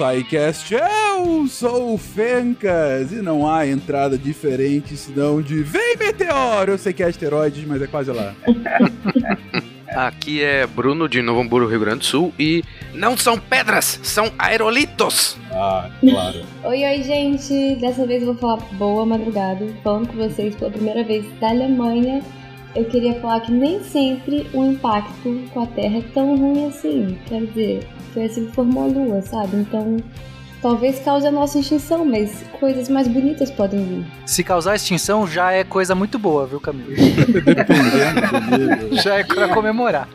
SciCast. Eu sou o Fencas e não há entrada diferente senão de Vem Meteoro! Eu sei que é asteroides, mas é quase lá. Aqui é Bruno de Novo Hamburgo, Rio Grande do Sul e não são pedras, são aerolitos. Ah, claro. Oi, oi, gente! Dessa vez eu vou falar boa madrugada, falando com vocês pela primeira vez da Alemanha. Eu queria falar que nem sempre o impacto com a Terra é tão ruim assim. Quer dizer, foi assim que formou a Lua, sabe? Então, talvez cause a nossa extinção, mas coisas mais bonitas podem vir. Se causar extinção, já é coisa muito boa, viu, Camilo? Já é pra comemorar.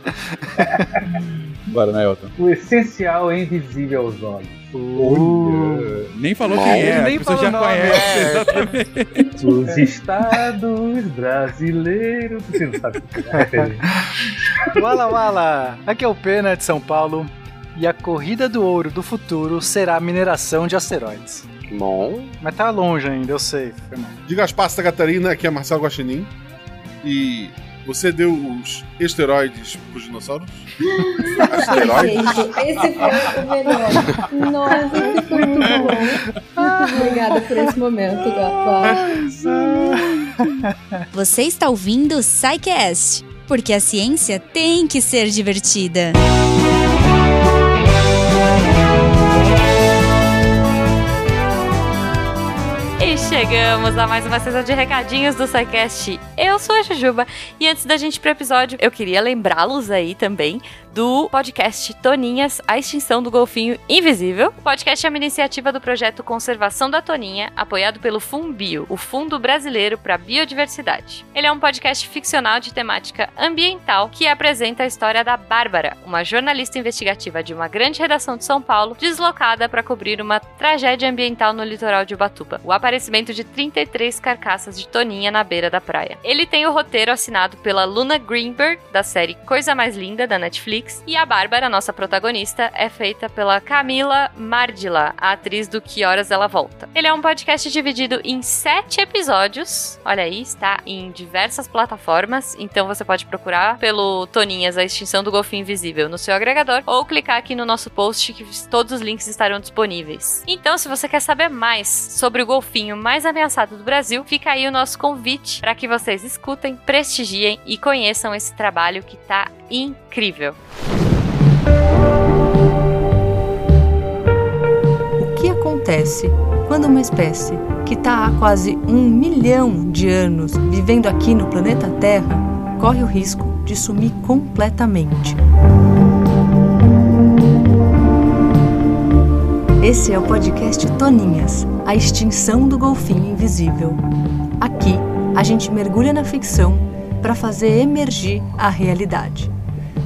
Bora, né, Elton? O essencial é invisível aos olhos. Olha, Nem falou quem é, nem falou já nome, conhece, é. exatamente. Os estados brasileiros. Você não sabe é. Wala Wala! Aqui é o Pena de São Paulo. E a corrida do ouro do futuro será a mineração de asteroides. Bom, Mas tá longe ainda, eu sei. Foi mal. De Gaspar Santa Catarina, aqui é Marcelo Guaxinim. E você deu os esteroides pros dinossauros? Asteroides? Esse foi o melhor. Nossa, esse foi muito bom. Muito obrigada por esse momento, Gapa. Você está ouvindo o SciCast, porque a ciência tem que ser divertida. E chegamos a mais uma sessão de recadinhos do SciCast. Eu sou a Jujuba e antes da gente ir pro episódio, eu queria lembrá-los aí também do podcast Toninhas, a extinção do golfinho invisível. O podcast é uma iniciativa do projeto Conservação da Toninha, apoiado pelo Fumbio, o Fundo Brasileiro para a Biodiversidade. Ele é um podcast ficcional de temática ambiental que apresenta a história da Bárbara, uma jornalista investigativa de uma grande redação de São Paulo, deslocada para cobrir uma tragédia ambiental no litoral de Ubatuba. O aparecimento de 33 carcaças de Toninha na beira da praia. Ele tem o roteiro assinado pela Luna Greenberg, da série Coisa Mais Linda, da Netflix, e a Bárbara, nossa protagonista, é feita pela Camila Mardila, a atriz do Que Horas Ela Volta. Ele é um podcast dividido em sete episódios. Olha aí, está em diversas plataformas, então você pode procurar pelo Toninhas, a extinção do golfinho invisível no seu agregador, ou clicar aqui no nosso post que todos os links estarão disponíveis. Então, se você quer saber mais sobre o golfinho mais ameaçado do Brasil, fica aí o nosso convite para que vocês escutem, prestigiem e conheçam esse trabalho que tá incrível. O que acontece quando uma espécie que está há quase um milhão de anos vivendo aqui no planeta Terra corre o risco de sumir completamente? Esse é o podcast Toninhas, a extinção do golfinho invisível. Aqui, a gente mergulha na ficção para fazer emergir a realidade.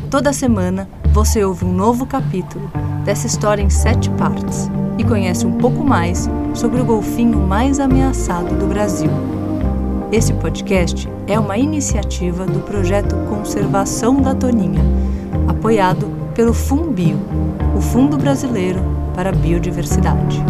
Toda semana, você ouve um novo capítulo dessa história em sete partes e conhece um pouco mais sobre o golfinho mais ameaçado do Brasil. Esse podcast é uma iniciativa do projeto Conservação da Toninha, apoiado pelo Fumbio, o Fundo Brasileiro para a Biodiversidade.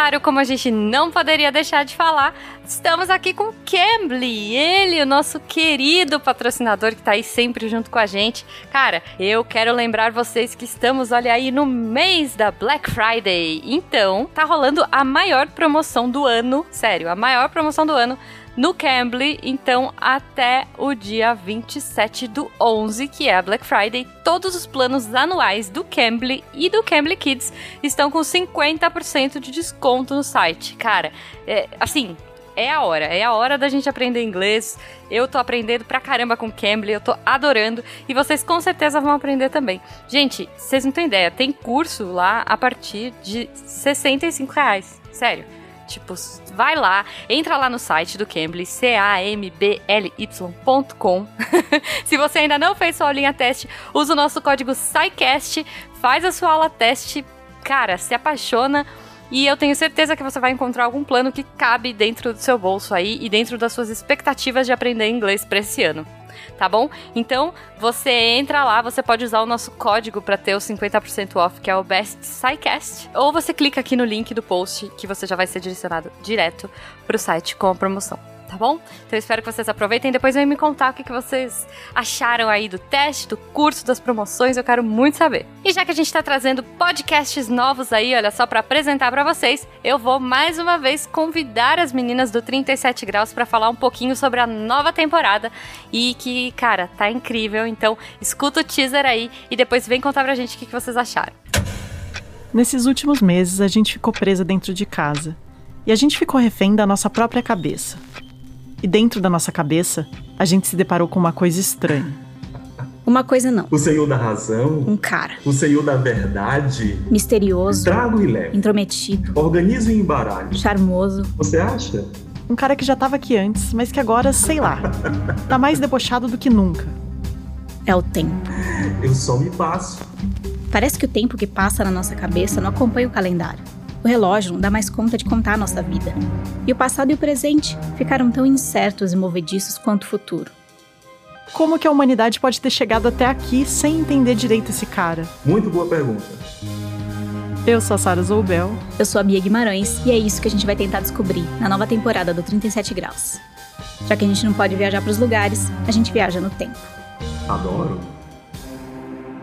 Claro, como a gente não poderia deixar de falar, estamos aqui com Cambly, ele, o nosso querido patrocinador que tá aí sempre junto com a gente. Cara, eu quero lembrar vocês que estamos, olha aí, no mês da Black Friday. Então, tá rolando a maior promoção do ano, sério, a maior promoção do ano no Cambly, então até o dia 27 do 11, que é a Black Friday, todos os planos anuais do Cambly e do Cambly Kids estão com 50% de desconto no site. Cara, é, assim, é a hora, é a hora da gente aprender inglês. Eu tô aprendendo pra caramba com Cambly, eu tô adorando e vocês com certeza vão aprender também. Gente, vocês não têm ideia, tem curso lá a partir de 65 reais. Sério. Tipo, vai lá, entra lá no site do Cambly, C-A-M-B-L-Y.com. Se você ainda não fez sua aulinha teste, usa o nosso código SciCast, faz a sua aula teste, cara, se apaixona. E eu tenho certeza que você vai encontrar algum plano que cabe dentro do seu bolso aí e dentro das suas expectativas de aprender inglês para esse ano tá bom? Então, você entra lá, você pode usar o nosso código para ter o 50% off, que é o Best SciCast, ou você clica aqui no link do post que você já vai ser direcionado direto pro site com a promoção. Tá bom? Então eu espero que vocês aproveitem depois venham me contar o que, que vocês acharam aí do teste, do curso, das promoções, eu quero muito saber. E já que a gente tá trazendo podcasts novos aí, olha só, para apresentar para vocês, eu vou mais uma vez convidar as meninas do 37 Graus para falar um pouquinho sobre a nova temporada e que, cara, tá incrível. Então escuta o teaser aí e depois vem contar pra gente o que, que vocês acharam. Nesses últimos meses, a gente ficou presa dentro de casa. E a gente ficou refém da nossa própria cabeça. E dentro da nossa cabeça, a gente se deparou com uma coisa estranha. Uma coisa não. O Senhor da razão. Um cara. O Senhor da verdade. Misterioso. Trago e leve. Intrometido. Organizo e embaralho. Charmoso. Você acha? Um cara que já tava aqui antes, mas que agora, sei lá, tá mais debochado do que nunca. É o tempo. Eu só me passo. Parece que o tempo que passa na nossa cabeça não acompanha o calendário. O relógio não dá mais conta de contar a nossa vida. E o passado e o presente ficaram tão incertos e movediços quanto o futuro. Como que a humanidade pode ter chegado até aqui sem entender direito esse cara? Muito boa pergunta. Eu sou a Sara Zoubel. Eu sou a Bia Guimarães e é isso que a gente vai tentar descobrir na nova temporada do 37 Graus. Já que a gente não pode viajar para os lugares, a gente viaja no tempo. Adoro.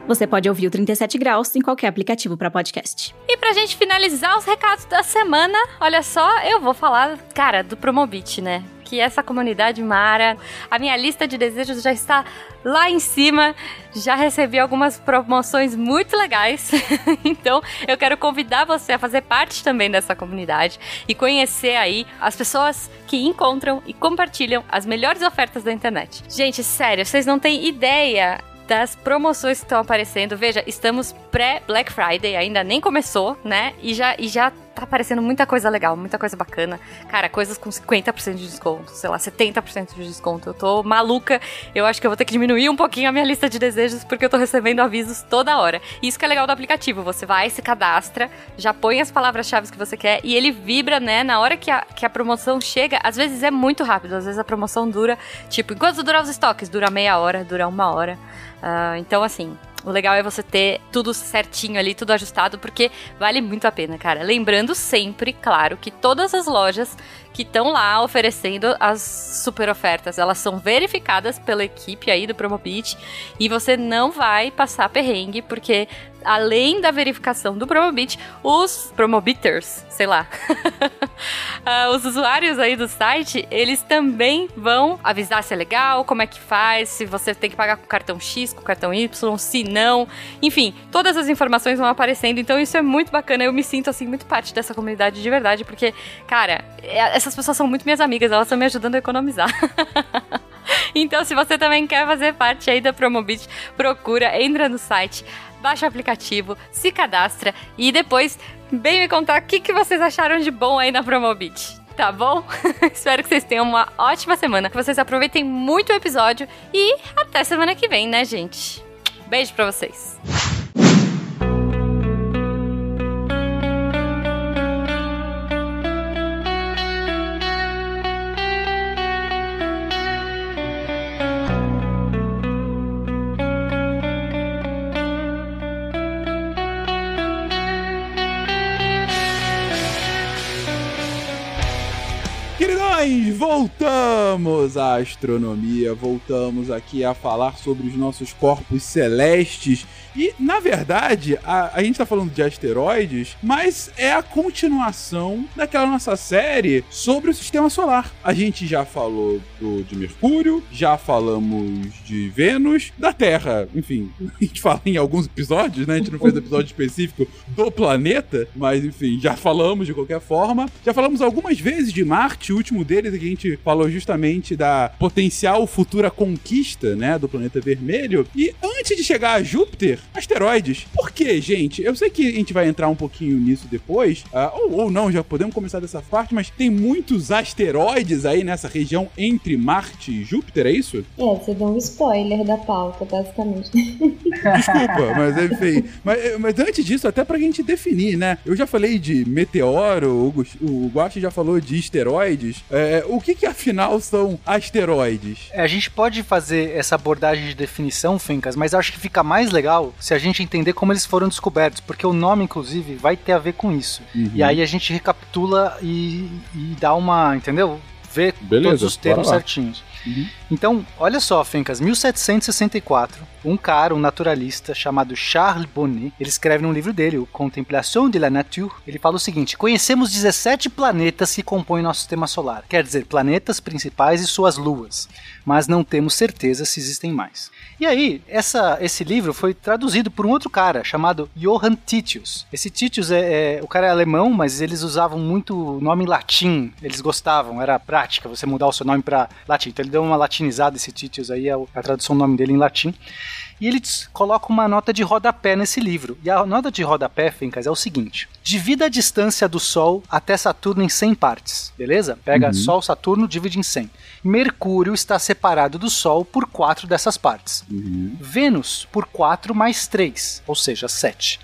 Você pode ouvir o 37 Graus em qualquer aplicativo para podcast. E pra gente finalizar os recados da semana, olha só, eu vou falar, cara, do Promobit, né? Que essa comunidade Mara, a minha lista de desejos já está lá em cima. Já recebi algumas promoções muito legais. então, eu quero convidar você a fazer parte também dessa comunidade e conhecer aí as pessoas que encontram e compartilham as melhores ofertas da internet. Gente, sério, vocês não têm ideia das promoções que estão aparecendo. Veja, estamos pré-Black Friday, ainda nem começou, né? E já, e já tá aparecendo muita coisa legal, muita coisa bacana. Cara, coisas com 50% de desconto, sei lá, 70% de desconto. Eu tô maluca. Eu acho que eu vou ter que diminuir um pouquinho a minha lista de desejos porque eu tô recebendo avisos toda hora. Isso que é legal do aplicativo. Você vai, se cadastra, já põe as palavras-chave que você quer e ele vibra, né? Na hora que a, que a promoção chega, às vezes é muito rápido, às vezes a promoção dura, tipo, enquanto durar os estoques? Dura meia hora, dura uma hora. Uh, então, assim, o legal é você ter tudo certinho ali, tudo ajustado, porque vale muito a pena, cara. Lembrando sempre, claro, que todas as lojas que estão lá oferecendo as super ofertas, elas são verificadas pela equipe aí do Promobit e você não vai passar perrengue, porque além da verificação do Promobit, os Promobiters, sei lá, uh, os usuários aí do site, eles também vão avisar se é legal, como é que faz, se você tem que pagar com cartão X, com cartão Y, se não, enfim, todas as informações vão aparecendo, então isso é muito bacana, eu me sinto assim muito parte dessa comunidade de verdade, porque, cara, essas pessoas são muito minhas amigas, elas estão me ajudando a economizar. então, se você também quer fazer parte aí da Promobit, procura, entra no site, baixa o aplicativo, se cadastra e depois vem me contar o que, que vocês acharam de bom aí na Promobit. Tá bom? Espero que vocês tenham uma ótima semana, que vocês aproveitem muito o episódio e até semana que vem, né, gente? Beijo pra vocês. Queridões, voltamos à astronomia, voltamos aqui a falar sobre os nossos corpos celestes. E, na verdade, a, a gente tá falando de asteroides, mas é a continuação daquela nossa série sobre o sistema solar. A gente já falou do, de Mercúrio, já falamos de Vênus, da Terra. Enfim, a gente fala em alguns episódios, né? A gente não fez episódio específico do planeta, mas enfim, já falamos de qualquer forma. Já falamos algumas vezes de Marte, o último deles é que a gente falou justamente da potencial futura conquista, né, do planeta vermelho. E antes de chegar a Júpiter, asteroides. Por quê, gente? Eu sei que a gente vai entrar um pouquinho nisso depois, uh, ou, ou não, já podemos começar dessa parte, mas tem muitos asteroides aí nessa região entre Marte e Júpiter, é isso? É, você deu um spoiler da pauta, basicamente. Desculpa, mas enfim. Mas, mas antes disso, até pra gente definir, né? Eu já falei de meteoro, o, Guache já falou de esteroides. É, o que que afinal são asteroides? É, a gente pode fazer essa abordagem de definição, Fencas, mas acho que fica mais legal se a gente entender como eles foram descobertos, porque o nome, inclusive, vai ter a ver com isso. Uhum. E aí a gente recapitula e, e dá uma, entendeu? ver Beleza, todos os termos bora lá. Então, olha só, Fencas, 1764, um cara, um naturalista chamado Charles Bonnet, ele escreve num livro dele, o Contemplation de la Nature, ele fala o seguinte: Conhecemos 17 planetas que compõem nosso sistema solar, quer dizer, planetas principais e suas luas, mas não temos certeza se existem mais. E aí, essa, esse livro foi traduzido por um outro cara chamado Johann Titius. Esse Titius é, é- o cara é alemão, mas eles usavam muito nome latim. Eles gostavam, era prática você mudar o seu nome para latim. Então ele deu uma latinizada esse Titius aí, é o- a tradução do nome dele em latim. E ele coloca uma nota de rodapé nesse livro. E a nota de rodapé, Fencas, é o seguinte: divida a distância do Sol até Saturno em 100 partes, beleza? Pega Uhum. Sol, Saturno, divide em 100. Mercúrio está separado do Sol por quatro dessas partes. Vênus por 4 mais 3, ou seja, 7.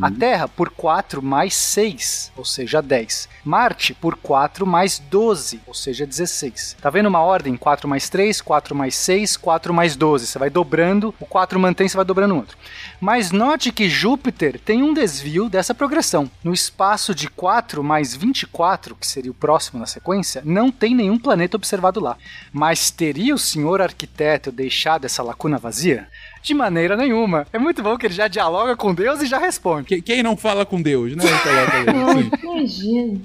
A Terra por 4 mais 6, ou seja, 10. Marte por 4 mais 12, ou seja, 16. Tá vendo uma ordem? 4 mais 3, 4 mais 6, 4 mais 12. Você vai dobrando, o 4 mantém, você vai dobrando o outro. Mas note que Júpiter tem um desvio dessa progressão. No espaço de 4 mais 24, que seria o próximo na sequência, não tem nenhum planeta observado lá. Mas teria o senhor arquiteto deixado essa lacuna vazia? De maneira nenhuma. É muito bom que ele já dialoga com Deus e já responde. Quem não fala com Deus, né? Imagina.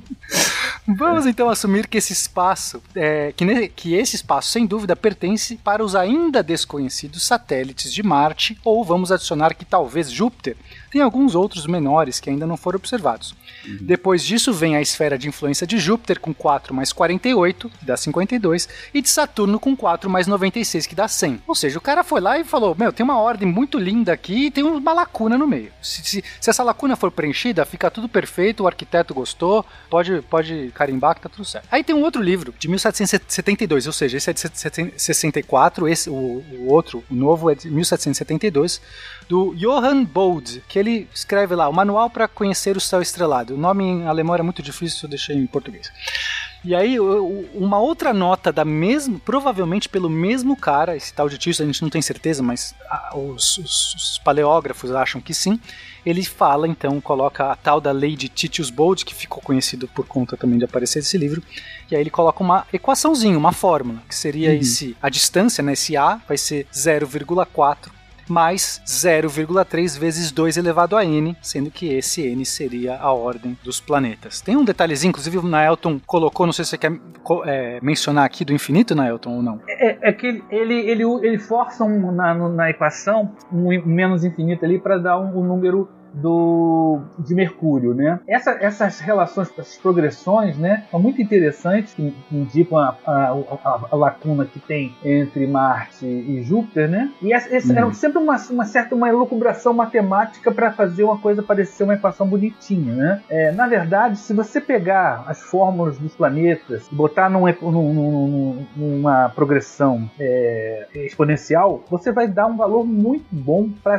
Vamos então assumir que esse espaço, é, que, ne- que esse espaço, sem dúvida, pertence para os ainda desconhecidos satélites de Marte, ou vamos adicionar que talvez Júpiter tenha alguns outros menores que ainda não foram observados. Depois disso vem a esfera de influência de Júpiter com 4 mais 48, que dá 52, e de Saturno com 4 mais 96, que dá 100. Ou seja, o cara foi lá e falou: Meu, tem uma ordem muito linda aqui e tem uma lacuna no meio. Se, se- se essa lacuna for preenchida, fica tudo perfeito, o arquiteto gostou, pode, pode carimbar que tá tudo certo. Aí tem um outro livro, de 1772, ou seja, esse é de 64, esse, o, o outro, o novo, é de 1772, do Johann Bode, que ele escreve lá, o Manual para Conhecer o Céu Estrelado. O nome em alemão era muito difícil, eu deixei em português. E aí, uma outra nota da mesma, provavelmente pelo mesmo cara, esse tal de Titius, a gente não tem certeza, mas os, os- os paleógrafos acham que sim. Ele fala, então, coloca a tal da lei de Titius Bode, que ficou conhecido por conta também de aparecer esse livro. E aí ele coloca uma equaçãozinha, uma fórmula, que seria Uhum. esse, a distância, né, esse A vai ser 0,4 mais 0,3 vezes 2 elevado a n, sendo que esse n seria a ordem dos planetas. Tem um detalhezinho, inclusive o Naelton colocou, não sei se você quer é, mencionar aqui do infinito, Naelton, ou não. É, é que ele, ele, ele, força um, na, na equação um menos infinito ali para dar um, um número do de Mercúrio, né? Essa, essas relações, essas progressões, né, são muito interessantes, que, indicam a, a, a- a lacuna que tem entre Marte e Júpiter, né? E essa, essa Uhum. era sempre uma, uma certa uma elucubração matemática para fazer uma coisa parecer uma equação bonitinha, né? É, na verdade, se você pegar as fórmulas dos planetas e botar num- num- num- numa progressão é, exponencial, você vai dar um valor muito bom para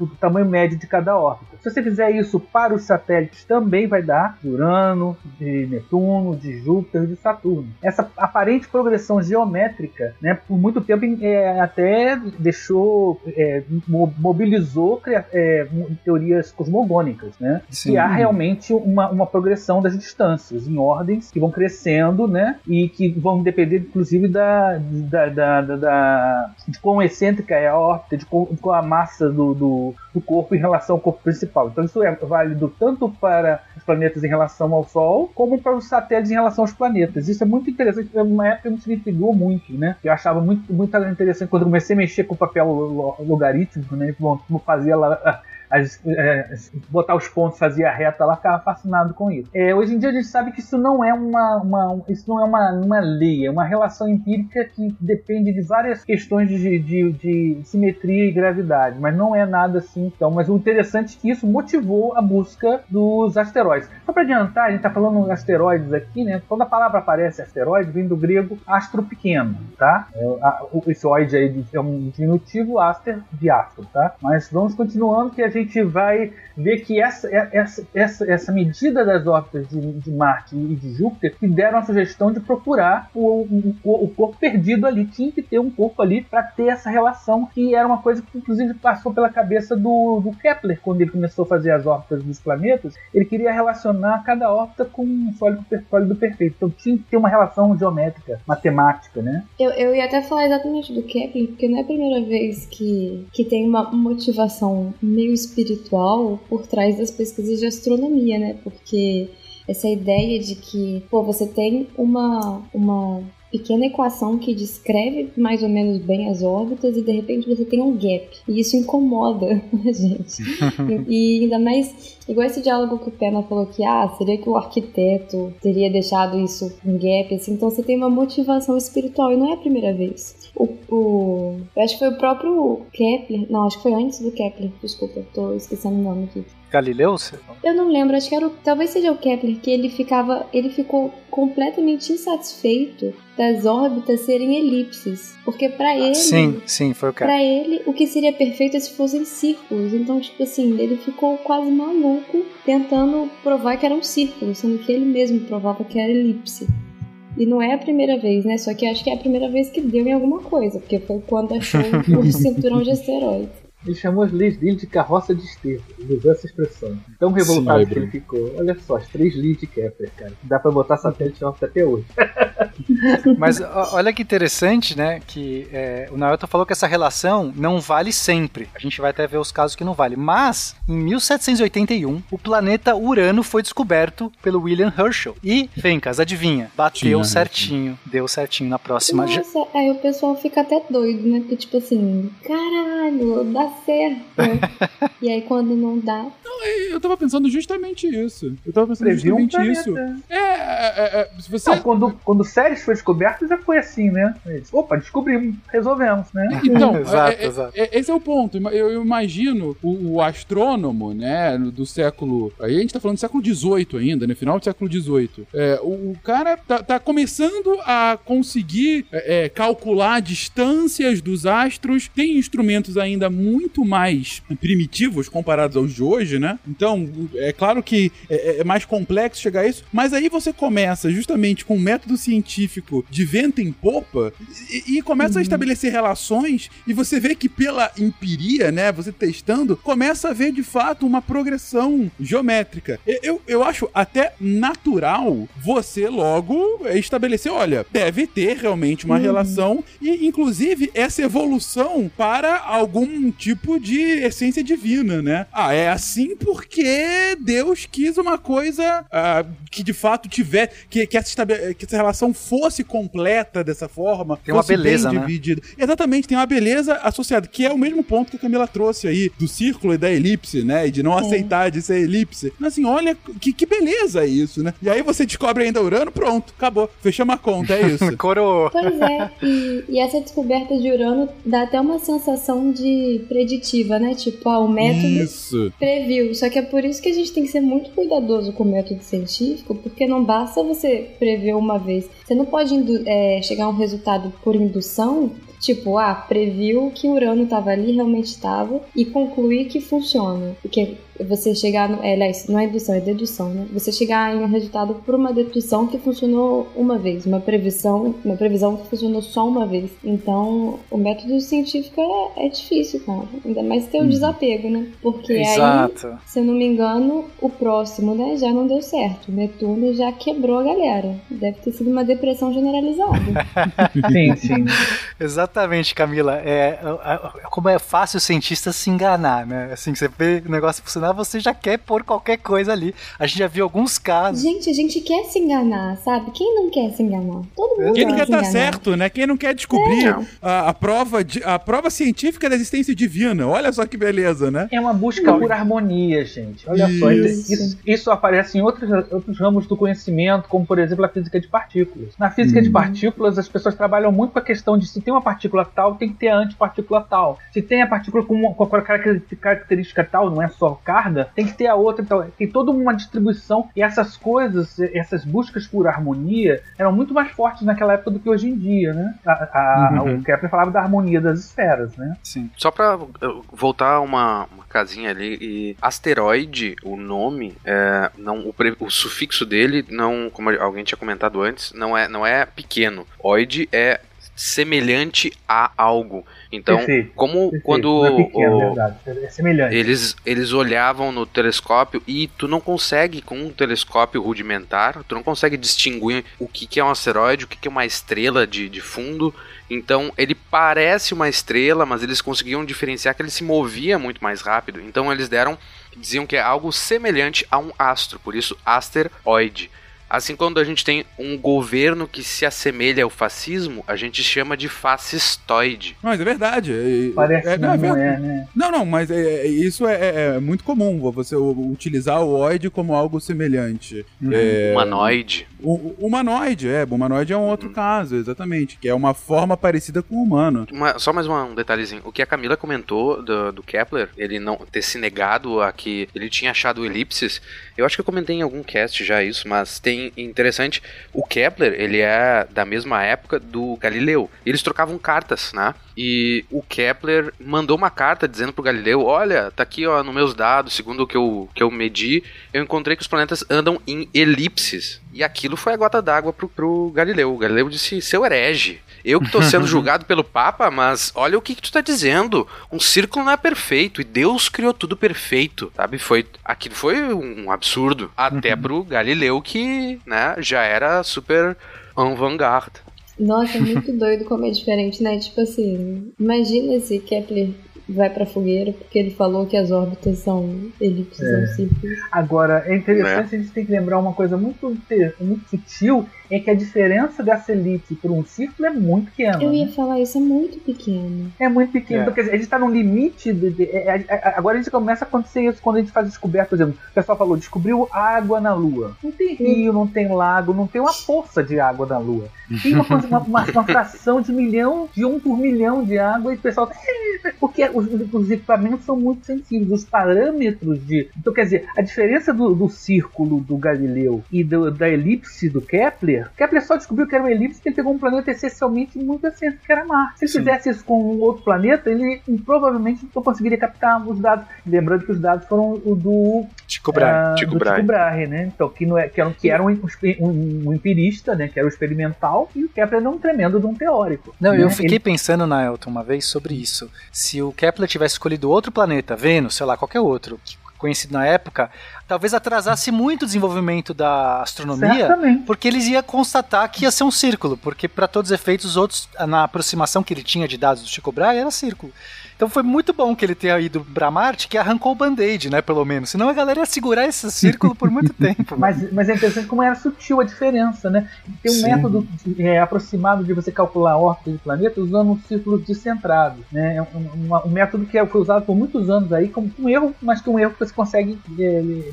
o tamanho médio de cada órbita. Se você fizer isso para os satélites, também vai dar de Urano, de Netuno, de Júpiter, de Saturno. Essa aparente progressão geométrica, né, por muito tempo é, até deixou, é, mo- mobilizou é, teorias cosmogônicas, né? Sim. Que há realmente uma, uma progressão das distâncias em ordens que vão crescendo, né? E que vão depender, inclusive, da, da, da, da- da- de quão excêntrica é a órbita, de qual, de qual a massa do, do, do corpo em relação ao corpo principal. Então isso é válido tanto para os planetas em relação ao Sol, como para os satélites em relação aos planetas. Isso é muito interessante. É Uma época isso me intrigou muito, né? Eu achava muito, muito interessante quando comecei a mexer com o papel lo- logarítmico, né? Bom, como fazia lá as- é, botar os pontos, fazia a reta lá, ficava fascinado com isso. É, hoje em dia a gente sabe que isso não é uma, uma- isso não é uma, uma lei, é uma relação empírica que depende de várias questões de, de, de simetria e gravidade, mas não é nada assim então. Mas o interessante é que isso motivou a busca dos asteroides. Só para adiantar, a gente está falando asteroides aqui, né? Quando a palavra aparece asteroide, vem do grego astro pequeno, tá? É, esse oide aí é um diminutivo, aster de astro, tá? Mas vamos continuando que a gente gente vai ver que essa, essa, essa, essa medida das órbitas de, de Marte e de Júpiter que deram a sugestão de procurar o, o, o corpo perdido ali. Tinha que ter um corpo ali para ter essa relação, que era uma coisa que inclusive passou pela cabeça do, do Kepler quando ele começou a fazer as órbitas dos planetas. Ele queria relacionar cada órbita com um sólido, sólido perfeito. Então tinha que ter uma relação geométrica, matemática, né? Eu, eu ia até falar exatamente do Kepler, porque não é a primeira vez que, que tem uma motivação meio espiritual por trás das pesquisas de astronomia, né? Porque essa ideia de que, pô, você tem uma, uma pequena equação que descreve mais ou menos bem as órbitas e de repente você tem um gap. E isso incomoda a gente. e, e ainda mais Igual esse diálogo que o Pena falou que, ah, seria que o arquiteto teria deixado isso um gap, assim. Então você tem uma motivação espiritual e não é a primeira vez. O, o, eu acho que foi o próprio Kepler, não, acho que foi antes do Kepler, desculpa, tô esquecendo o nome aqui. Galileu? Eu não lembro, acho que era o, talvez seja o Kepler que ele ficava, ele ficou completamente insatisfeito das órbitas serem elipses, porque para ele, sim, sim, foi o Kepler. Para ele, o que seria perfeito é se fossem círculos. Então, tipo assim, ele ficou quase maluco tentando provar que era um círculo, sendo que ele mesmo provava que era elipse. E não é a primeira vez, né? Só que acho que é a primeira vez que deu em alguma coisa, porque foi quando achou o cinturão de asteroides. Ele chamou as leis dele de carroça de esterco. Ele usou essa expressão. Tão revoltado Sim, que ele ficou. Olha só, as três leis de Kepler, cara. Dá pra botar satélite órbita até hoje. Mas olha que interessante, né? Que é, o Naoto falou que essa relação não vale sempre. A gente vai até ver os casos que não vale. Mas, em 1781, o planeta Urano foi descoberto pelo William Herschel. E, Fencas, adivinha? Bateu Tinha, certinho. Né? Deu certinho na próxima. Nossa, aí o pessoal fica até doido, né? Porque, tipo assim, caralho, dá certo. e aí quando não dá. Não, eu tava pensando justamente isso. Eu tava pensando Previu justamente um isso. É, é, é, é, se você. Não, quando, quando Ceres foi descoberto, já foi assim, né? Opa, descobrimos, resolvemos, né? Então, exato, é, é, exato. É, esse é o ponto. Eu, eu imagino o, o, astrônomo, né, do século. Aí a gente tá falando do século XVIII ainda, né? Final do século XVIII. É, o, o, cara tá, tá, começando a conseguir calcular distâncias dos astros, tem instrumentos ainda muito mais primitivos comparados aos de hoje, né? Então, é claro que é, é mais complexo chegar a isso, mas aí você começa justamente com um método científico de vento em popa e, e começa uhum. a estabelecer relações e você vê que pela empiria, né, você testando, começa a ver de fato uma progressão geométrica. Eu, eu acho até natural você logo estabelecer, olha, deve ter realmente uma uhum. relação e inclusive essa evolução para algum tipo de essência divina, né? Ah, é assim porque Deus quis uma coisa uh, que de fato tiver que, que, essa, que essa relação fosse completa dessa forma. Tem uma beleza, né? dividida. Exatamente, tem uma beleza associada, que é o mesmo ponto que a Camila trouxe aí, do círculo e da elipse, né? E de não é. aceitar de ser elipse. Mas assim, olha que, que beleza isso, né? E aí você descobre ainda Urano, pronto, acabou. Fechamos a conta, é isso. Coroou. Pois é, e, e essa descoberta de Urano dá até uma sensação de preditiva, né? Tipo, ah, o método isso. previu. Só que é por isso que a gente tem que ser muito cuidadoso com o método científico, porque não basta você prever uma vez. Você não pode é, chegar a um resultado por indução Tipo, ah, previu que Urano estava ali, realmente estava, e concluir que funciona. Porque você chegar. No, é, aliás, não é indução, é dedução, né? Você chegar em um resultado por uma dedução que funcionou uma vez, uma previsão, uma previsão que funcionou só uma vez. Então, o método científico é, é difícil, cara. Ainda mais ter o uhum. desapego, né? Porque Exato. aí, se eu não me engano, o próximo, né, já não deu certo. O Netuno já quebrou a galera. Deve ter sido uma depressão generalizada. sim, sim. Exatamente, Camila. É, é, é, como é fácil o cientista se enganar, né? Assim, você vê o negócio funcionar, você já quer pôr qualquer coisa ali. A gente já viu alguns casos. Gente, a gente quer se enganar, sabe? Quem não quer se enganar? Todo mundo Quem não quer estar tá certo, né? Quem não quer descobrir é. a, a, prova de, a prova científica da existência divina. Olha só que beleza, né? É uma busca por harmonia, gente. Olha isso. só. Isso, isso aparece em outros, outros ramos do conhecimento, como por exemplo a física de partículas. Na física uhum. de partículas, as pessoas trabalham muito com a questão de se tem uma partícula partícula tal, tem que ter a antipartícula tal. Se tem a partícula com, uma, com a característica tal, não é só carga, tem que ter a outra. Então, tem toda uma distribuição e essas coisas, essas buscas por harmonia eram muito mais fortes naquela época do que hoje em dia, né? A, a, Uhum. O Kepler falava da harmonia das esferas, né? Sim. Só pra uh, voltar uma, uma casinha ali, e asteroide, o nome, é, não, o, pre- o sufixo dele, não, como alguém tinha comentado antes, não é, não é pequeno. Oide é semelhante a algo. Então, Perfeito, como Perfeito. quando é pequeno, o- verdade. É semelhante. eles, eles olhavam no telescópio e tu não consegue, com um telescópio rudimentar, tu não consegue distinguir o que, que é um asteroide, o que, que é uma estrela de, de fundo. Então ele parece uma estrela, mas eles conseguiam diferenciar que ele se movia muito mais rápido. Então eles deram, diziam que é algo semelhante a um astro, por isso asteroide. Assim, quando a gente tem um governo que se assemelha ao fascismo, a gente chama de fascistoide. Mas é verdade. é- Parece é, que não, é não verdade. é, né? Não, não, mas é- é- isso é, é- é muito comum, você utilizar o oide como algo semelhante. Uhum. É, Humanoide. o, o humanoide, é, o humanoide é um outro caso, exatamente, que é uma forma parecida com o humano. Uma- só mais uma- um detalhezinho. O que a Camila comentou do, do Kepler, ele não ter se negado a que ele tinha achado elipses, eu acho que eu comentei em algum cast já isso, mas tem interessante, o Kepler, ele é da mesma época do Galileu. Eles trocavam cartas, né? E o Kepler mandou uma carta dizendo pro Galileu, olha, tá aqui ó, nos meus dados, segundo o que eu, que eu medi, eu encontrei que os planetas andam em elipses. E aquilo foi a gota d'água pro, pro Galileu. O Galileu disse, seu herege, eu que tô sendo julgado pelo Papa, mas olha o que, que tu tá dizendo. Um círculo não é perfeito e Deus criou tudo perfeito, sabe? Foi aquilo foi um absurdo até pro Galileu que, né, já era super avant-garde. Nossa, é muito doido como é diferente, né? Tipo assim, imagina se Kepler vai pra fogueira porque ele falou que as órbitas são elipses É. ou círculos. Agora, é interessante a gente tem que lembrar uma coisa muito, muito sutil, é que a diferença dessa elipse por um círculo é muito pequena. Eu né? ia falar isso, é muito pequeno. É muito pequeno. É. Então, quer dizer, a gente está num limite. De, de- é, é, é, agora a gente começa a acontecer isso quando a gente faz descoberta. Por exemplo, o pessoal falou: descobriu água na Lua. Não tem rio, não tem lago, não tem uma poça de água na Lua. Tem uma, coisa- uma, uma- uma fração de milhão, de um por milhão de água, e o pessoal. "É, Porque os, os equipamentos são muito sensíveis, os parâmetros de. Então, quer dizer, a diferença do, do círculo do Galileu e do- da elipse do Kepler, Kepler só descobriu que era uma elipse porque ele pegou um planeta essencialmente muito essência, que era Marte. Se ele Sim. fizesse isso com um outro planeta, ele provavelmente não conseguiria captar os dados. Lembrando que os dados foram o do Tycho Brahe. ah, Tycho do Brahe. Tycho Brahe, né? Então, que, não é, que, era, que era um, um- um empirista, né? Que era o experimental, e o Kepler era um tremendo de um teórico. Não, né? eu fiquei Ele- pensando, Naelton, uma vez sobre isso. Se o Kepler tivesse escolhido outro planeta, Vênus, sei lá, qualquer outro, que- conhecido na época, talvez atrasasse muito o desenvolvimento da astronomia, Certamente. porque eles iam constatar que ia ser um círculo, porque para todos os efeitos, os outros, na aproximação que ele tinha de dados do Chico Brahe, era círculo. Então foi muito bom que ele tenha ido pra Marte, que arrancou o band-aid, né, pelo menos. Senão a galera ia segurar esse círculo por muito tempo. Mas, mas é interessante como era sutil a diferença, né? Tem um Sim. método é, aproximado de você calcular a órbita de planeta usando um círculo descentrado. Né? É um, uma- um método que foi usado por muitos anos aí como um erro, mas que um erro que você consegue,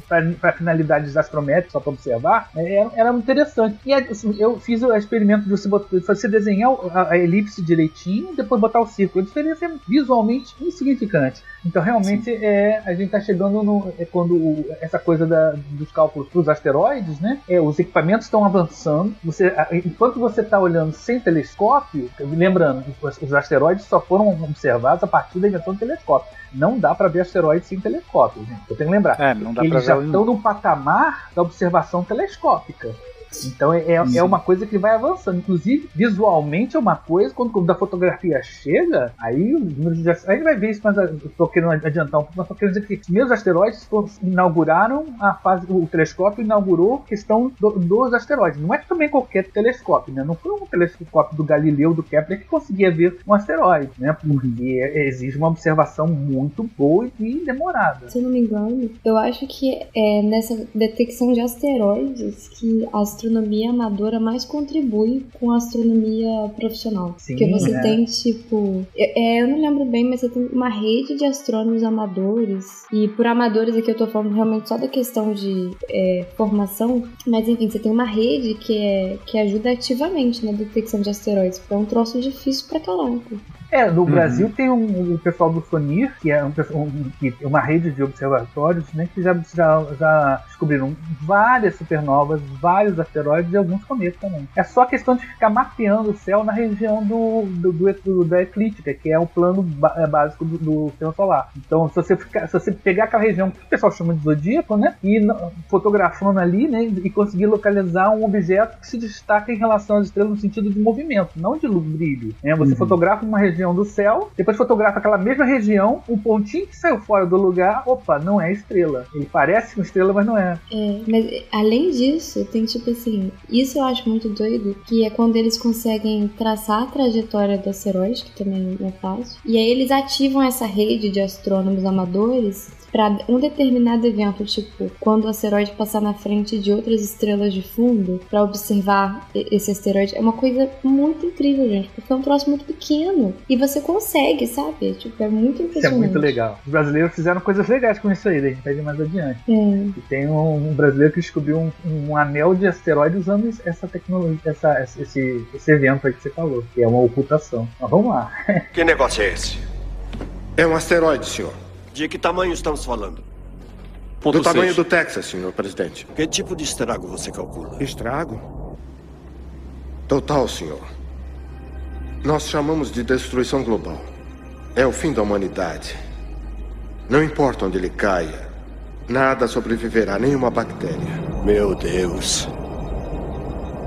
para finalidades astrométricas, só para observar, né? era, interessante. E assim, eu fiz o experimento de você, botar, você desenhar a, a elipse direitinho e depois botar o círculo. A diferença é visualmente insignificante. Então, realmente, é, a gente está chegando no. É quando o- essa coisa da- dos cálculos para os asteroides, né? É, os equipamentos estão avançando. Você, enquanto você está olhando sem telescópio, lembrando, os, os asteroides só foram observados a partir da invenção do telescópio. Não dá para ver asteroides sem telescópio, gente. Eu tenho que lembrar. É, não dá Eles já estão no patamar da observação telescópica. Então é, é, é uma coisa que vai avançando. Inclusive, visualmente é uma coisa, quando, quando a fotografia chega, aí os números já. Aí vai ver isso, mas eu tô querendo adiantar um pouco, mas só quero dizer que os meus asteroides inauguraram a fase. O telescópio inaugurou a questão do- dos asteroides. Não é também qualquer telescópio, né? Não foi um telescópio do Galileu, do Kepler, que conseguia ver um asteroide, né? Porque exige uma observação muito boa e demorada. Se eu não me engano, eu acho que é nessa detecção de asteroides que a astronomia amadora mais contribui com a astronomia profissional. Sim, Porque você né? tem, tipo. É, eu não lembro bem, mas você tem uma rede de astrônomos amadores. E por amadores aqui eu tô falando realmente só da questão de é, formação. Mas enfim, você tem uma rede que, é, que ajuda ativamente na detecção de asteroides. porque É um troço difícil pra caraca. É, no Brasil tem um, o pessoal do FONIR, que é um, pessoal- um- que é uma rede de observatórios, né, que já, já, já descobriram várias supernovas, vários asteroides e alguns cometas também. É só questão de ficar mapeando o céu na região do, do, do- do- da eclíptica, que é o plano é, básico do, do sistema solar. Então, se você, ficar, se você pegar aquela região que o pessoal chama de zodíaco, né, e fotografando ali, né, e conseguir localizar um objeto que se destaca em relação às estrelas no sentido de movimento, não de luz, brilho. Né? Você fotografa uma região do céu, depois fotografa aquela mesma região, o pontinho que saiu fora do lugar, opa, não é estrela. Ele parece uma estrela, mas não é. É, mas além disso, tem tipo assim, isso eu acho muito doido, que é quando eles conseguem traçar a trajetória do asteroide, que também é fácil, e aí eles ativam essa rede de astrônomos amadores para um determinado evento, tipo, quando o asteroide passar na frente de outras estrelas de fundo, para observar esse asteroide, é uma coisa muito incrível, gente, porque é um troço muito pequeno e você consegue, sabe? Tipo, é muito Isso é impressionante. muito legal. Os brasileiros fizeram coisas legais com isso aí, daí a gente vai ver mais adiante. É. E tem um, um brasileiro que descobriu um, um anel de asteroide usando essa tecnologia, essa, esse, esse evento aí que você falou, que é uma ocultação. Mas vamos lá. Que negócio é esse? É um asteroide, senhor. De que tamanho estamos falando? do tamanho do Texas, senhor presidente. Que tipo de estrago você calcula? Estrago? Total, senhor. Nós chamamos de destruição global. É o fim da humanidade. Não importa onde ele caia, nada sobreviverá, nenhuma bactéria. Meu Deus.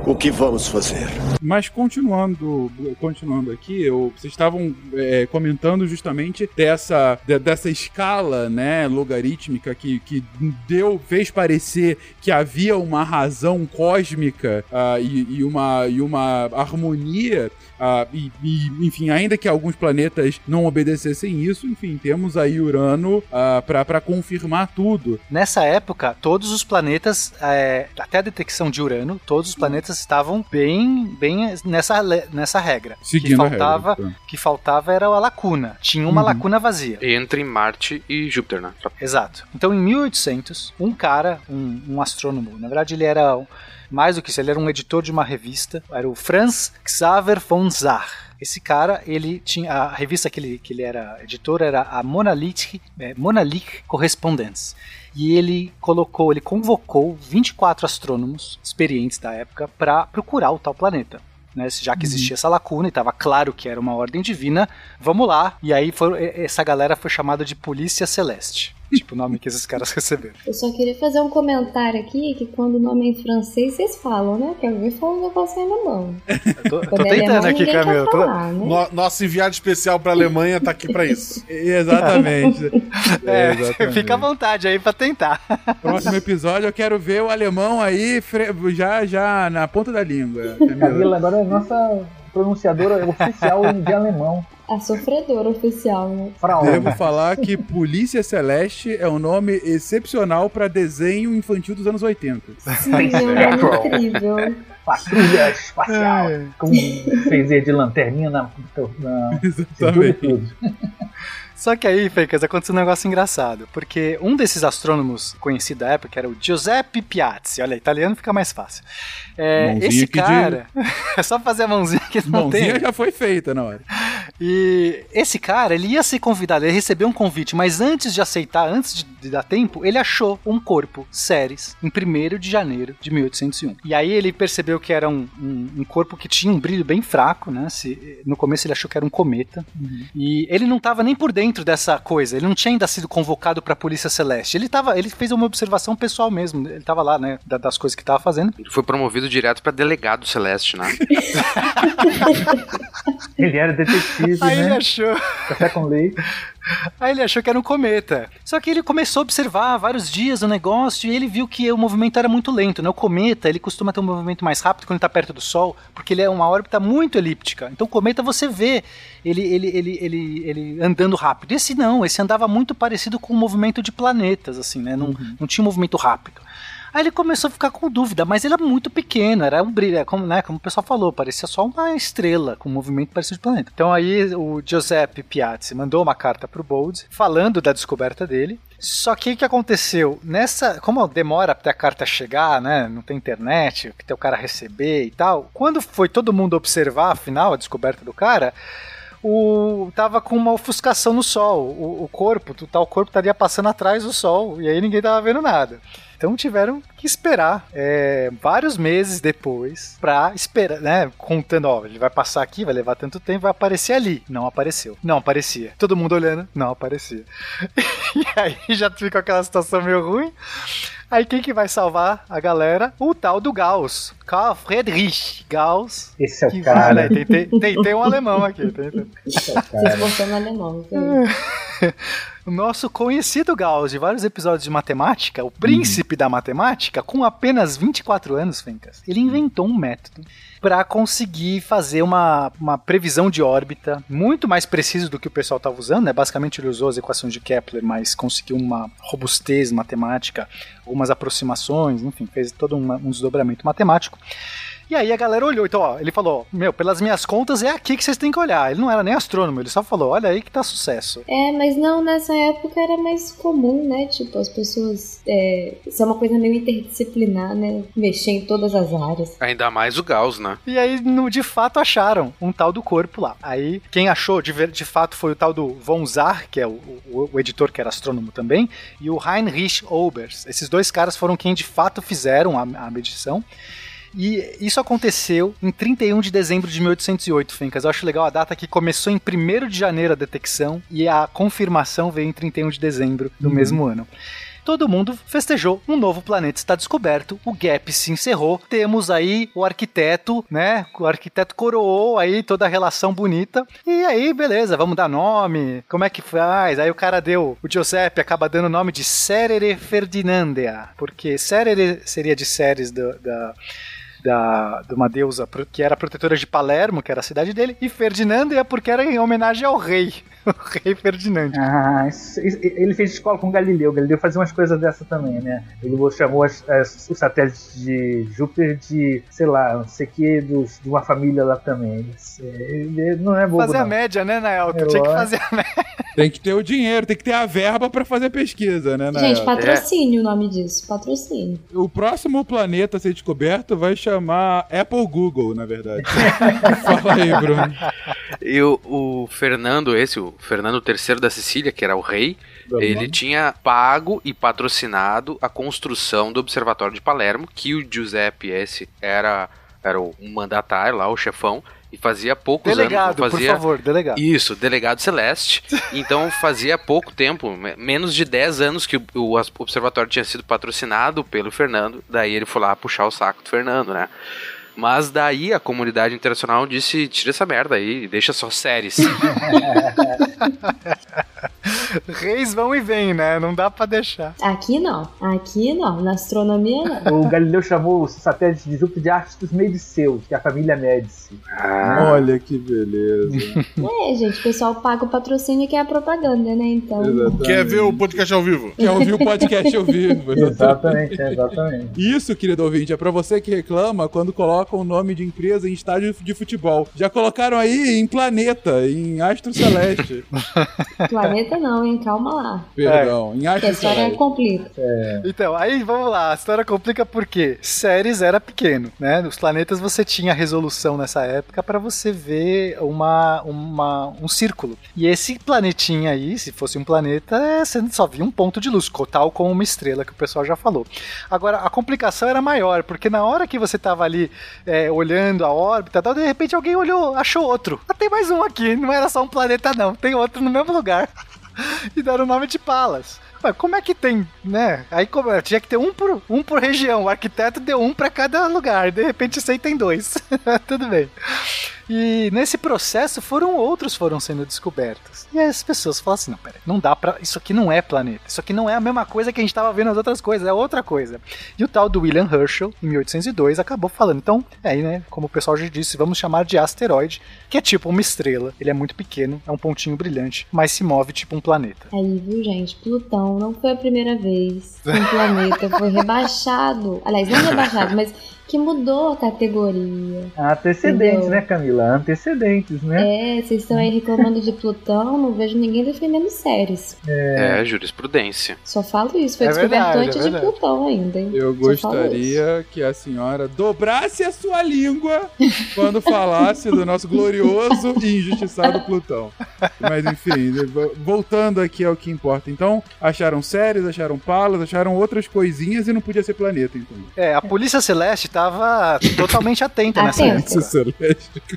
O que vamos fazer? Mas continuando, continuando aqui, eu- vocês estavam é, comentando justamente dessa, de- dessa escala, né, logarítmica que, que deu, fez parecer que havia uma razão cósmica ah, e, e uma, e uma harmonia. Ah, e, e, enfim, ainda que alguns planetas não obedecessem isso, enfim, temos aí Urano ah, pra para confirmar tudo. Nessa época, todos os planetas, é, até a detecção de Urano, todos os planetas estavam bem, bem nessa, nessa regra. Seguindo que a faltava, regra, tá. que faltava era a lacuna. Tinha uma Uhum. lacuna vazia. Entre Marte e Júpiter, né? Exato. Então, em 1800, um cara, um, um astrônomo, na verdade ele era um- mais do que isso, ele era um editor de uma revista, era o Franz Xaver von Zach. Esse cara, ele tinha a revista que ele, que ele era editor era a Monolithic, é, Monolithic Correspondence. E ele colocou, ele convocou 24 astrônomos experientes da época para procurar o tal planeta. Né, já que existia essa lacuna e estava claro que era uma ordem divina, vamos lá. E aí foi- essa galera foi chamada de Polícia Celeste. Tipo o nome que esses caras receberam. Eu só queria fazer um comentário aqui que quando o nome é em francês vocês falam, né? Quero ver falar um negócio em alemão. Eu tô, Quando é alemão, ninguém quer falar, né? No- nosso enviado especial pra Alemanha tá aqui pra isso. Exatamente. É, Exatamente. fica à vontade aí pra tentar. Próximo episódio eu quero ver o alemão aí já, já na ponta da língua. Camila agora é a nossa pronunciadora oficial de alemão. A sofredora oficial, né? Devo falar que Polícia Celeste é um nome excepcional para desenho infantil dos anos 80. Sim, é um nome incrível. Patrulha espacial. Com um fez de lanterninha na, na e tudo. Só que aí, Fencas, aconteceu um negócio engraçado, porque um desses astrônomos conhecido da época era o Giuseppe Piazzi. Olha, italiano fica mais fácil. É, Mãozinha esse aqui de- cara, é só fazer a mãozinha que não Mãozinha tem. já foi feita na hora. E esse cara, ele ia ser convidado, ele recebeu um convite, mas antes de aceitar, antes de, de dar tempo, ele achou um corpo, Ceres, em 1 de janeiro de 1801. E aí ele percebeu que era um, um, um corpo que tinha um brilho bem fraco, né? Se, no começo ele achou que era um cometa. E ele não estava nem por dentro dessa coisa, ele não tinha ainda sido convocado para a Polícia Celeste. Ele tava, ele fez uma observação pessoal mesmo, ele estava lá, né, da- das coisas que estava fazendo. Ele foi promovido direto pra delegado celeste, né? Ele era detetive, Aí ele né? achou. Café com leite. Aí ele achou que era um cometa. Só que ele começou a observar vários dias o negócio e ele viu que o movimento era muito lento, né? O cometa, ele costuma ter um movimento mais rápido quando está perto do Sol, porque ele é uma órbita muito elíptica. Então o cometa você vê ele, ele, ele, ele, ele andando rápido. Esse não, esse andava muito parecido com o movimento de planetas, assim, né? Não, não tinha um movimento rápido. Aí ele começou a ficar com dúvida, mas ele é muito pequeno, era um brilho, é como, né, como o pessoal falou, parecia só uma estrela com um movimento parecido de planeta. Então aí o Giuseppe Piazzi mandou uma carta pro Bold falando da descoberta dele. Só que o que aconteceu? Nessa. Como demora até a carta chegar, né? Não tem internet, que tem o cara receber e tal. Quando foi todo mundo observar, afinal, a descoberta do cara, o tava com uma ofuscação no sol. O, o corpo, o tal corpo estaria passando atrás do sol. E aí ninguém tava vendo nada. Então tiveram que esperar é, vários meses depois pra esperar, né? Contando, ó, ele vai passar aqui, vai levar tanto tempo, vai aparecer ali. Não apareceu. Não aparecia. Todo mundo olhando, não aparecia. e aí já fica aquela situação meio ruim. Aí quem que vai salvar a galera? O tal do Gauss. Karl Friedrich Gauss. Esse é o que, cara. né, tem, tem, tem, tem um alemão aqui. Tem, tem. Esse é o cara. no alemão. O nosso conhecido Gauss de vários episódios de matemática, o príncipe da matemática, com apenas 24 anos, Fencas, ele inventou um método para conseguir fazer uma, uma previsão de órbita muito mais preciso do que o pessoal estava usando, né? Basicamente ele usou as equações de Kepler, mas conseguiu uma robustez matemática, algumas aproximações, enfim, fez todo uma- um desdobramento matemático. E aí a galera olhou, então, ó, ele falou: Meu, pelas minhas contas é aqui que vocês têm que olhar. Ele não era nem astrônomo, ele só falou: Olha aí que tá sucesso. É, mas não, nessa época era mais comum, né? Tipo, as pessoas. É, isso é uma coisa meio interdisciplinar, né? Mexer em todas as áreas. Ainda mais o Gauss, né? E aí, no, de fato, acharam um tal do corpo lá. Aí, quem achou de, ver- de fato foi o tal do Von Zar, que é o, o- o editor que era astrônomo também, e o Heinrich Obers. Esses dois caras foram quem de fato fizeram a, a medição. E isso aconteceu em 31 de dezembro de 1808, Fencas. Eu acho legal a data que começou em 1 de janeiro a detecção e a confirmação veio em 31 de dezembro do mesmo ano todo mundo festejou. Um novo planeta está descoberto, o gap se encerrou. Temos aí o arquiteto, né? O arquiteto coroou aí toda a relação bonita. E aí, beleza, vamos dar nome. Como é que faz? Aí o cara deu, o Giuseppe acaba dando o nome de Serere Ferdinandia, porque Serere seria de Ceres da, da da, de uma deusa que era protetora de Palermo, que era a cidade dele, e Ferdinandia porque era em homenagem ao rei, o rei Ferdinand. Ah, ele fez escola com Galileu. Galileu fazia umas coisas dessa também, né? Ele chamou as- as- os satélites de Júpiter de, sei lá, não sei o que, dos- de uma família lá também. Ele, ele não é bobo, Fazer a média, né, Nael? Eu tinha que fazer a média. Tem que ter o dinheiro, tem que ter a verba pra fazer pesquisa, né? Gente, patrocínio o nome disso. Patrocínio. O próximo planeta a ser descoberto vai chamar Apple Google, na verdade. Fala aí, Bruno. E o, o Fernando, esse, o Fernando III da Sicília, que era o rei, ele tinha pago e patrocinado a construção do Observatório de Palermo, que o Giuseppe esse era, era o mandatário lá, o chefão, e fazia poucos Delegado, anos. por Fazia, favor, delegado. Isso, delegado celeste. Então fazia pouco tempo, me- menos de 10 anos que o, observatório tinha sido patrocinado pelo Fernando. Daí ele foi lá puxar o saco do Fernando, né? Mas daí a comunidade internacional disse: tira essa merda aí, deixa só séries. Reis vão e vêm, né? Não dá pra deixar. Aqui não. Aqui não. Na astronomia não. O Galileu chamou os satélites de Júpiter de Astros Mediceus, que é a família Médici. Ah. Olha que beleza. É, gente, o pessoal paga o patrocínio que é a propaganda, né? Então. Quer ver o podcast ao vivo? Quer ouvir o podcast ao vivo. Exatamente, exatamente. Isso, querido ouvinte, é pra você que reclama quando colocam o nome de empresa em estádio de futebol. Já colocaram aí em planeta, em astro celeste. Planeta não, hein? Calma lá. Perdão, em Que a astro história celeste. complica. Então, aí vamos lá, a história complica porque Ceres era pequeno, né? Nos planetas você tinha resolução nessa época para você ver uma, uma, um círculo. E esse planetinha aí, se fosse um planeta, é, você só via um ponto de luz, tal como uma estrela que o pessoal já falou. Agora, a complicação era maior, porque na hora que você tava ali é, olhando a órbita, tal, de repente alguém olhou, achou outro. Ah, tem mais um aqui, não era só um planeta não, tem outro no mesmo lugar. e deram o nome de Palas. Mas como é que tem, né? Aí como, tinha que ter um por, um por região. O arquiteto deu um pra cada lugar. De repente isso aí tem dois. Tudo bem. E nesse processo foram outros foram sendo descobertos. E as pessoas falam assim: não, peraí, não dá pra. Isso aqui não é planeta. Isso aqui não é a mesma coisa que a gente tava vendo nas outras coisas, é outra coisa. E o tal do William Herschel, em 1802, acabou falando. Então, é aí, né, como o pessoal já disse, vamos chamar de asteroide, que é tipo uma estrela. Ele é muito pequeno, é um pontinho brilhante, mas se move tipo um planeta. Aí, viu, gente? Plutão não foi a primeira vez que um planeta foi rebaixado. Aliás, não rebaixado, mas que mudou a categoria. Antecedentes, Entendeu? né, Camila? Antecedentes, né? É, vocês estão aí reclamando de Plutão, não vejo ninguém defendendo séries. É, jurisprudência. Só falo isso, foi É descoberto verdade, antes é de. Plutão ainda, hein? Eu Só gostaria que a senhora dobrasse a sua língua quando falasse do nosso glorioso e injustiçado Plutão. Mas enfim, vo- voltando aqui ao que importa. Então, acharam séries, acharam palas, acharam outras coisinhas e não podia ser planeta, então. É, a Polícia Celeste tava totalmente atenta nessa época.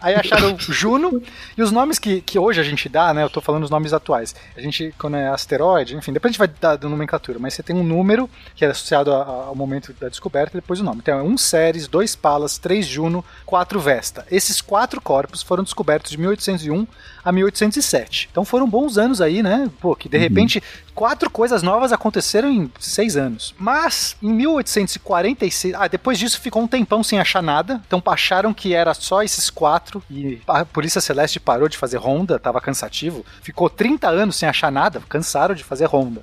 Aí acharam Juno, e os nomes que, que hoje a gente dá, né? Eu tô falando os nomes atuais. A gente, quando é asteroide, enfim, depois a gente vai dar da nomenclatura, mas você tem um número que é associado a- a- ao momento da descoberta e depois o nome. Então é um Ceres, dois Palas, três Juno, quatro Vesta. Esses quatro corpos foram descobertos de 1801 a 1807. Então foram bons anos aí, né? Pô, que de repente quatro coisas novas aconteceram em seis anos. Mas em 1846, ah, depois disso ficou um tempão sem achar nada. Então acharam que era só esses quatro e a Polícia Celeste parou de fazer ronda, tava cansativo. Ficou 30 anos sem achar nada, cansaram de fazer ronda.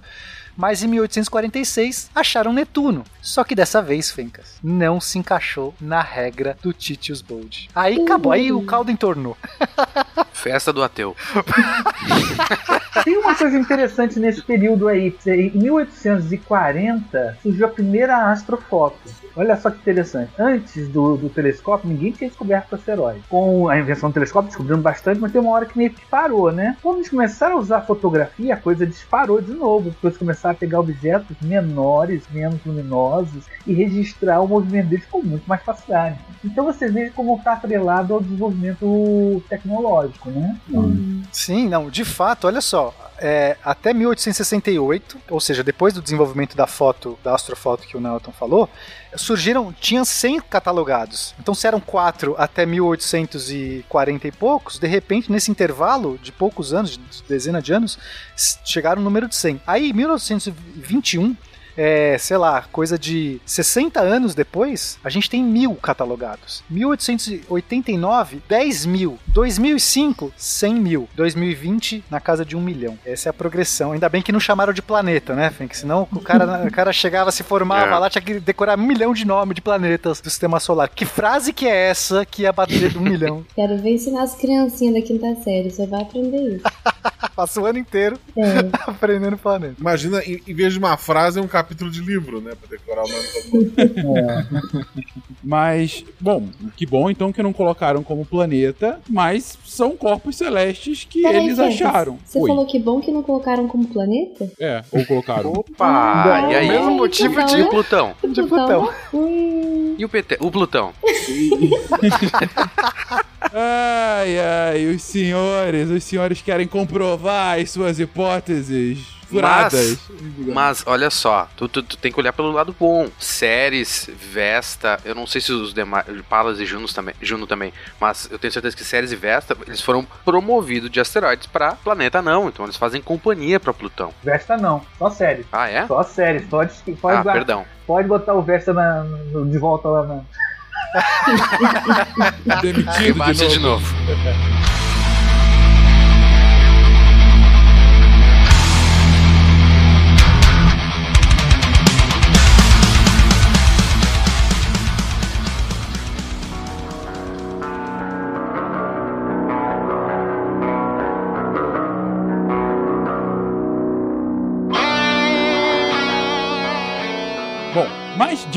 Mas em 1846 acharam Netuno. Só que dessa vez, Fencas, não se encaixou na regra do Titius Bold. Aí acabou, aí o caldo entornou. Festa do ateu. Tem uma coisa interessante nesse período aí. Em 1840 surgiu a primeira astrofoto. Olha só que interessante. Antes do, do telescópio, ninguém tinha descoberto asteroide. Com a invenção do telescópio, descobrindo bastante, mas tem uma hora que meio que parou, né? Quando eles começaram a usar fotografia, a coisa disparou de novo. As pessoas começaram a pegar objetos menores, menos luminosos, e registrar o movimento deles com muito mais facilidade. Então você vê como está atrelado ao desenvolvimento tecnológico, né? Sim, não, de fato, olha só. É, até 1868, ou seja, depois do desenvolvimento da foto, da astrofoto que o Nelton falou, surgiram, tinha 100 catalogados. Então, se eram quatro até 1840 e poucos, de repente, nesse intervalo de poucos anos, de dezena de anos, chegaram no número de 100. Aí, em 1921, é, sei lá, coisa de 60 anos depois, a gente tem mil catalogados. 1889, 10 mil. 2005, 100 mil. 2020, na casa de um milhão. Essa é a progressão. Ainda bem que não chamaram de planeta, né, Fink? Senão o cara, o cara chegava, se formava É. lá, tinha que decorar um milhão de nomes de planetas do sistema solar. Que frase que é essa que ia bater de um milhão? Quero ver ensinar as criancinhas da quinta série, você vai aprender isso. Passa o ano inteiro É. aprendendo planeta. Imagina, em, em vez de uma frase, é um capítulo de livro, né? Pra decorar o nome todo mundo. Mas, bom, que bom então que não colocaram como planeta, mas são corpos celestes que Peraí, eles Fencas, acharam. Você Oi. falou que bom que não colocaram como planeta? É, ou colocaram. Opa! Ah, e aí? mesmo motivo E de- o Plutão? De Plutão. Hum, E o, PT, o Plutão? Ai, ai, os senhores, os senhores querem comprovar as suas hipóteses furadas. Mas, mas olha só, tu, tu, tu tem que olhar pelo lado bom. Ceres, Vesta, eu não sei se os demais, Palas e Junos também, Juno também, mas eu tenho certeza que Ceres e Vesta, eles foram promovidos de asteroides pra planeta não, então eles fazem companhia pra Plutão. Vesta não, só séries. Ah, é? Só séries. Pode, pode, Ah, guardar- perdão. pode botar o Vesta na- no- de volta lá na. Demitido de de novo.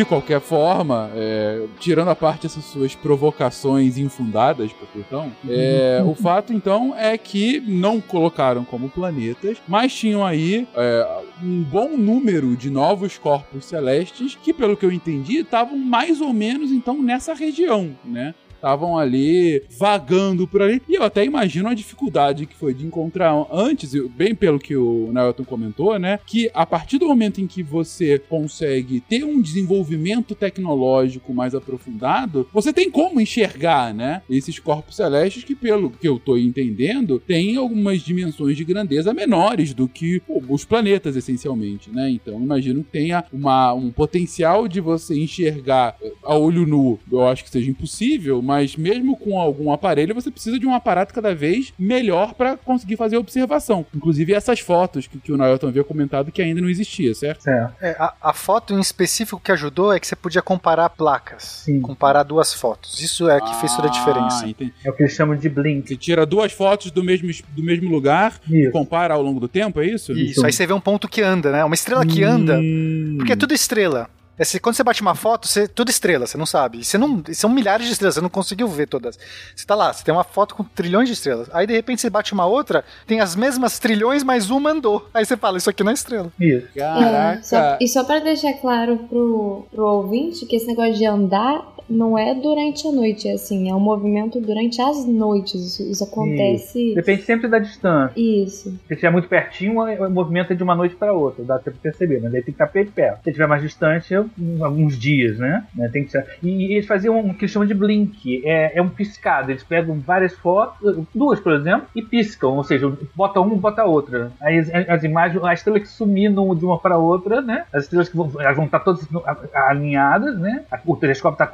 de qualquer forma, é, tirando a parte essas suas provocações infundadas para Plutão, é, o fato então é que não colocaram como planetas, mas tinham aí é, um bom número de novos corpos celestes que, pelo que eu entendi, estavam mais ou menos então nessa região, né? Estavam ali vagando por ali. E eu até imagino a dificuldade que foi de encontrar antes, bem pelo que o Nelton comentou, né? Que a partir do momento em que você consegue ter um desenvolvimento tecnológico mais aprofundado, você tem como enxergar, né? Esses corpos celestes que, pelo que eu tô entendendo, têm algumas dimensões de grandeza menores do que pô, os planetas, essencialmente, né? Então, imagino que tenha uma, um potencial de você enxergar a olho nu. Eu acho que seja impossível, mas mesmo com algum aparelho, você precisa de um aparato cada vez melhor para conseguir fazer observação. Inclusive essas fotos que, que o Nailton havia comentado que ainda não existia, certo? É, a, a, foto em específico que ajudou é que você podia comparar placas. Sim. Comparar duas fotos. Isso é que fez toda a diferença. Entendi. É o que eles chamam de blink. Você tira duas fotos do mesmo, do mesmo lugar isso. e compara ao longo do tempo, é isso? Isso, aí você vê um ponto que anda, né? Uma estrela que anda. Hum. Porque é tudo estrela. É, se- quando você bate uma foto, você, tudo estrela, você não sabe. E Você não, são milhares de estrelas, você não conseguiu ver todas. Você tá lá, você tem uma foto com trilhões de estrelas. Aí de repente você bate uma outra, tem as mesmas trilhões, mas uma andou. Aí você fala, isso aqui não é estrela. Isso. É, só- e só pra deixar claro pro, pro ouvinte que esse negócio de andar não é durante a noite, é assim, é um movimento durante as noites. Isso, isso acontece. Depende sempre da distância. Isso. Se estiver muito pertinho, o movimento é de uma noite para outra, dá tempo de perceber, mas aí tem que estar bem perto. Se estiver mais distante, é alguns dias, né? Né, Tem que ser... E eles faziam um que eles chamam de blink, é, é um piscado. Eles pegam várias fotos, duas, por exemplo, e piscam, ou seja, bota uma e bota outra. Aí as, as imagens, a estrela que sumir num- de uma para outra, né? As estrelas que vão, elas vão estar todas alinhadas, né? O telescópio está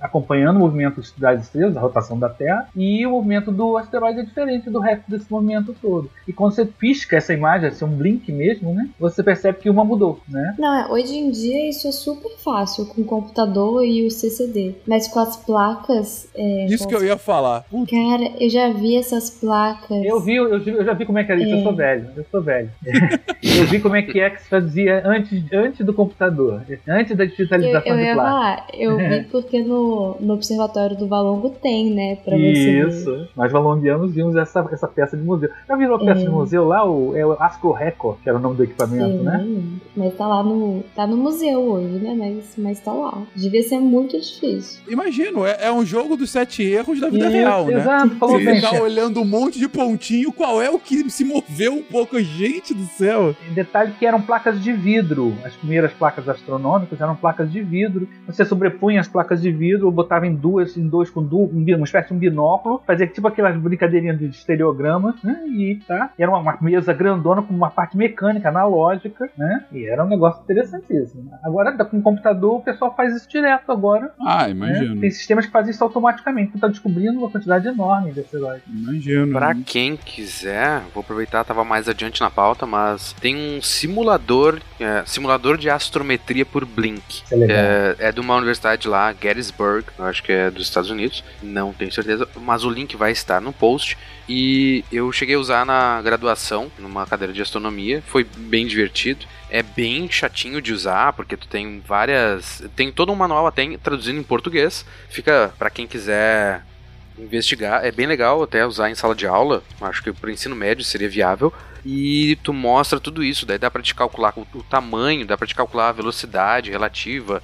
acompanhando o movimento das estrelas, a rotação da Terra, e o movimento do asteroide é diferente do resto desse movimento todo. E quando você pisca essa imagem, assim, um blink mesmo, né? Você percebe que uma mudou, né? Não, é, hoje em dia isso é super fácil com o computador e o CCD. Mas com as placas. é, Isso com que eu ia falar. Puta, Cara, eu já vi essas placas. Eu vi, eu, eu já vi como é que era isso, eu É. sou velho, eu sou velho. eu vi como é que é que se fazia antes, antes do computador, antes da Eu, digitalização eu de ia plástico. falar, eu É. vi porque no, no Observatório do Valongo tem, né? Pra você. Isso. Nós valondianos vimos essa, essa peça de museu. Já virou a peça É. de museu lá? O, é o Asco Record, que era o nome do equipamento, Sim, né? Mas tá lá no. Tá no museu hoje, né? Mas, mas tá lá. Devia ser muito difícil. Imagino, é, é um jogo dos sete erros da vida Isso, real, né? exato, falou Você bem, ficar olhando um monte de pontinho, qual é o que se moveu um pouco? Gente do céu. Detalhe que eram placas de vidro. As primeiras placas astronômicas eram placas de vidro. Você sobrepunha as placas de vidro, ou botava em duas, em dois com um uma espécie de um binóculo, fazia tipo aquelas brincadeirinhas de estereogramas, né? E tá. E era uma, uma mesa grandona com uma parte mecânica, analógica, né? E era um negócio interessantíssimo. Agora, com o computador, o pessoal faz isso direto agora. Ah, né? imagino. Tem sistemas que fazem isso automaticamente. Então tá descobrindo uma quantidade enorme de asteroides. Imagino. Pra quem quiser, vou aproveitar, tava mais adiante na pauta, mas tem um simulador, é, simulador de astrometria por Blink. É. É, é de uma universidade lá, Gettysburg, acho que é dos Estados Unidos, não tenho certeza, mas o link vai estar no post. E eu cheguei a usar na graduação, numa cadeira de astronomia, foi bem divertido. É bem chatinho de usar, porque tu tem várias. Tem todo um manual até traduzido em português. Fica pra quem quiser investigar. É bem legal até usar em sala de aula. Acho que pro ensino médio seria viável. E tu mostra tudo isso. Daí dá pra te calcular o, o tamanho, dá pra te calcular a velocidade relativa.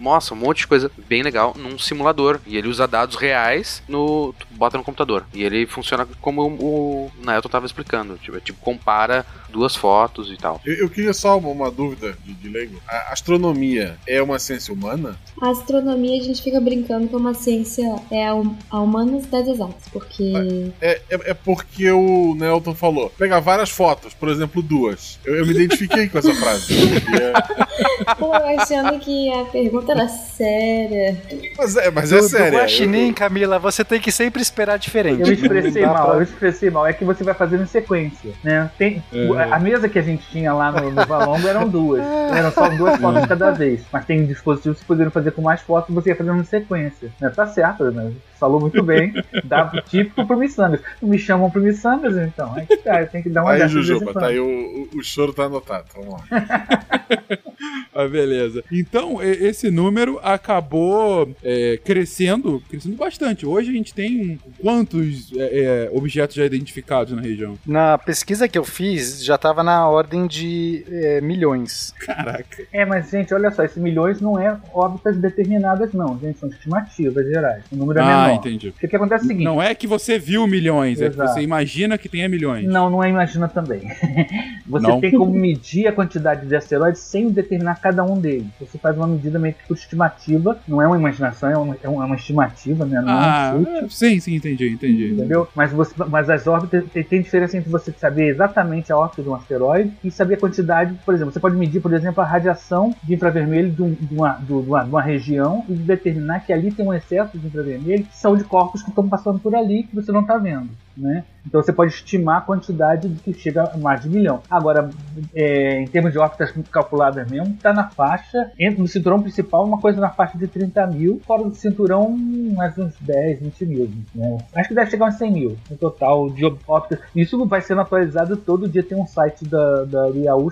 Mostra um monte de coisa bem legal num simulador. E ele usa dados reais no. Tu bota no computador. E ele funciona como o, o Naelton tava explicando. Tipo, é tipo, compara duas fotos e tal. Eu, eu queria só uma, uma dúvida de, de leigo. A astronomia é uma ciência humana? A astronomia a gente fica brincando que é uma ciência. É a, hum- a humanas das exatas, porque. É, é, é porque o Nelton falou. Pegar várias fotos, por exemplo, duas. Eu, eu me identifiquei com essa frase. Porque é- Pô, achando que a pergunta era séria. Mas é, mas Do- é do sério. Guaxinim, Camila, você tem que sempre esperar diferente. Eu expressei mal, eu expressei mal. É que você vai fazendo em sequência, né? Tem, É. A mesa que a gente tinha lá no, no Valongo eram duas. Eram só duas fotos cada vez. Mas tem dispositivos que poderiam fazer com mais fotos e você ia fazendo em sequência. Né? Tá certo, né? Falou muito bem. Dá típico pro Missangas. Não me chamam pro Missangas, então. Aí que tá, tem que dar uma Aí, Jujuba, tá aí o, o, o choro tá anotado. Vamos lá. Ah, beleza. Então, e- esse número acabou é, crescendo, crescendo bastante. Hoje a gente tem quantos é, é, objetos já identificados na região? Na pesquisa que eu fiz, já tava na ordem de é, milhões. Caraca. É, mas, gente, olha só, esses milhões não é órbitas determinadas, não, gente, são estimativas gerais. O número é Ah, menor. entendi. Porque o que acontece é o seguinte. Não é que você viu milhões, é que Exato. você imagina que tenha milhões. Não, não é imagina também. Você Não? tem como medir a quantidade de asteroides sem determinar cada um deles. Você faz uma medida meio que por estimativa, não é uma imaginação, é uma, é uma- é estimativa, né? Não Ah, é um chute. é, sim, sim, entendi, entendi. Entendeu? Mas, você, mas as órbitas tem, diferença entre você saber exatamente a órbita de um asteroide e saber a quantidade. Por exemplo, você pode medir, por exemplo, a radiação de infravermelho de, um- de uma, de uma, de uma região e determinar que ali tem um excesso de infravermelho que são de corpos que estão passando por ali que você não está vendo. Né? Então você pode estimar a quantidade que chega a mais de um milhão. Agora, é, em termos de órbitas calculadas mesmo, está na faixa, entre no cinturão principal, uma coisa na faixa de 30 mil, fora do cinturão, mais uns 10, 20 mil. Né? Acho que deve chegar uns 100 mil no total de órbitas. Isso vai sendo atualizado todo dia. Tem um site da, da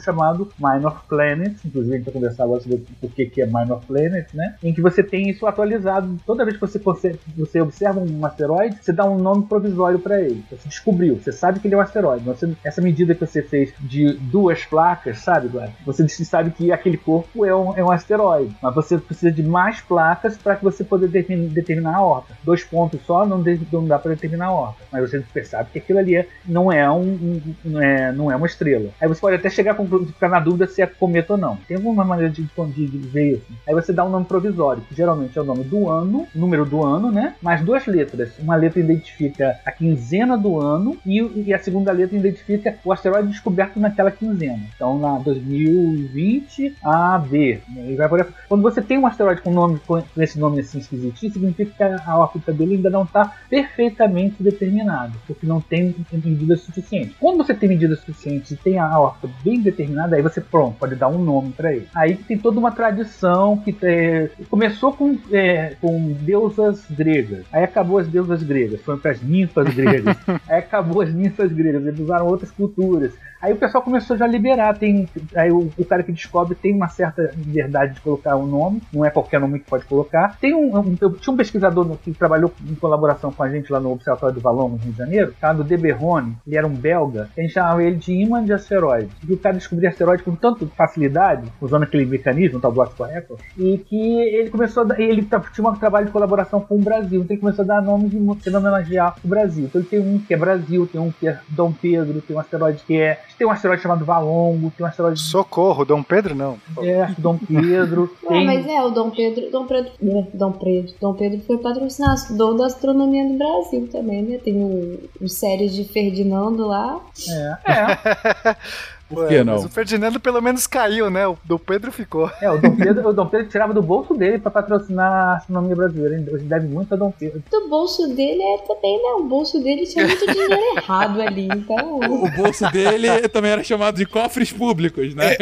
chamado Minor Planet, inclusive a gente vai conversar agora sobre o que, que é Minor Planet, né? em que você tem isso atualizado. Toda vez que você, você observa um asteroide, você dá um nome provisório para ele. Você descobriu, você sabe que ele é um asteroide. Você- essa medida que você fez de duas placas, sabe, Guarda? Você sabe que aquele corpo é um, é um asteroide, mas você precisa de mais placas para que você determin- determinar a órbita. Dois pontos só não, de- não dá para determinar a órbita, mas você percebe que aquilo ali é- não, é um, um- é, não é uma estrela. Aí você pode até chegar a conclu- ficar na dúvida se é cometa ou não. Tem alguma maneira de, de, de ver isso. Aí você dá um nome provisório, que geralmente é o nome do ano, número do ano, né? Mais duas letras. Uma letra identifica a quinzena do ano e, e a segunda letra identifica o asteroide descoberto naquela quinzena. Então, na 2020 AB. né? Por. Quando você tem um asteroide com nome com esse nome assim esquisitinho, significa que a órbita dele ainda não está perfeitamente determinada, porque não tem medidas suficientes. Quando você tem medidas suficientes e tem a órbita bem determinada, aí você pronto pode dar um nome para ele. Aí tem toda uma tradição que é, começou com, é, com deusas gregas, aí acabou as deusas gregas, foi para as ninfas gregas, aí acabou as ninfas gregas, eles usaram outras culturas. Aí o pessoal começou já a liberar. Tem, aí o, o cara que descobre tem uma certa liberdade de colocar o nome, não é qualquer nome que pode colocar. Tem um, um- eu tinha um pesquisador no- que trabalhou em colaboração com a gente lá no Observatório do Valon, no Rio de Janeiro, chamado De Berrone. Ele era um belga, a gente chamava ele de imã de asteroides. E o cara descobria asteroides com tanta facilidade, usando aquele mecanismo, tal do Optical Record, e que ele começou a ele tra- tinha um trabalho de colaboração com o Brasil, então ele começou a dar nomes de homenagear o Brasil. Então ele tem um que é Brasil, tem um que é Dom Pedro, tem um asteroide que é. Tem um asteroide chamado Valongo, tem um asteroide. Socorro, Dom Pedro não. É, acho que Dom Pedro. Não, tem... mas é, o Dom Pedro, Dom Pedro, né, Dom Pedro, Dom Pedro foi patrocinador da astronomia do Brasil também, né? Tem o, o série de Ferdinando lá. É, é. Por que não? Mas o Ferdinando pelo menos caiu, né? O Dom Pedro ficou. É, o Dom Pedro, o Dom Pedro tirava do bolso dele pra patrocinar a astronomia brasileira. Hoje deve muito a Dom Pedro. Do bolso dele é também, né? O bolso dele tinha muito dinheiro errado ali, então. O bolso dele também era chamado de cofres públicos, né?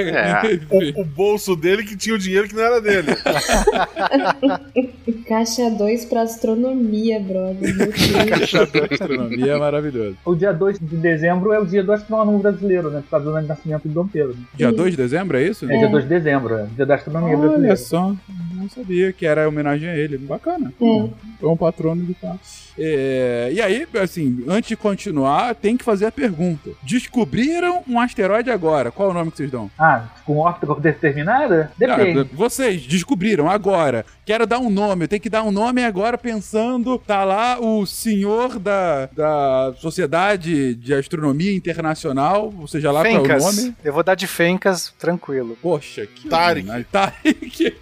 O, o bolso dele que tinha o dinheiro que não era dele. Caixa 2 pra astronomia, brother. Meu Deus. Astronomia é maravilhoso. O dia 2 de dezembro é o dia do astrônomo brasileiro, né? Por causa do nascimento de Dom Pedro. Dia 2 de dezembro, é isso? É, dia 2 de dezembro, é. Dia da astronomia Olha brasileira. só, não sabia que era homenagem a ele. Bacana. É. É um patrono de tal. É, e aí, assim, antes de continuar, tem que fazer a pergunta. Descobriram um asteroide agora. Qual é o nome que vocês dão? Ah, com órbita determinada? Depende. Ah, vocês descobriram agora. Quero dar um nome. Eu tenho que dar um nome agora pensando. Tá lá o senhor da, da Sociedade de Astronomia Internacional, ou seja lá qual é o Fencas. Nome. Eu vou dar de Fencas, tranquilo. Poxa, que Tarek. Tarek.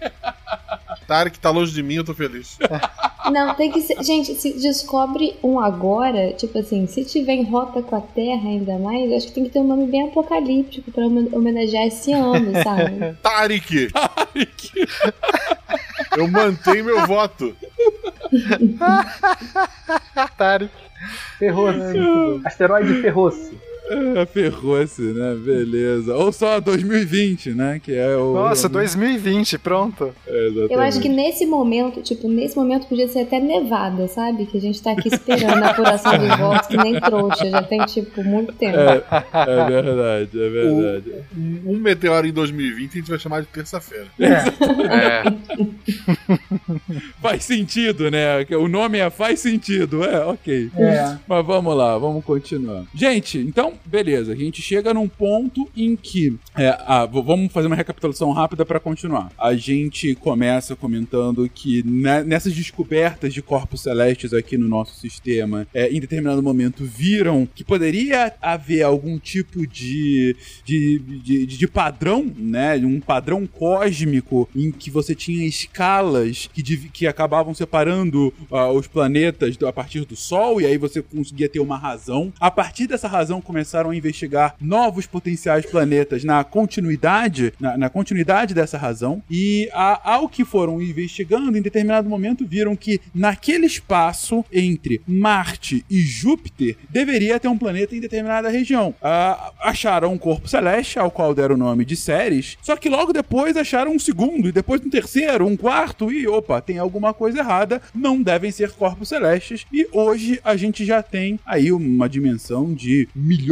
Tarek tá longe de mim, eu tô feliz. Não, tem que ser. Gente, se descobre um agora, tipo assim, se tiver em rota com a Terra ainda mais, eu acho que tem que ter um nome bem apocalíptico pra homen- homenagear esse ano, sabe? Tarek! Eu mantenho meu voto. Tarek. Ferroce. Asteroide Ferroce. É, Ferrou-se, né? Beleza. Ou só 2020, né? Que é o. Nossa, 2020, pronto. É, exatamente. Eu acho que nesse momento, tipo, nesse momento podia ser até nevada, sabe? Que a gente tá aqui esperando a apuração dos votos, que nem trouxa, já tem, tipo, muito tempo. É, é verdade, é verdade. Um meteoro em 2020 a gente vai chamar de terça-feira. É. Faz sentido, né? O nome é Faz Sentido, é, ok. É. Mas vamos lá, vamos continuar. Gente, então, beleza. A gente chega num ponto em que. é, ah, vamos fazer uma recapitulação rápida para continuar. A gente começa comentando que ne- nessas descobertas de corpos celestes aqui no nosso sistema, é, em determinado momento viram que poderia haver algum tipo de, de, de, de- padrão, né? Um padrão cósmico em que você tinha escalas que, que acabavam separando ah, os planetas a partir do Sol, e aí você conseguia ter uma razão. A partir dessa razão, começaram a investigar novos potenciais planetas na continuidade, na, na continuidade dessa razão, e a- ao que foram investigando, em determinado momento viram que naquele espaço entre Marte e Júpiter deveria ter um planeta em determinada região. Ah, acharam um corpo celeste, ao qual deram o nome de Ceres, só que logo depois acharam um segundo, e depois um terceiro, um quarto, e opa, tem alguma coisa errada, não devem ser corpos celestes, e hoje a gente já tem aí uma dimensão de milhões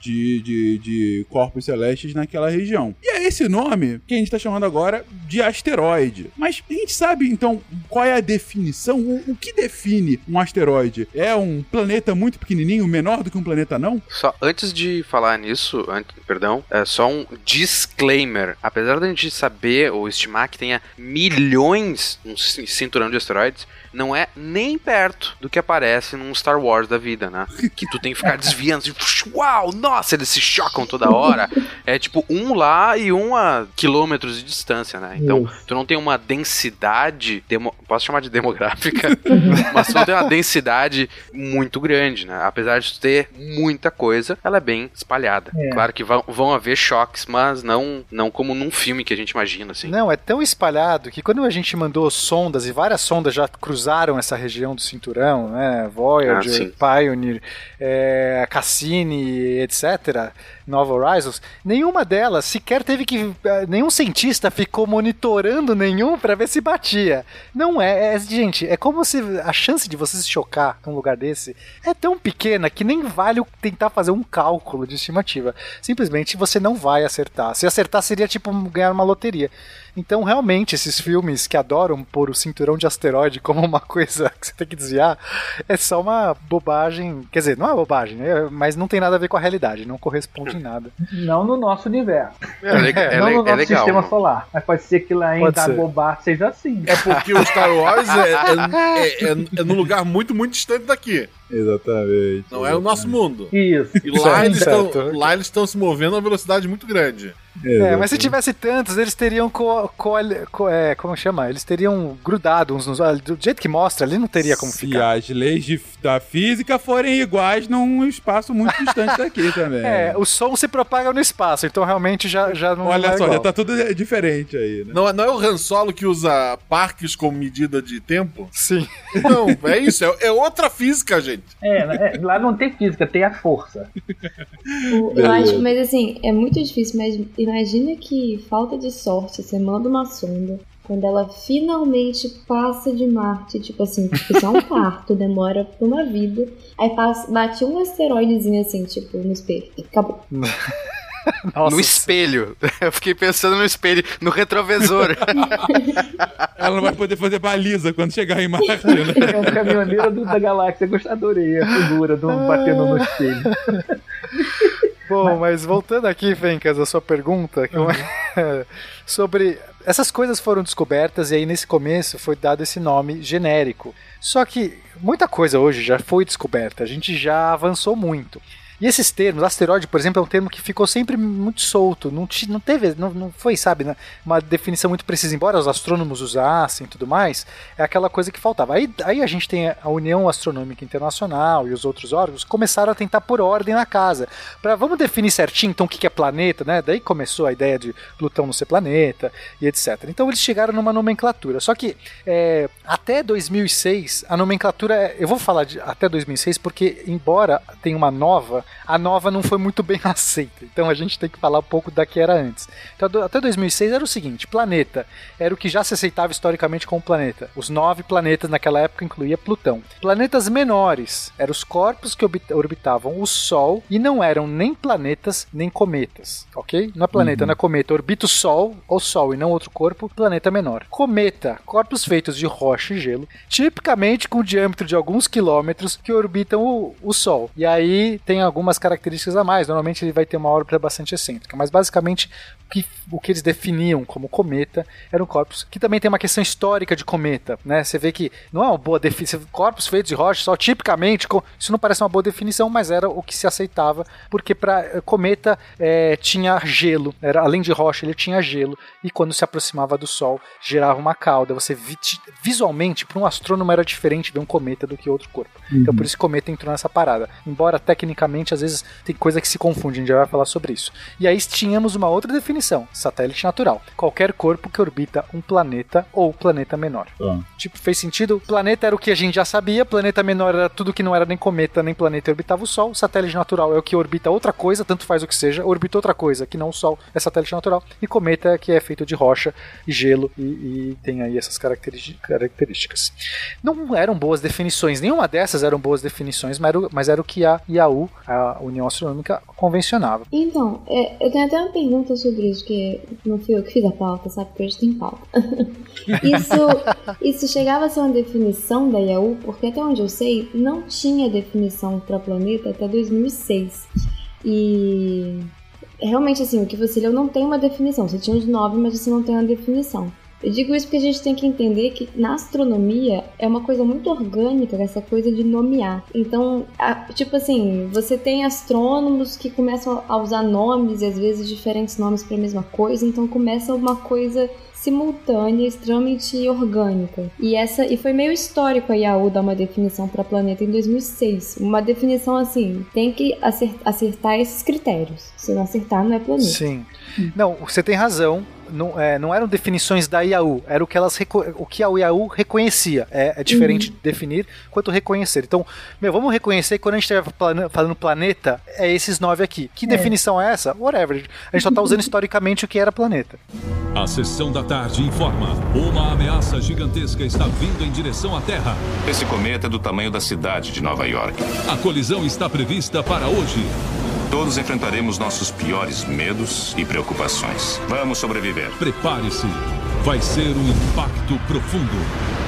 de, de, de corpos celestes naquela região. E é esse nome que a gente está chamando agora de asteroide. Mas a gente sabe então qual é a definição? O, o que define um asteroide? É um planeta muito pequenininho, menor do que um planeta não? Só antes de falar nisso, antes, perdão, é só um disclaimer. Apesar da gente saber ou estimar que tenha milhões um ci- cinturão de asteroides, não é nem perto do que aparece num Star Wars da vida, né? Que tu tem que ficar desviando, assim, uau, nossa, eles se chocam toda hora. É tipo um lá e um a quilômetros de distância, né? Então, tu não tem uma densidade, demo- posso chamar de demográfica, mas tu não tem uma densidade muito grande, né? Apesar de tu ter muita coisa, ela é bem espalhada. É. Claro que vão, vão haver choques, mas não, não como num filme que a gente imagina, assim. Não, é tão espalhado que quando a gente mandou sondas, e várias sondas já cruzaram essa região do cinturão, né? Ah, Voyager, sim. Pioneer, é, Cassini, etc., Nova Horizons, nenhuma delas sequer teve que. eh, Nenhum cientista ficou monitorando nenhum para ver se batia. Não é, é- Gente, é como se a chance de você se chocar num lugar desse é tão pequena que nem vale tentar fazer um cálculo de estimativa. Simplesmente você não vai acertar. Se acertar seria tipo ganhar uma loteria. Então, realmente, esses filmes que adoram pôr o cinturão de asteroide como uma coisa que você tem que desviar, é só uma bobagem. Quer dizer, não é uma bobagem, é- mas não tem nada a ver com a realidade, não corresponde em nada. Não no nosso universo. É, le- é não no é nosso legal. sistema solar. Mas pode ser que lá em. Dagobah seja assim. É porque o Star Wars é, é, é, é, é num lugar muito, muito distante daqui. Exatamente. Não é o nosso mundo. Isso. E lá eles, estão, lá eles estão se movendo a uma velocidade muito grande. É, mas se tivesse tantos, eles teriam co, co, co- é, como chama? Eles teriam grudado uns nos olhos. Do jeito que mostra, ali não teria como Se ficar. as leis de- da física forem iguais num espaço muito distante daqui também. É, o som se propaga no espaço, então realmente já, já não Olha é só, igual. já tá tudo diferente aí, né? Não, é- não é o Han Solo que usa parques como medida de tempo? Sim. Não, é isso. É, é outra física, gente. É, é, lá não tem física, tem a força. O- Eu acho, mas assim, é muito difícil, mas imagina que falta de sorte, você manda uma sonda, quando ela finalmente passa de Marte, tipo assim, isso é um parto, demora uma vida, aí passa, bate um asteroidezinho assim, tipo, no espelho, acabou. no espelho. Eu fiquei pensando no espelho, no retrovisor. Ela não vai poder fazer baliza quando chegar em Marte, né? É um caminhoneiro do- da galáxia. Eu adorei a figura do batendo no espelho. Bom, mas voltando aqui, Fencas, a sua pergunta, que eu- sobre essas coisas foram descobertas e aí nesse começo foi dado esse nome genérico. Só que muita coisa hoje já foi descoberta, a gente já avançou muito. E esses termos, asteroide, por exemplo, é um termo que ficou sempre muito solto, não, não teve, não, não foi, sabe, né, uma definição muito precisa, embora os astrônomos usassem e tudo mais, é aquela coisa que faltava. Aí, aí a gente tem a União Astronômica Internacional e os outros órgãos começaram a tentar pôr ordem na casa, para vamos definir certinho então o que que é planeta, né? Daí começou a ideia de Plutão não ser planeta e etc. Então eles chegaram numa nomenclatura. Só que é, até 2006 a nomenclatura, é- eu vou falar de até 2006 porque embora tenha uma nova a nova não foi muito bem aceita. Então a gente tem que falar um pouco da que era antes. Então, do- até 2006 era o seguinte: planeta era o que já se aceitava historicamente como planeta. Os nove planetas naquela época incluía Plutão. Planetas menores eram os corpos que orbita- orbitavam o Sol e não eram nem planetas nem cometas, ok? Não é planeta, não é cometa. Orbita o Sol ou Sol e não outro corpo, planeta menor. Cometa, corpos feitos de rocha e gelo, tipicamente com um diâmetro de alguns quilômetros que orbitam o, o Sol. E aí tem algumas características a mais. Normalmente ele vai ter uma órbita bastante excêntrica, mas basicamente que, o que eles definiam como cometa eram corpos que também tem uma questão histórica de cometa, né? Você vê que não é uma boa definição. Corpos feitos de rocha, só tipicamente, isso não parece uma boa definição, mas era o que se aceitava, porque para cometa eh, tinha gelo, era além de rocha, ele tinha gelo, e quando se aproximava do Sol, gerava uma cauda. Você vi- visualmente, para um astrônomo, era diferente ver um cometa do que outro corpo. Então Uhum. por isso cometa entrou nessa parada. Embora tecnicamente, às vezes, tem coisa que se confunde, a gente já vai falar sobre isso. E aí tínhamos uma outra definição: satélite natural. Qualquer corpo que orbita um planeta ou planeta menor. Tipo, fez sentido? Planeta era o que a gente já sabia, planeta menor era tudo que não era nem cometa nem planeta e orbitava o Sol. Satélite natural é o que orbita outra coisa, tanto faz o que seja, orbita outra coisa que não o Sol, é satélite natural. E cometa é que é feito de rocha e gelo e, e tem aí essas características. Não eram boas definições, nenhuma dessas eram boas definições, mas era, o- mas era o que a IAU, a União Astronômica, convencionava. Então, é, eu tenho até uma pergunta sobre isso, que não fui eu que fiz a pauta, sabe? Porque hoje tem pauta. isso, isso chegava a ser uma definição da IAU, porque até onde eu sei, não tinha definição para planeta até 2006. E realmente, assim, o que você leu não tem uma definição. Você tinha os nove, mas você não tem uma definição. Eu digo isso porque a gente tem que entender que na astronomia é uma coisa muito orgânica essa coisa de nomear. Então, a- tipo assim, você tem astrônomos que começam a usar nomes e às vezes diferentes nomes para a mesma coisa, então começa uma coisa simultânea, extremamente orgânica. E essa e foi meio histórico a IAU dar uma definição para planeta em 2006. Uma definição assim, tem que acer- acertar esses critérios. Se não acertar, não é planeta. Sim. Não, você tem razão. Não, é, não eram definições da IAU, era o que elas o que a IAU reconhecia. É, é diferente de definir quanto reconhecer. Então, meu, vamos reconhecer que quando a gente estiver falando planeta, é esses nove aqui. Que É. definição é essa? Whatever. A gente só está usando historicamente o que era planeta. A sessão da tarde informa: uma ameaça gigantesca está vindo em direção à Terra. Esse cometa é do tamanho da cidade de Nova York. A colisão está prevista para hoje. Todos enfrentaremos nossos piores medos e preocupações. Vamos sobreviver. Prepare-se. Vai ser um impacto profundo.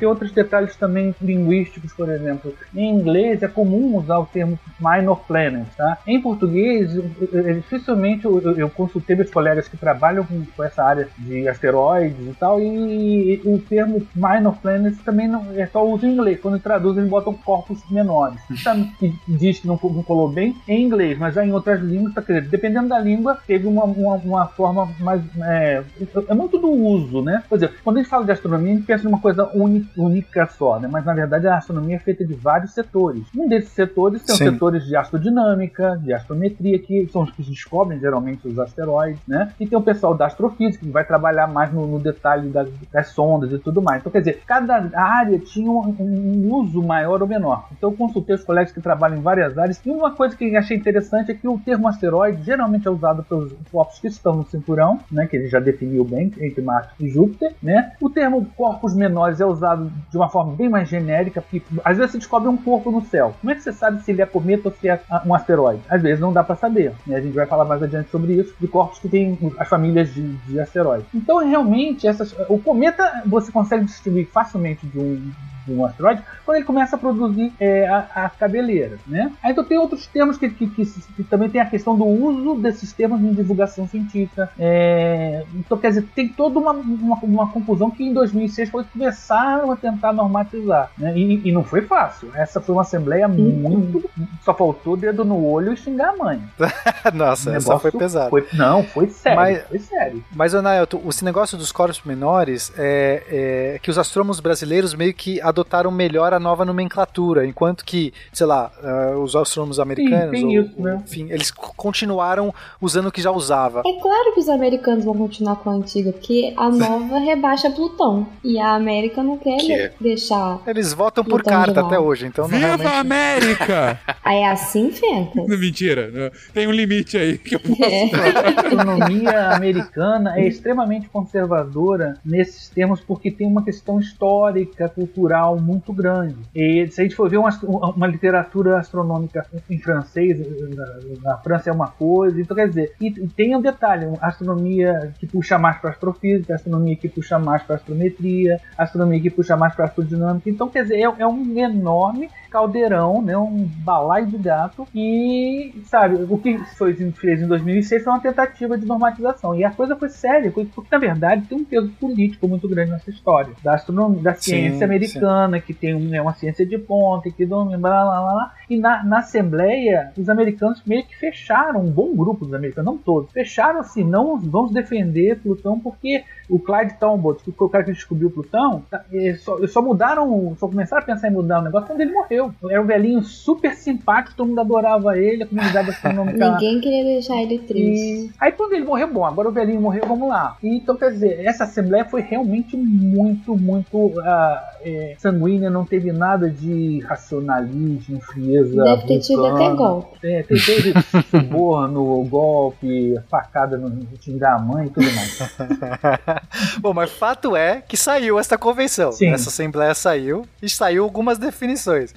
Tem outros detalhes também linguísticos, por exemplo. Em inglês é comum usar o termo minor planet, tá? Em português, eu- eu- dificilmente eu, eu- consultei meus colegas que trabalham com, com essa área de asteroides e tal, e, o termo minor planet também não é só uso em inglês. Quando traduzem, eles botam corpos menores. Sabe que diz que não, não colou bem em inglês, mas já em outras línguas, tá, quer dizer, dependendo da língua, teve uma, uma, uma forma mais. É, é muito do uso, né? Por exemplo, quando a gente fala de astronomia, a gente pensa numa coisa única, única só, né? Mas na verdade a astronomia é feita de vários setores. Um desses setores são Sim. setores de astrodinâmica, de astrometria, que são os que descobrem geralmente os asteroides, né? E tem o pessoal da astrofísica, que vai trabalhar mais no, no detalhe das, das sondas e tudo mais. Então, quer dizer, cada área tinha um, um uso maior ou menor. Então, eu consultei os colegas que trabalham em várias áreas. E uma coisa que achei interessante é que o termo asteroide geralmente é usado pelos corpos que estão no cinturão, né? Que ele já definiu bem entre Marte e Júpiter, né? O termo corpos menores é usado de uma forma bem mais genérica, porque às vezes você descobre um corpo no céu. Como é que você sabe se ele é cometa ou se é um asteroide? Às vezes não dá para saber. Né? A gente vai falar mais adiante sobre isso, de corpos que têm as famílias de, de asteroides. Então, realmente, essas, o cometa você consegue distinguir facilmente de um, um asteroide quando ele começa a produzir é, a, a cabeleira, né? Aí então tem outros termos que, que, que, que também tem a questão do uso desses termos em divulgação científica. É, então, quer dizer, tem toda uma, uma, uma confusão que em 2006 foi começaram a tentar normatizar, né? E, e não foi fácil. Essa foi uma assembleia muito... Só faltou dedo no olho e xingar a mãe. Nossa, essa foi pesada. foi- não, foi sério, Mas- foi sério. Mas, Anaelto, esse negócio dos corpos menores é, é que os astrônomos brasileiros meio que adotaram adotaram melhor a nova nomenclatura, enquanto que, sei lá, uh, os astrônomos americanos, tem ou- isso, né? enfim, eles continuaram usando o que já usava. É claro que os americanos vão continuar com a antiga, porque a nova rebaixa Plutão. E a América não quer Que é? deixar. Eles votam por Plutão de carta até hoje, então não Viva realmente... a América! Aí é assim, Fenta? Mentira, né? tem um limite aí que eu posso É. A astronomia americana é extremamente conservadora nesses termos porque tem uma questão histórica, cultural muito grande. E se a gente for ver uma, uma literatura astronômica em francês, na, na França é uma coisa, então quer dizer, e, e tem um detalhe, astronomia que puxa mais para astrofísica, astronomia que puxa mais para astrometria, astronomia que puxa mais para astrodinâmica, então quer dizer, é, é um enorme caldeirão, né, um balaio de gato. E, sabe, o que foi fez em 2006 foi uma tentativa de normatização. E a coisa foi séria, porque na verdade tem um peso político muito grande nessa história. Da astronomia, da Sim, ciência americana, que tem um- é uma ciência de ponta, que domina, blá, blá, blá, blá. e na, na Assembleia os americanos meio que fecharam, um bom grupo dos americanos, não todos, fecharam assim, não vamos defender Plutão porque o Clyde Tombaugh, que foi o cara que descobriu Plutão, tá, é, só, eles só mudaram, só começaram a pensar em mudar o negócio quando ele morreu. Era um velhinho super simpático, todo mundo adorava ele, a comunidade astronômica. Ninguém queria deixar ele triste. E aí quando ele morreu, bom, agora o velhinho morreu, vamos lá. E, então, quer dizer, essa assembleia foi realmente muito, muito ah, é, sanguínea, não teve nada de racionalismo, frieza. Deve ter tido até golpe. É, teve suborno, golpe, facada no time da mãe e tudo mais. Bom, mas fato é que saiu esta convenção. Sim. Essa assembleia saiu e saiu algumas definições.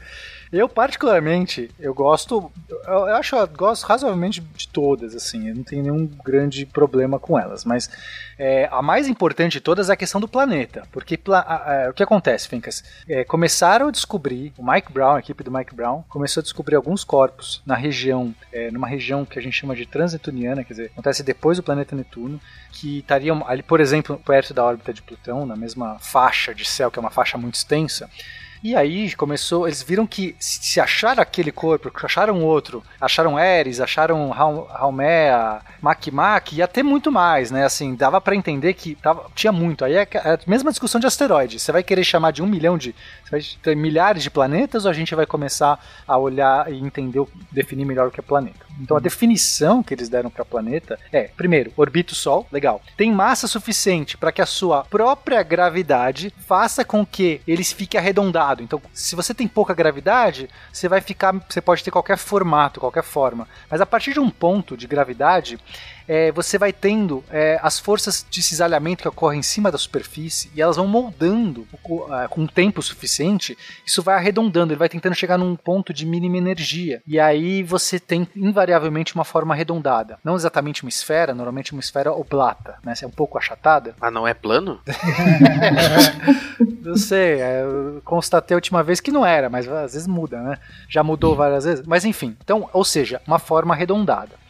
Eu, particularmente, eu gosto. Eu, eu acho eu gosto razoavelmente de todas, assim. Eu não tenho nenhum grande problema com elas. Mas é, a mais importante de todas é a questão do planeta. Porque pla- a- a- o que acontece, Fincas? É, começaram a descobrir, o Mike Brown, a equipe do Mike Brown, começou a descobrir alguns corpos na região, é, numa região que a gente chama de transnetuniana, quer dizer, acontece depois do planeta Netuno, que estariam ali, por exemplo, perto da órbita de Plutão, na mesma faixa de céu, que é uma faixa muito extensa. E aí começou, eles viram que se se achar aquele corpo, acharam outro, acharam Eris, acharam Haumea, Makmak, ia ter muito mais, né? Assim, dava pra entender que tava, tinha muito. Aí é é a mesma discussão de asteroide. Você vai querer chamar de um milhão de. Você vai ter milhares de planetas ou a gente vai começar a olhar e entender, definir melhor o que é planeta? Então a definição que eles deram para planeta é, primeiro, orbita o Sol, legal. Tem massa suficiente para que a sua própria gravidade faça com que ele fique arredondado. Então, se você tem pouca gravidade, você vai ficar, você pode ter qualquer formato, qualquer forma. Mas a partir de um ponto de gravidade, é, você vai tendo é, as forças de cisalhamento que ocorrem em cima da superfície e elas vão moldando ah, com tempo suficiente, isso vai arredondando, ele vai tentando chegar num ponto de mínima energia. E aí você tem invariavelmente uma forma arredondada. Não exatamente uma esfera, normalmente uma esfera oblata, né? É um pouco achatada. Ah, não é plano? Eu sei, é, eu constatei a última vez que não era, mas às vezes muda, né? Já mudou várias vezes. Mas enfim, então, ou seja, uma forma arredondada.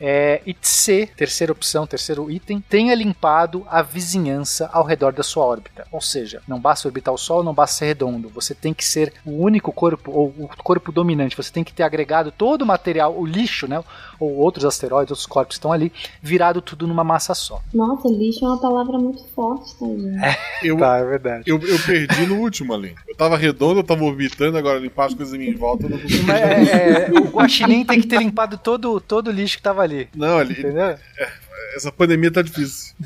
É, e C, terceira opção, terceiro item, tenha limpado a vizinhança ao redor da sua órbita. Ou seja, não basta orbitar o Sol, não basta ser redondo. Você tem que ser o único corpo, ou o corpo dominante. Você tem que ter agregado todo o material, o lixo, né? Ou outros asteroides, outros corpos que estão ali, virado tudo numa massa só. Nossa, lixo é uma palavra muito forte, tá, gente? Eu, Tá, é verdade. eu, eu perdi no último ali. Eu tava redondo, eu tava orbitando, agora limpar as coisas em minha volta, eu não consegui. Mas, é, é, o Guaxinim tem que ter limpado todo, todo o lixo que tava ali. Não, ali. Entendeu? Essa pandemia tá difícil.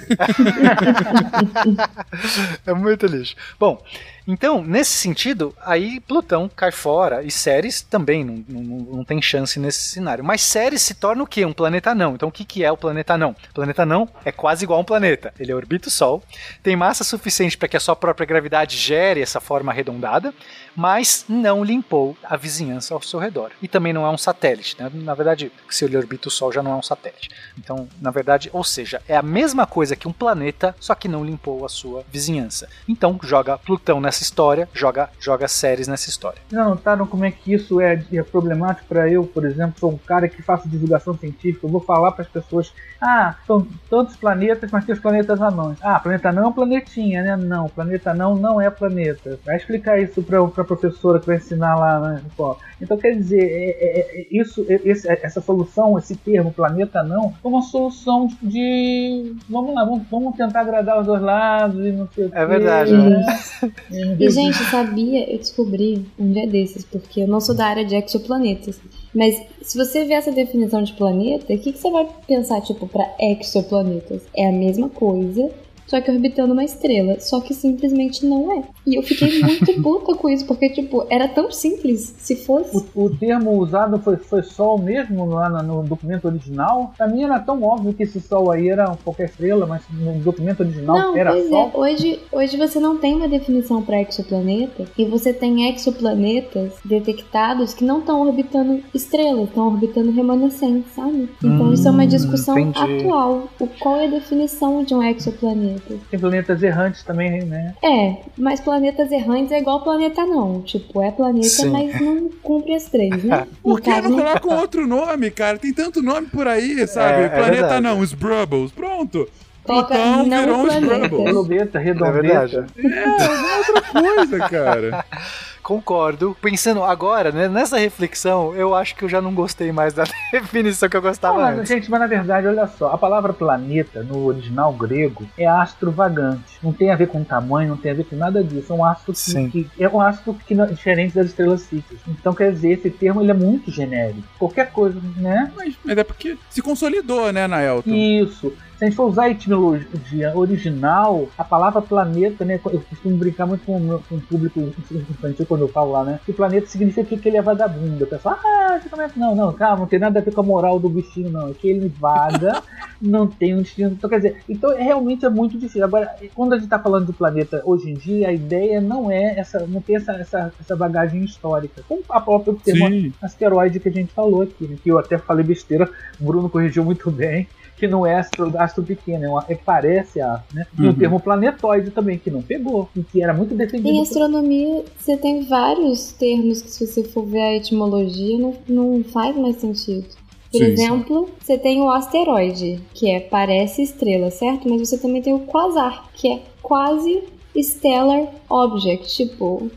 É muito lixo. Bom, então, nesse sentido, aí Plutão cai fora e Ceres também não, não, não tem chance nesse cenário. Mas Ceres se torna o quê? Um planeta não. Então, o que, que é o planeta não? O planeta não é quase igual a um planeta. Ele orbita o Sol, tem massa suficiente para que a sua própria gravidade gere essa forma arredondada, mas não limpou a vizinhança ao seu redor. E também não é um satélite. Né? Na verdade, se ele orbita o Sol, já não é um satélite. Então, na verdade, ou seja, é a mesma coisa que um planeta, só que não limpou a sua vizinhança. Então, joga Plutão nessa história, joga, joga Ceres nessa história. Não notaram como é que isso é, é problemático para eu, por exemplo, sou um cara que faço divulgação científica, eu vou falar para as pessoas, ah, são tantos planetas, mas tem os planetas anões. Ah, planeta não é um planetinha, né? Não, planeta não não é planeta. Vai explicar isso para professora que vai ensinar lá na escola. Então, quer dizer, é- é- é- isso, é- esse- essa solução, esse termo planeta não, é uma solução de, de- vamos lá, vamos, vamos tentar agradar os dois lados e não sei o É quê, verdade, né? E, gente, sabia, eu descobri um dia desses, porque eu não sou da área de exoplanetas. Mas se você vê essa definição de planeta, o que, que você vai pensar, tipo, para exoplanetas? É a mesma coisa, só que orbitando uma estrela. Só que simplesmente não é. E eu fiquei muito puta com isso, porque, tipo, era tão simples. Se fosse. O, o termo usado foi, foi Sol mesmo lá no, no documento original? Pra mim era tão óbvio que esse Sol aí era qualquer estrela, mas no documento original Não, era pois Sol. é. Hoje, hoje você não tem uma definição para exoplaneta e você tem exoplanetas detectados que não estão orbitando estrelas, estão orbitando remanescentes, sabe? Então isso é uma Hum, discussão entendi. atual. O, qual é a definição de um exoplaneta? Tem planetas errantes também, né? É, mas planetas errantes é igual planeta não. Tipo, é planeta, Sim. mas não cumpre as três, né? Por que caso, não colocam outro nome, cara? Tem tanto nome por aí, sabe? É, é Planeta verdade. não, os Brubbles. Pronto. Coloca Plutão não virou os planeta. Brubbles. Redondeta, redondeta. É, outra coisa, cara. Concordo. Pensando agora, né, nessa reflexão, eu acho que eu já não gostei mais da definição que eu gostava Não, mas, antes. gente, mas na verdade, olha só, a palavra planeta no original grego é astro vagante. Não tem a ver com tamanho, não tem a ver com nada disso. É um astro que, que- é um astro que não- diferente das estrelas fixas. Então quer dizer, esse termo ele é muito genérico. Qualquer coisa, né? Mas, mas é porque se consolidou, né, Naelton? Isso. Se a gente for usar a etimologia original, a palavra planeta, né? Eu costumo brincar muito com, com o público infantil quando eu falo lá, né? Que planeta significa que ele é vagabundo. O pessoal, ah, você começa. Não, não, calma, não tem nada a ver com a moral do bichinho, não. É que ele vaga, não tem um destino. Então, quer dizer, então realmente é muito difícil. Agora, quando a gente tá falando de planeta hoje em dia, a ideia não é essa, não tem essa, essa, essa bagagem histórica. Como a própria termo asteroide que a gente falou aqui, né? Que eu até falei besteira, o Bruno corrigiu muito bem que não é astro, astro pequeno, é, uma, é parece astro, né? E Uhum. o termo planetoide também, que não pegou, e que era muito defendido. Em astronomia, você tem vários termos que, se você for ver a etimologia, não, não faz mais sentido. Por Sim, exemplo, você tem o asteroide, que é parece estrela, certo? Mas você também tem o quasar, que é quase stellar object, tipo.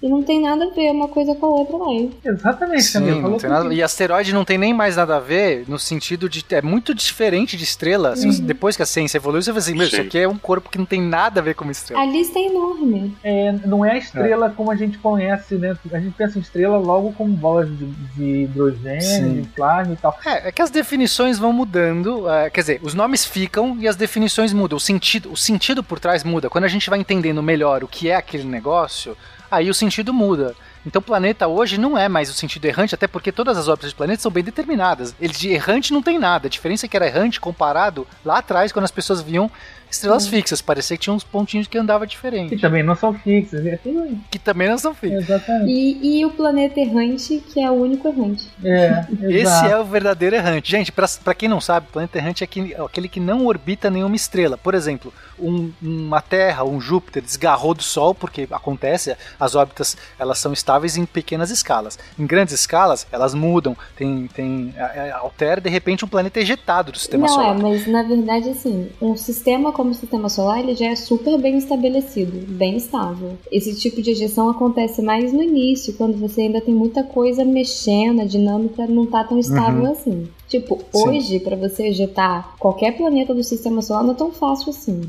E não tem nada a ver uma coisa com a outra, não. Exatamente, Sim, não tem nada- E asteroide não tem nem mais nada a ver no sentido de. É muito diferente de estrela. Você- Uhum. depois que a ciência evoluiu, você vai assim: meu, isso aqui é um corpo que não tem nada a ver com uma estrela. A lista é enorme. É, não é a estrela como a gente conhece, né? A gente pensa em estrela logo como bolas de, de hidrogênio, Sim. de plasma e tal. É, é que as definições vão mudando, é, quer dizer, os nomes ficam e as definições mudam, o sentido, o sentido por trás muda. Quando a gente vai entendendo melhor o que é aquele negócio, aí o sentido muda. Então, planeta hoje não é mais o sentido errante, até porque todas as órbitas de planeta são bem determinadas. Ele de errante não tem nada. A diferença é que era errante comparado lá atrás, quando as pessoas viam estrelas fixas. Parecia que tinha uns pontinhos que andava diferente. Que também não são fixas, é tudo. Que também não são fixas. Exatamente. E, e o planeta errante, que é o único errante. É, Esse é o verdadeiro errante. Gente, pra, pra quem não sabe, planeta errante é aquele, é aquele que não orbita nenhuma estrela. Por exemplo, um- uma Terra, um Júpiter desgarrou do Sol, porque acontece, as órbitas elas são estáveis em pequenas escalas. Em grandes escalas, elas mudam, tem, tem, é, é, altera, de repente um planeta é ejetado do sistema não solar. é, mas na verdade, assim, um sistema como o sistema solar, ele já é super bem estabelecido, bem estável. Esse tipo de ejeção acontece mais no início, quando você ainda tem muita coisa mexendo, a dinâmica não tá tão estável Uhum. assim. Tipo, Sim. hoje, pra você ejetar qualquer planeta do sistema solar, não é tão fácil assim.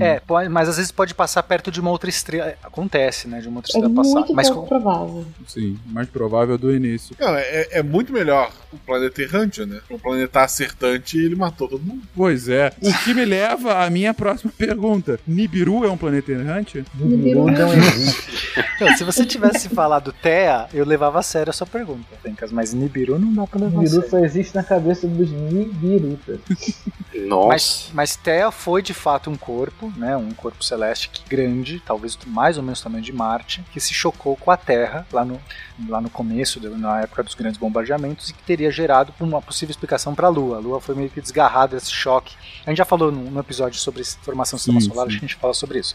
É, pode- mas às vezes pode passar perto de uma outra estrela. é, Acontece, né? De uma outra É estrela passar. muito Mas pouco provável. Sim, mais provável do início. Não, é, é muito melhor o planeta errante, né? O planeta acertante ele matou todo mundo. Pois é. O que me leva à minha próxima pergunta. Nibiru é um planeta errante? Nibiru não Então, se você tivesse falado Thea, eu levava a sério a sua pergunta, Fencas, mas Nibiru não dá pra levar a Nibiru sério. só existe na cabeça dos Nibirutas. Mas, mas Thea foi de fato um corpo, né, um corpo celeste que grande, talvez mais ou menos o tamanho de Marte, que se chocou com a Terra lá no, lá no começo, do- na época dos grandes bombardeamentos, e que teria gerado uma possível explicação para a Lua. A Lua foi meio que desgarrada desse choque. A gente já falou num episódio sobre formação do sistema solar, acho que a gente fala sobre isso.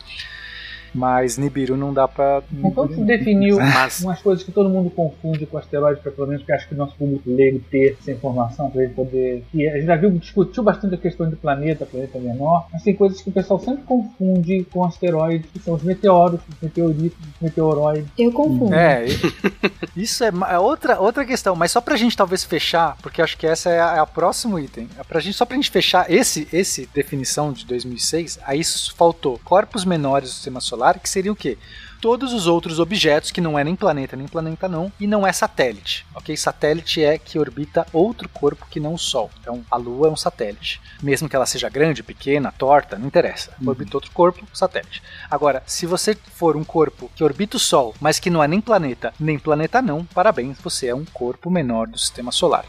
Mas Nibiru não dá pra. Então se definiu Mas- umas coisas que todo mundo confunde com asteroide, pra pelo menos que acho que o nosso público leigo ter essa informação para ele poder. E a gente já viu, discutiu bastante a questão de planeta, planeta menor, mas tem coisas que o pessoal sempre confunde com asteroides, que são os meteoros, os meteoritos, os meteoroides. Eu confundo. É, isso é é outra, outra questão, mas só pra gente talvez fechar, porque acho que essa é a, é a próximo item. É pra gente, só pra gente fechar esse, esse definição de 2006, aí isso faltou corpos menores do sistema solar solar, que seria o quê? Todos os outros objetos que não é nem planeta nem planeta não e não é satélite, ok? Satélite é que orbita outro corpo que não o Sol. Então a Lua é um satélite, mesmo que ela seja grande, pequena, torta, não interessa. Orbita outro corpo, satélite. Agora, se você for um corpo que orbita o Sol, mas que não é nem planeta nem planeta não, parabéns, você é um corpo menor do Sistema Solar.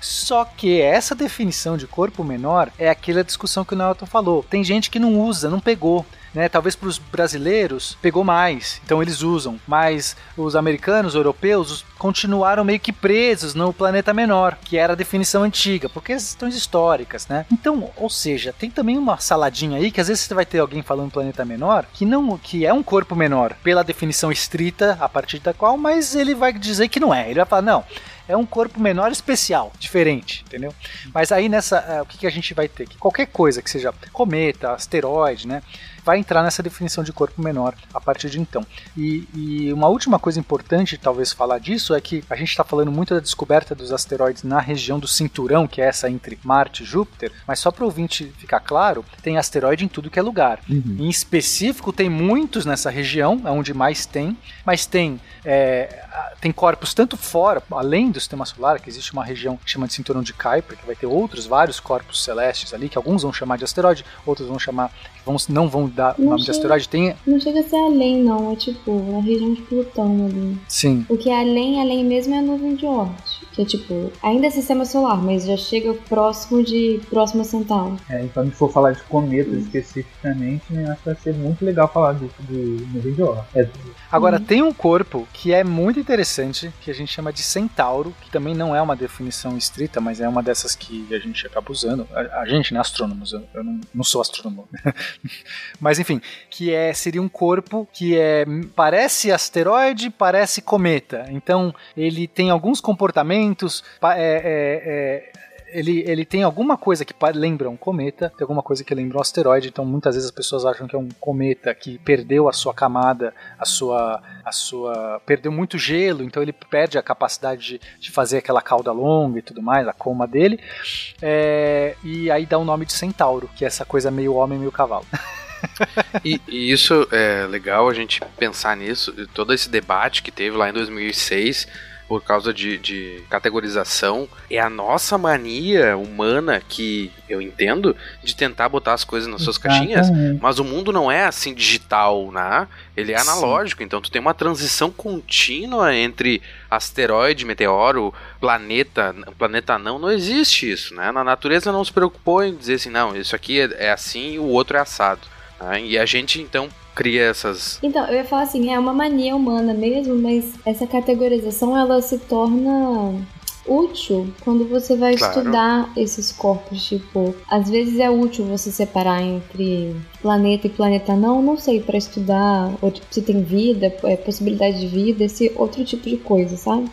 Só que essa definição de corpo menor é aquela discussão que o Nelton falou. Tem gente que não usa, não pegou. Né, talvez para os brasileiros pegou mais, então eles usam, mas os americanos, europeus, continuaram meio que presos no planeta menor, que era a definição antiga, por questões históricas, né? Então, ou seja, tem também uma saladinha aí que às vezes você vai ter alguém falando planeta menor que não que é um corpo menor pela definição estrita a partir da qual, mas ele vai dizer que não é. Ele vai falar não, é um corpo menor especial, diferente, entendeu? Mas aí nessa, eh, o que, que a gente vai ter? Que qualquer coisa que seja cometa, asteroide, né? Vai entrar nessa definição de corpo menor a partir de então. E, e uma última coisa importante, talvez, falar disso é que a gente está falando muito da descoberta dos asteroides na região do cinturão, que é essa entre Marte e Júpiter, mas só para o ouvinte ficar claro, tem asteroide em tudo que é lugar. Em específico, tem muitos nessa região, é onde mais tem, mas tem, é, tem corpos tanto fora, além do sistema solar, que existe uma região que chama de cinturão de Kuiper, que vai ter outros vários corpos celestes ali, que alguns vão chamar de asteroide, outros vão chamar, vão, não vão dar o Não nome de chega- asteroide. Tem, Não chega a ser além, não. É tipo, na região de Plutão ali. sim, O que é além, além mesmo é a nuvem de Oort. Que é tipo, ainda é sistema solar, mas já chega próximo de próximo a Centauro. É, então, se for falar de cometas especificamente, né, acho que vai ser muito legal falar disso do no vídeo. ó. É, Agora, tem um corpo que é muito interessante, que a gente chama de centauro, que também não é uma definição estrita, mas é uma dessas que a gente acaba usando. A, a gente, né, astrônomos, eu, eu não, não sou astrônomo. mas enfim, que é seria um corpo que é parece asteroide, parece cometa. Então, ele tem alguns comportamentos, é- é- é- ele, ele tem alguma coisa que lembra um cometa, tem alguma coisa que lembra um asteroide, então muitas vezes as pessoas acham que é um cometa que perdeu a sua camada, a sua. a sua. perdeu muito gelo, então ele perde a capacidade de, de fazer aquela cauda longa e tudo mais, a coma dele. É, e aí dá o nome de centauro, que é essa coisa meio homem, meio cavalo. E, e isso é legal a gente pensar nisso, todo esse debate que teve lá em 2006 por causa de, de categorização, é a nossa mania humana que eu entendo de tentar botar as coisas nas suas caixinhas, Exatamente. mas o mundo não é assim digital, né? Ele é Sim. analógico, então tu tem uma transição contínua entre asteroide, meteoro, planeta, planeta não, não existe isso, né? Na natureza não se preocupou em dizer assim, não, isso aqui é, é assim e o outro é assado. né? E a gente então cria essas Então, eu ia falar assim, é uma mania humana mesmo, mas essa categorização ela se torna útil quando você vai Claro. estudar esses corpos, tipo, às vezes é útil você separar entre planeta e planeta não, não sei, pra estudar ou, tipo, se tem vida, é, possibilidade de vida, esse outro tipo de coisa, sabe?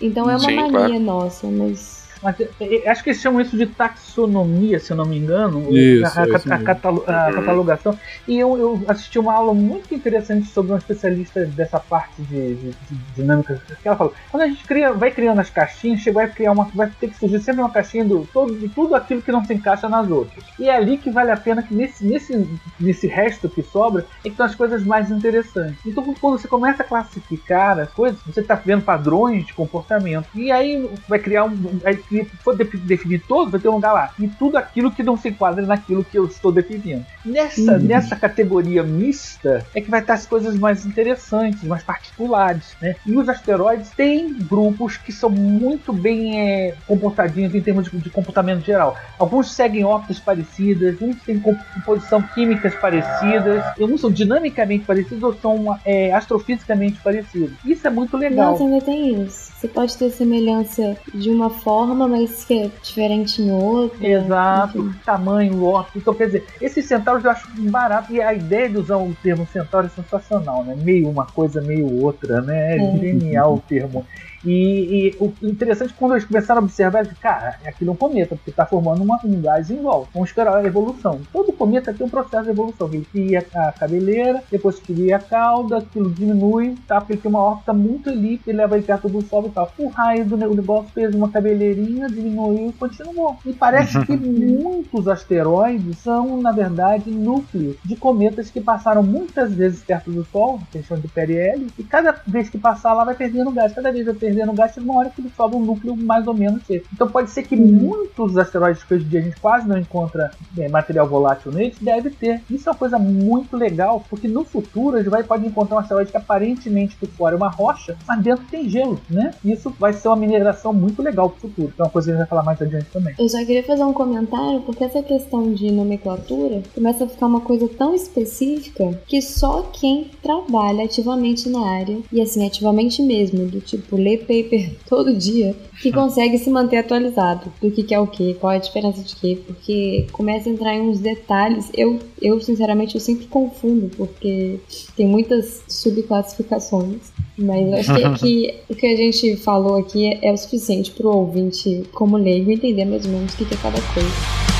Então é uma Sim, mania claro. nossa, mas Mas, é, é, acho que eles chamam isso de taxonomia, se eu não me engano. Isso, a, a- é isso a catalo- a Uhum. catalogação. E eu, eu assisti uma aula muito interessante sobre uma especialista dessa parte de, de- de dinâmica. Que ela falou: quando a gente cria, vai criando as caixinhas, chega, vai criar uma. Vai ter que surgir sempre uma caixinha do, todo, de tudo aquilo que não se encaixa nas outras. E é ali que vale a pena que nesse, nesse, nesse resto que sobra é que estão as coisas mais interessantes. Então quando você começa a classificar as coisas, você está vendo padrões de comportamento. E aí vai criar um. Aí se for de- definir todo, vai ter um lugar lá. E tudo aquilo que não se enquadra naquilo que eu estou definindo. Nessa, Uhum. nessa categoria mista é que vai estar as coisas mais interessantes, mais particulares. Né? E os asteroides têm grupos que são muito bem é, comportadinhos em termos de, de comportamento geral. Alguns seguem órbitas parecidas, uns têm composição químicas parecidas, e uns são dinamicamente parecidos ou são é, astrofisicamente parecidos. Isso é muito legal. Nossa, ainda tem isso. Você pode ter semelhança de uma forma, mas que é diferente em outra. Exato, tamanho, órbita. Então, quer dizer, esses centauros eu acho barato e a ideia de usar o termo centauro é sensacional, né? Meio uma coisa, meio outra, né? É É. genial o termo. E, e o interessante quando eles começaram a observar, eles, cara, aquilo é um cometa, porque está formando uma, um gás em volta. Vamos esperar a evolução. Todo cometa tem um processo de evolução. Ele cria a cabeleira, depois cria a cauda, aquilo diminui, tá? Porque ele tem uma órbita muito elíptica, ele leva ele perto do Sol e tal. O raio do negócio fez uma cabeleirinha, diminuiu e continuou. E parece que muitos asteroides são, na verdade, núcleos de cometas que passaram muitas vezes perto do Sol, questão de PRL, e cada vez que passar lá vai perdendo gás. Cada vez vai perdendo gás, chega uma hora que ele sobra um núcleo mais ou menos seco. Então pode ser que muitos asteroides que hoje em dia a gente quase não encontra é, material volátil neles, deve ter. Isso é uma coisa muito legal, porque no futuro a gente vai, pode encontrar um asteroide que aparentemente por fora é uma rocha, mas dentro tem gelo, né? Isso vai ser uma mineração muito legal pro futuro. Então é uma coisa que a gente vai falar mais adiante também. Eu só queria fazer um comentário, porque essa questão de nomenclatura começa a ficar uma coisa tão específica que só quem trabalha ativamente na área, e assim, ativamente mesmo, do tipo, ler paper todo dia, que consegue se manter atualizado do que, que é o que, qual é a diferença de que, porque começa a entrar em uns detalhes. Eu, eu sinceramente, eu sempre confundo, porque tem muitas subclassificações. Mas acho que, que o que a gente falou aqui é, é o suficiente para o ouvinte, como leigo, entender mais ou menos o que, que é cada coisa.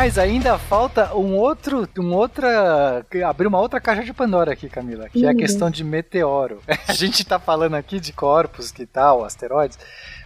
Mas ainda falta um outro, um outra, abrir uma outra caixa de Pandora aqui, Camila, que é a Uhum. questão de meteoro. A gente tá falando aqui de corpos, que tal, asteroides,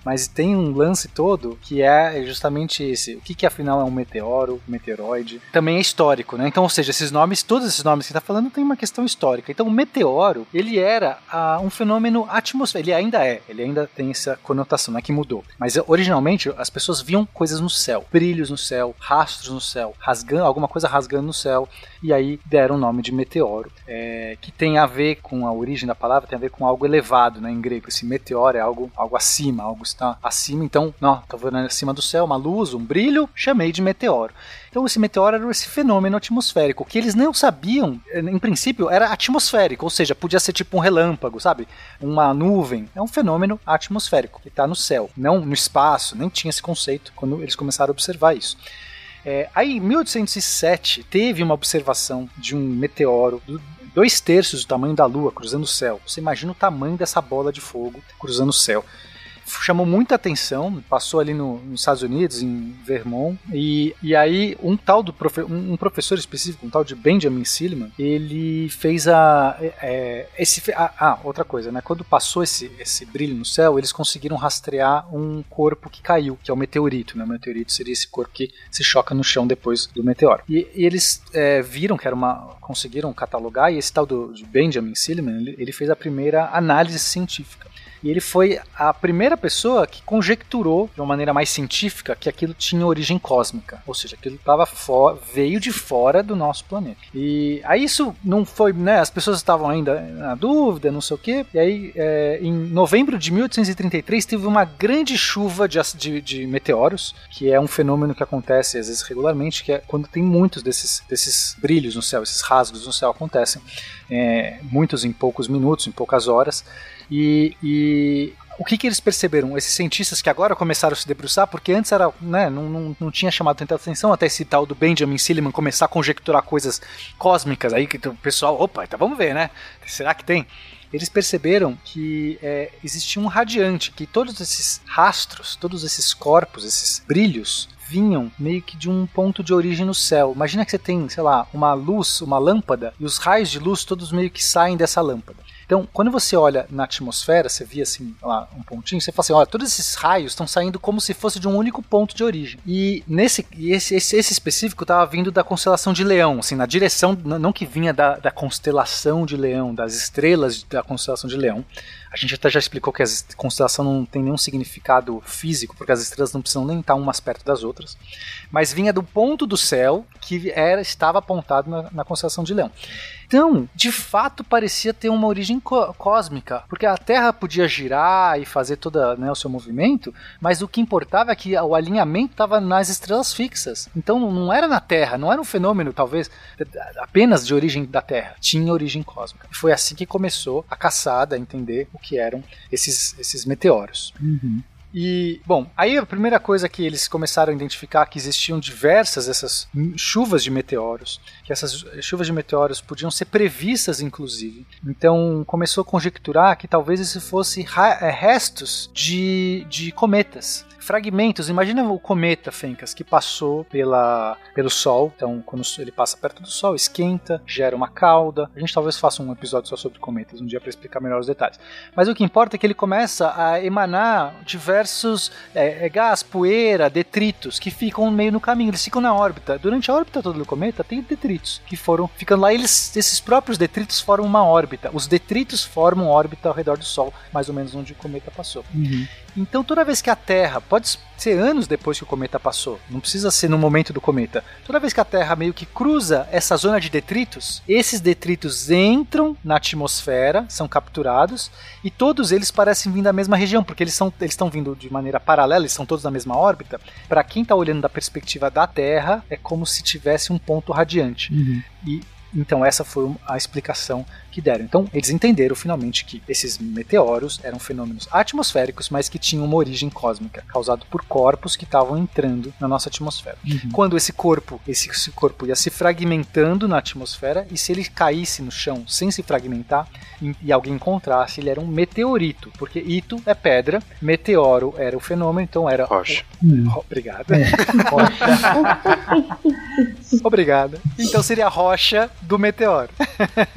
mas tem um lance todo que é justamente esse. O que, que afinal é um meteoro, um meteoroide? Também é histórico, né? Então, ou seja, esses nomes, todos esses nomes que você tá falando tem uma questão histórica. Então, o meteoro, ele era ah, um fenômeno atmosférico. Ele ainda é, ele ainda tem essa conotação, não é que mudou. Mas originalmente as pessoas viam coisas no céu, brilhos no céu, rastros no céu, rasgando, alguma coisa rasgando no céu, e aí deram o nome de meteoro, é, que tem a ver com a origem da palavra, tem a ver com algo elevado, né, em grego. Esse meteoro é algo, algo acima, algo está acima, então, não, tá vendo acima do céu, uma luz, um brilho, chamei de meteoro. Então esse meteoro era esse fenômeno atmosférico, que eles não sabiam, em princípio, era atmosférico, ou seja, podia ser tipo um relâmpago, sabe? Uma nuvem. É um fenômeno atmosférico, que está no céu, não no espaço, nem tinha esse conceito quando eles começaram a observar isso. É, aí, em 1807, teve uma observação de um meteoro do- dois terços do tamanho da Lua cruzando o céu. Você imagina o tamanho dessa bola de fogo cruzando o céu. Chamou muita atenção, passou ali no- nos Estados Unidos, em Vermont, e, e aí um tal do profe- um, um professor específico, um tal de Benjamin Silliman, ele fez a. é, é, esse, fe- ah, ah, outra coisa, né? Quando passou esse, esse brilho no céu, eles conseguiram rastrear um corpo que caiu, que é o meteorito, né? O meteorito seria esse corpo que se choca no chão depois do meteoro. E, e eles é, viram que era uma. conseguiram catalogar, e esse tal do, de Benjamin Silliman, ele, ele fez a primeira análise científica. E ele foi a primeira pessoa que conjecturou de uma maneira mais científica que aquilo tinha origem cósmica, ou seja, aquilo tava veio de fora do nosso planeta. E aí isso não foi, né? As pessoas estavam ainda na dúvida, não sei o quê. E aí, é, em novembro de 1833, teve uma grande chuva de, de, de meteoros, que é um fenômeno que acontece às vezes regularmente, que é quando tem muitos desses, desses brilhos no céu, esses rasgos no céu acontecem, é, muitos em poucos minutos, em poucas horas. E, e o que, que eles perceberam? Esses cientistas que agora começaram a se debruçar, porque antes era, né, não, não, não tinha chamado tanta atenção até esse tal do Benjamin Silliman começar a conjecturar coisas cósmicas aí, que o pessoal, opa, então vamos ver, né? Será que tem? Eles perceberam que é, existia um radiante, que todos esses rastros, todos esses corpos, esses brilhos, vinham meio que de um ponto de origem no céu. Imagina que você tem, sei lá, uma luz, uma lâmpada, e os raios de luz todos meio que saem dessa lâmpada. Então, quando você olha na atmosfera, você via assim, lá, um pontinho, você fala assim, olha, todos esses raios estão saindo como se fosse de um único ponto de origem. E nesse esse, esse, esse específico estava vindo da constelação de Leão, assim, na direção, não que vinha da, da constelação de Leão, das estrelas da constelação de Leão. A gente até já explicou que a constelação não tem nenhum significado físico, porque as estrelas não precisam nem estar umas perto das outras. Mas vinha do ponto do céu que era estava apontado na, na constelação de Leão. Então, de fato, parecia ter uma origem có- cósmica, porque a Terra podia girar e fazer todo né, o seu movimento, mas o que importava é que o alinhamento estava nas estrelas fixas. Então, não era na Terra, não era um fenômeno, talvez, apenas de origem da Terra, tinha origem cósmica. E foi assim que começou a caçada, a entender o que eram esses, esses meteoros. E, bom, aí a primeira coisa que eles começaram a identificar que existiam diversas essas chuvas de meteoros, que essas chuvas de meteoros podiam ser previstas, inclusive. Então começou a conjecturar que talvez isso fosse eh, restos de, de cometas. Fragmentos, imagina o cometa Fencas que passou pela, pelo Sol. Então, quando ele passa perto do Sol, esquenta, gera uma cauda. A gente talvez faça um episódio só sobre cometas um dia para explicar melhor os detalhes. Mas o que importa é que ele começa a emanar diversos é, é, gás, poeira, detritos que ficam meio no caminho. Eles ficam na órbita. Durante a órbita toda do cometa tem detritos que foram ficando lá. Eles, esses próprios detritos formam uma órbita. Os detritos formam órbita ao redor do Sol, mais ou menos onde o cometa passou. Então, toda vez que a Terra, pode ser anos depois que o cometa passou, não precisa ser no momento do cometa, toda vez que a Terra meio que cruza essa zona de detritos, esses detritos entram na atmosfera, são capturados, e todos eles parecem vir da mesma região, porque eles estão vindo de maneira paralela, eles são todos na mesma órbita. Para quem está olhando da perspectiva da Terra, é como se tivesse um ponto radiante. E então essa foi a explicação que deram. Então eles entenderam finalmente que esses meteoros eram fenômenos atmosféricos, mas que tinham uma origem cósmica, causado por corpos que estavam entrando na nossa atmosfera. Uhum. Quando esse corpo, esse, esse corpo ia se fragmentando na atmosfera e se ele caísse no chão sem se fragmentar e, e alguém encontrasse, ele era um meteorito, porque ito é pedra, meteoro era o fenômeno, então era rocha. Obrigado. Obrigado. Então seria a rocha do meteoro.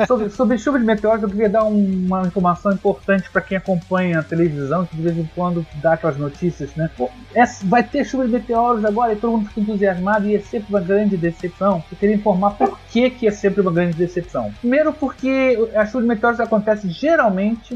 sobre, sobre chuva de meteoros, eu queria dar um- uma informação importante para quem acompanha a televisão, que de vez em quando dá aquelas notícias, né? Essa- vai ter chuva de meteoros agora e todo mundo fica entusiasmado e é sempre uma grande decepção. Eu queria informar por que, que é sempre uma grande decepção. Primeiro, porque a chuva de meteoros acontece geralmente,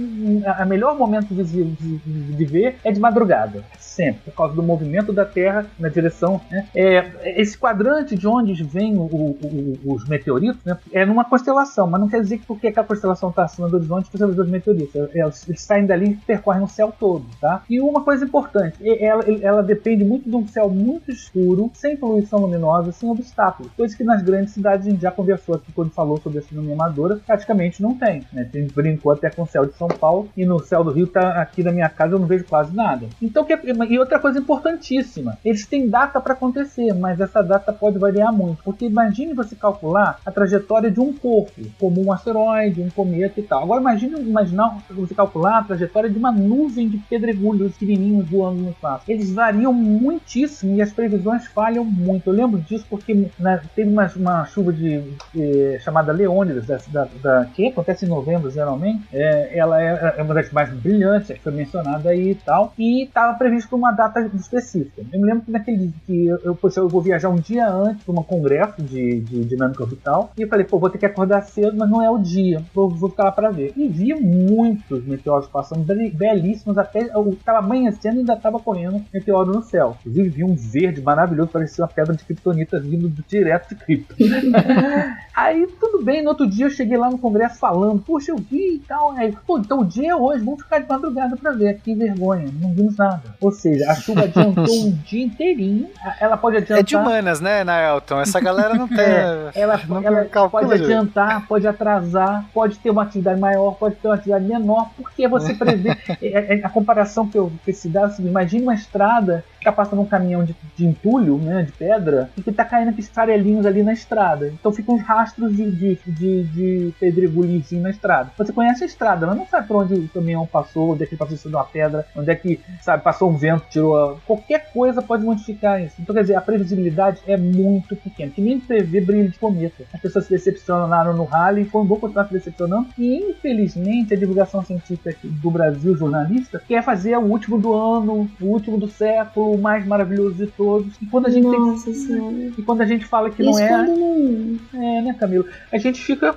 a melhor momento de, de- de- de ver é de madrugada. Sempre, por causa do movimento da Terra na direção. Né? É, esse quadrante de onde vêm o- o- o- os meteoritos né, é numa constelação, mas não quer dizer que porque aquela constelação está acima do horizonte você ver os meteoritos. É, Eles, eles saem dali e percorrem o céu todo. Tá? E uma coisa importante: ela, ela depende muito de um céu muito escuro, sem poluição luminosa, sem obstáculos. Coisa que nas grandes cidades a gente já conversou aqui quando falou sobre a astronomia amadora, praticamente não tem. Né? A gente brincou até com o céu de São Paulo e no céu do Rio, tá, aqui na minha casa, eu não vejo quase nada. Então, que, e outra coisa importantíssima: eles têm data para acontecer, mas essa data pode variar muito. Porque imagine você calcular a trajetória de um corpo, como um asteroide, um cometa e tal. Agora, imagine imaginar você calcular a trajetória de uma nuvem de pedregulhos pequenininhos voando no espaço. Eles variam muitíssimo e as previsões falham muito. Eu lembro disso porque né, teve uma, uma chuva de eh, chamada Leônidas, da, da, da- que acontece em novembro geralmente. É, ela é, é uma das mais brilhantes, que foi mencionada aí e tal, e estava previsto para uma data específica. Eu me lembro que naquele que eu, eu, eu vou viajar um dia antes para um congresso de, de dinâmica orbital, e eu falei, pô, vou ter que acordar cedo, mas não é o dia, vou, vou ficar lá para ver. E vi muitos meteoros passando, belíssimos, até eu estava amanhecendo e ainda estava correndo meteoro no céu. Inclusive vi um verde maravilhoso, parecia uma pedra de kryptonita vindo do- direto de Krypton. Aí tudo bem, no outro dia eu cheguei lá no congresso falando, puxa, eu vi e tal. Aí, pô, então o dia é hoje, vamos ficar de madrugada pra ver. Que vergonha, não vimos nada. Ou seja, a chuva adiantou um dia inteirinho. Ela pode adiantar. É de humanas, né, Naelton? Essa galera não tem. É, ela não ela pode adiantar, pode atrasar, pode ter uma atividade maior, pode ter uma atividade menor, porque você prevê. é- é- a comparação que eu que se dá é assim, imagine uma estrada que está passando um caminhão de, de entulho, né, de pedra, e que está caindo aqueles farelinhos ali na estrada. Então ficam uns rastros de, de, de, de pedregulhozinho na estrada. Você conhece a estrada, mas não sabe por onde o caminhão passou, onde é que passou em uma pedra, onde é que, sabe, passou um vento, tirou. a- Qualquer coisa pode modificar isso. Então, quer dizer, a previsibilidade é muito pequena. Que nem prever brilho de cometa. As pessoas se decepcionaram no rally e foram vão continuar se decepcionando. E, infelizmente, a divulgação científica do Brasil, jornalista, quer fazer o último do ano, o último do século, o mais maravilhoso de todos. E quando a gente Nossa tem Senhora. e quando a gente fala que não Isso é. quando não- É, né, Camilo? A gente fica.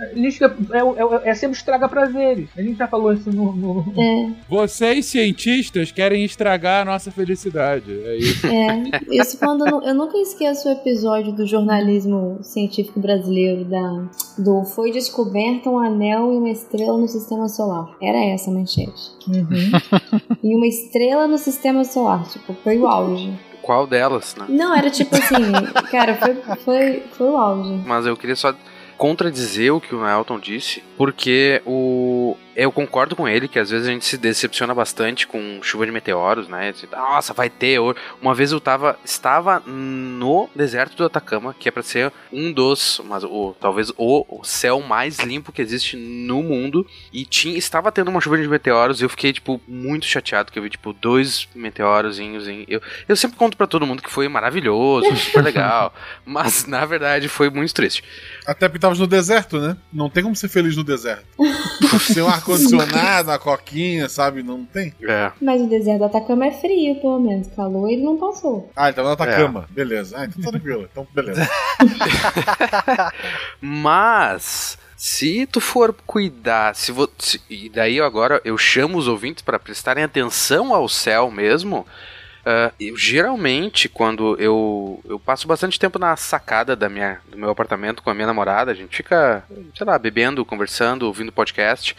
A gente fica é, é, é sempre estraga prazeres. A gente já falou isso no. no- É, Vocês, cientistas, querem estragar a nossa felicidade. É isso. é. Isso quando eu, eu nunca esqueço o episódio do jornalismo científico brasileiro da do foi descoberto um anel e uma estrela no sistema solar. Era essa a manchete. E uma estrela no sistema solar, tipo, foi o auge. Qual delas, né? Não, era tipo assim, cara, foi, foi, foi o auge. Mas eu queria só contradizer o que o Elton disse, porque o eu concordo com ele que às vezes a gente se decepciona bastante com chuva de meteoros, né? Nossa, vai ter. hoje. Uma vez eu tava, estava no deserto do Atacama, que é pra ser um dos, mas o, talvez o, céu mais limpo que existe no mundo, e tinha, estava tendo uma chuva de meteoros e eu fiquei, tipo, muito chateado, que eu vi, tipo, dois meteorozinhos em... Eu, eu sempre conto pra todo mundo que foi maravilhoso, super legal, mas na verdade foi muito triste. Até porque tava no deserto, né? Não tem como ser feliz no deserto. Sem um ar-condicionado, uma coquinha, sabe? Não tem. É. Mas o deserto do Atacama é frio, pelo menos. Calor ele não passou. Ah, ele tava no É. Atacama. Beleza. Ah, então tá tranquilo. Então, beleza. Mas se tu for cuidar, se vo, se- e daí agora eu chamo os ouvintes para prestarem atenção ao céu mesmo. ah, eu, geralmente, quando eu, eu passo bastante tempo na sacada da minha, do meu apartamento com a minha namorada, a gente fica, sei lá, bebendo, conversando, ouvindo podcast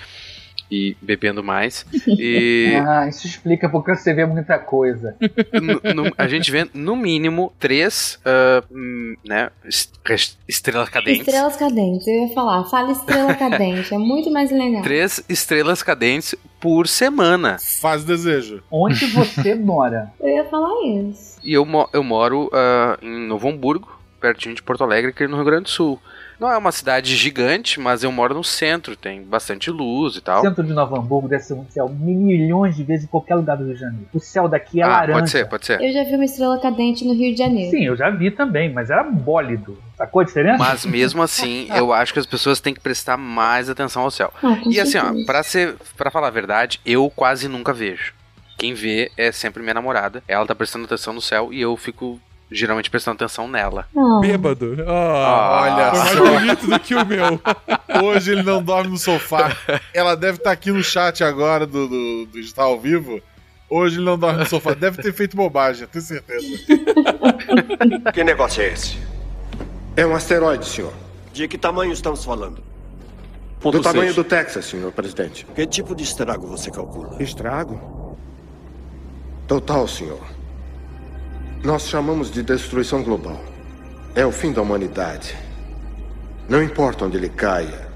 e bebendo mais. E Ah, isso explica porque você vê muita coisa. no- no- a gente vê no mínimo três hum, né, est- estrelas cadentes. Estrelas cadentes, eu ia falar. Fala estrela cadente, é muito mais legal. Três estrelas cadentes por semana. Faz desejo. Onde você mora? Eu ia falar isso. E eu, mo- eu moro ah, em Novo Hamburgo, pertinho de Porto Alegre, aqui no Rio Grande do Sul. Não é uma cidade gigante, mas eu moro no centro, tem bastante luz e tal. centro de Nova Hamburgo deve ser um céu milhões de vezes em qualquer lugar do Rio de Janeiro. O céu daqui é ah, laranja. pode ser, pode ser. Eu já vi uma estrela cadente no Rio de Janeiro. Sim, eu já vi também, mas era bólido. Sacou a diferença? Mas mesmo assim, eu acho que as pessoas têm que prestar mais atenção ao céu. Ah, E assim, ó, pra, ser, pra falar a verdade, eu quase nunca vejo. Quem vê é sempre minha namorada. Ela tá prestando atenção no céu e eu fico geralmente prestando atenção nela. Ah. Bêbado. Ah, Olha Foi mais bonito do que o meu. Hoje ele não dorme no sofá. Ela deve estar aqui no chat agora do, do, do Está ao Vivo. Hoje ele não dorme no sofá. Deve ter feito bobagem, tenho certeza. Que negócio é esse? É um asteroide, senhor. De que tamanho estamos falando? do tamanho do Texas, senhor presidente. Que tipo de estrago você calcula? Estrago? Total, senhor. Nós chamamos de destruição global. É o fim da humanidade. Não importa onde ele caia,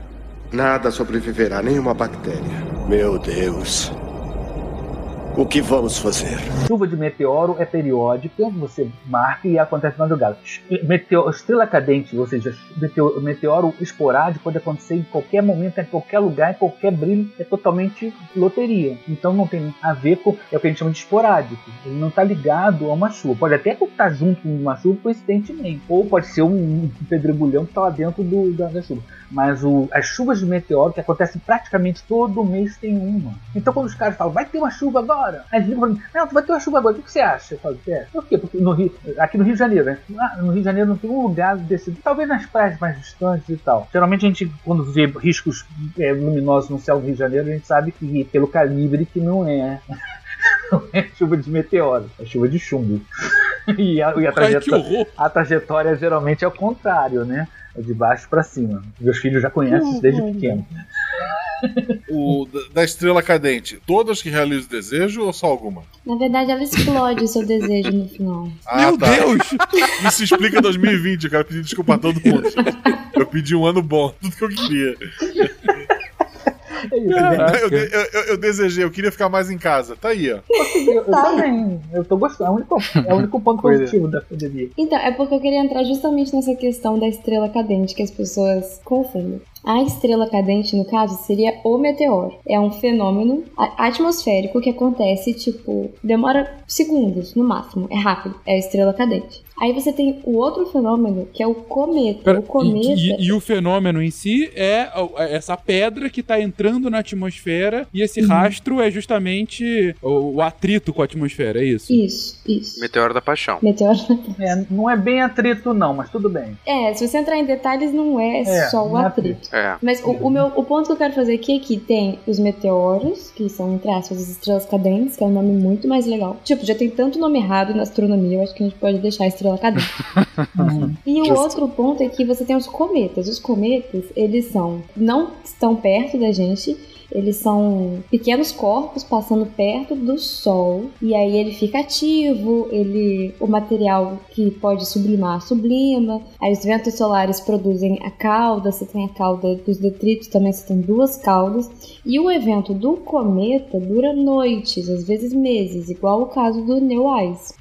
nada sobreviverá, nenhuma bactéria. Meu Deus. O que vamos fazer? Chuva de meteoro é periódica, você marca e acontece na madrugada. Meteo- estrela cadente, ou seja, meteo- meteoro esporádico pode acontecer em qualquer momento, em qualquer lugar, em qualquer brilho, é totalmente loteria. Então não tem a ver com é o que a gente chama de esporádico. Ele não está ligado a uma chuva. Pode até estar junto com uma chuva coincidentemente, ou pode ser um pedregulhão que está lá dentro do- da, da chuva. Mas o- as chuvas de meteoro que acontecem praticamente todo mês tem uma. Então quando os caras falam, vai ter uma chuva agora, aí eles pra mim, não, vai ter uma chuva agora, o que você acha? Eu falo, é. Por quê? Porque no Rio, aqui no Rio de Janeiro, né? Ah, no Rio de Janeiro não tem um lugar desse, talvez nas praias mais distantes e tal. Geralmente a gente, quando vê riscos é, luminosos no céu do Rio de Janeiro, a gente sabe que pelo calibre que não é. Não é chuva de meteoro, é chuva de chumbo. E a, e a trajetória, a trajetória geralmente é o contrário, né? É de baixo pra cima. Meus filhos já conhecem isso desde pequeno. O, da- estrela cadente, todas que realizam o desejo ou só alguma? Na verdade, ela explode o seu desejo no final. Ah, Meu Deus! Isso explica 2020, eu quero pedir desculpa a todo mundo. Eu pedi um ano bom, tudo que eu queria. É? Eu, eu, eu- eu desejei, eu queria ficar mais em casa. Tá aí, ó. Eu, eu também, eu tô gostando. É o único, é o único ponto Coisa. positivo da pandemia. Então, é porque eu queria entrar justamente nessa questão da estrela cadente que as pessoas confundem. A estrela cadente, no caso, seria o meteoro. É um fenômeno atmosférico que acontece, tipo, demora segundos no máximo. É rápido. É a estrela cadente. Aí você tem o outro fenômeno, que é o cometa. Pera, o cometa. E, e- e o fenômeno em si é é essa pedra que tá entrando na atmosfera e esse rastro é justamente o, o atrito com a atmosfera, é isso? Isso, isso. Meteoro da Paixão. Meteoro. É, não é bem atrito, não, mas tudo bem. É, se você entrar em detalhes, não é, É, só o é atrito. É. Mas o, o meu, o ponto que eu quero fazer aqui é que tem os meteoros, que são, entre aspas, as estrelas cadentes, que é um nome muito mais legal. Tipo, já tem tanto nome errado na astronomia, eu acho que a gente pode deixar ela? E o outro ponto é que você tem os cometas. Os cometas, eles são não estão perto da gente, eles são pequenos corpos passando perto do Sol e aí ele fica ativo, ele o material que pode sublimar sublima. Aí os ventos solares produzem a cauda, você tem a cauda dos detritos também, você tem duas caudas. E o evento do cometa dura noites, às vezes meses, igual o caso do New Ice.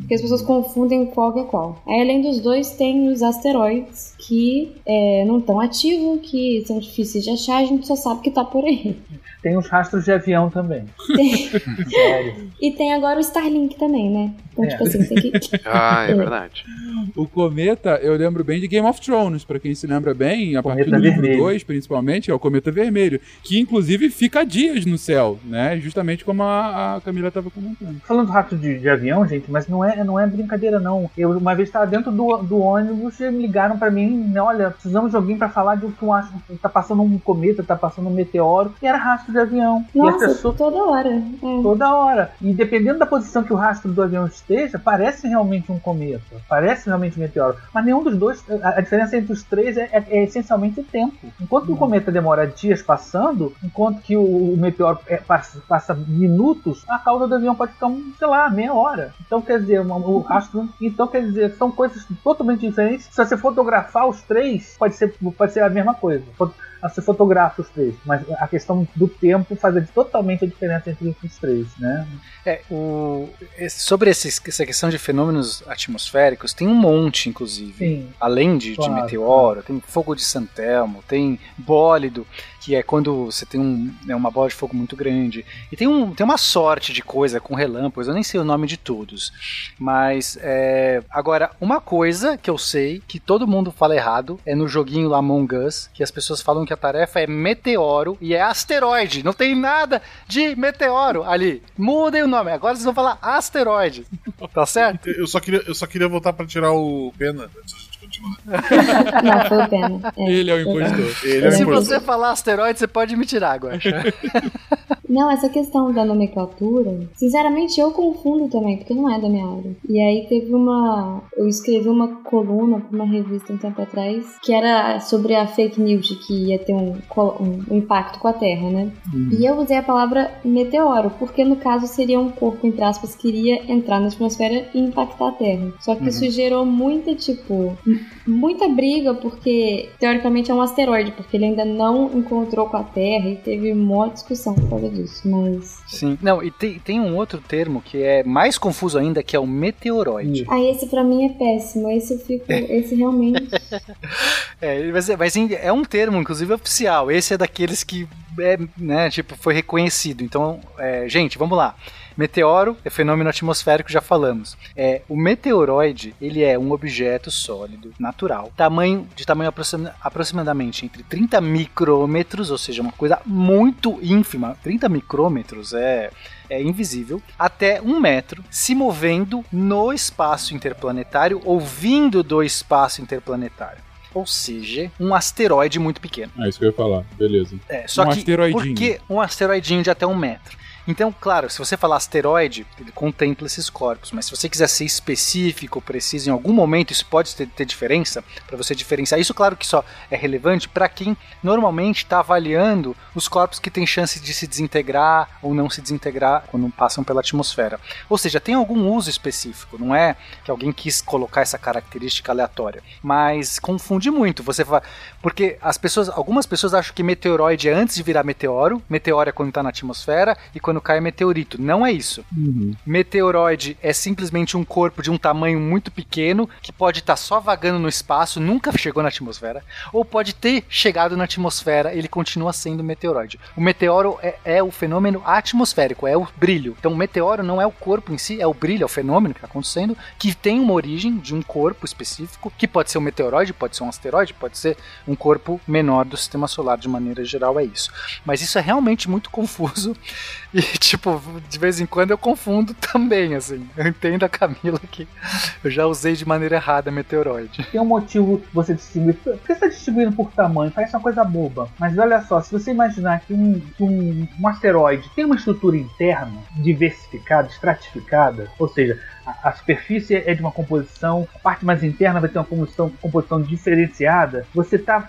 Porque as pessoas confundem qual que é qual. Aí, além dos dois, tem os asteroides que é, não estão ativos, que são difíceis de achar, a gente só sabe que tá por aí. Tem os rastros de avião também. Sério. E tem agora o Starlink também, né? Então, É. tipo assim, tem que. Ah, é verdade. O cometa, eu lembro bem de Game of Thrones, pra quem se lembra bem, a partir Cometa do livro vermelho. 2, principalmente, é o cometa vermelho, que inclusive fica dias no céu, né? Justamente como a, a Camila tava comentando. Falando do rastro de, de avião, gente, mas não é, não é brincadeira, não. Eu uma vez estava dentro do, do ônibus e me ligaram pra mim, né, olha, precisamos de alguém pra falar de o que eu acho. Tá passando um cometa, tá passando um meteoro, e era rastro de avião. e Nossa, pessoas toda hora. É. toda hora. E dependendo da posição que o rastro do avião esteja, parece realmente um cometa, parece realmente um meteoro. Mas nenhum dos dois, a, a diferença entre os três é, é- é essencialmente o tempo. Enquanto o cometa demora dias passando, enquanto que o, o meteoro é, passa, passa minutos, a cauda do avião pode ficar, sei lá, meia hora. Então quer dizer, uma- o rastro. Então quer dizer, são coisas totalmente diferentes. Se você fotografar os três, pode ser, pode ser a mesma coisa. Você fotografa os três, mas a questão do tempo faz a- totalmente a diferença entre os três, né? É, o, sobre esses- essa questão de fenômenos atmosféricos, tem um monte, inclusive. Sim. Além de, de Claro, meteoro, tem fogo de Santelmo, tem bólido, que é quando você tem um, né, uma bola de fogo muito grande. E tem, um, tem uma sorte de coisa com relâmpagos, eu nem sei o nome de todos. Mas, é, agora, uma coisa que eu sei, que todo mundo fala errado, é no joguinho Among Us, que as pessoas falam que a tarefa é meteoro e é asteroide. Não tem nada de meteoro ali. Mudem o nome, agora vocês vão falar asteroide. Tá certo? Eu só queria, eu só queria voltar pra tirar o pena antes gente continuar. Não, foi o pena. É, Ele é o impostor. Ele é Se impostor. você falar asteroide, você pode me tirar agora. Não, essa questão da nomenclatura, sinceramente eu confundo também, porque não é da minha área. E aí teve uma. Eu escrevi uma coluna pra uma revista um tempo atrás, que era sobre a fake news de que ia ter um, um- um impacto com a Terra, né? E eu usei a palavra meteoro, porque no caso seria um corpo, entre aspas, que iria entrar na atmosfera e impactar a Terra. Só que isso gerou muita, tipo, muita briga, porque teoricamente é um asteroide, porque ele ainda não encontrou com a Terra e teve uma discussão por causa disso. Mas. Sim. Não, e tem, tem um outro termo que é mais confuso ainda, que é o meteoroide. Ah, esse pra mim é péssimo. Esse eu fico. Esse realmente. É, mas, é- mas é um termo, inclusive, oficial. Esse é daqueles que, é, né, tipo, foi reconhecido. Então, é, gente, vamos lá. Meteoro é fenômeno atmosférico, já falamos. É, o meteoroide, ele é um objeto sólido, natural, tamanho de tamanho aproxima- aproximadamente entre 30 micrômetros, ou seja, uma coisa muito ínfima. 30 micrômetros é é invisível, até um metro, se movendo no espaço interplanetário ou vindo do espaço interplanetário. Ou seja, um asteroide muito pequeno. É isso que eu ia falar, beleza. É, só um que asteroidinho. por que um asteroidinho de até um metro? Então, claro, se você falar asteroide, ele contempla esses corpos, mas se você quiser ser específico, preciso, em algum momento isso pode ter, ter diferença, para você diferenciar. Isso, claro que só é relevante para quem normalmente está avaliando os corpos que têm chance de se desintegrar ou não se desintegrar quando passam pela atmosfera. Ou seja, tem algum uso específico, não é que alguém quis colocar essa característica aleatória, mas confunde muito. Você vai, porque as pessoas, algumas pessoas acham que meteoroide é antes de virar meteoro, meteoro é quando está na atmosfera e quando cai é meteorito. Não é isso. Meteoroide é simplesmente um corpo de um tamanho muito pequeno que pode estar só vagando no espaço, nunca chegou na atmosfera, ou pode ter chegado na atmosfera, ele continua sendo meteoroide. O meteoro é, é o fenômeno atmosférico, é o brilho. Então, o meteoro não é o corpo em si, é o brilho, é o fenômeno que está acontecendo, que tem uma origem de um corpo específico, que pode ser um meteoroide, pode ser um asteroide, pode ser um corpo menor do sistema solar, de maneira geral, é isso. Mas isso é realmente muito confuso. E, tipo, de vez em quando eu confundo também, assim. Eu entendo a Camila que eu já usei de maneira errada meteoroide. Tem um motivo você distinguir. Por que você está distribuindo por tamanho? Parece uma coisa boba. Mas olha só, se você imaginar que um, um, um asteroide tem uma estrutura interna diversificada, estratificada, ou seja, a, a superfície é de uma composição, a parte mais interna vai ter uma composição, composição diferenciada, você está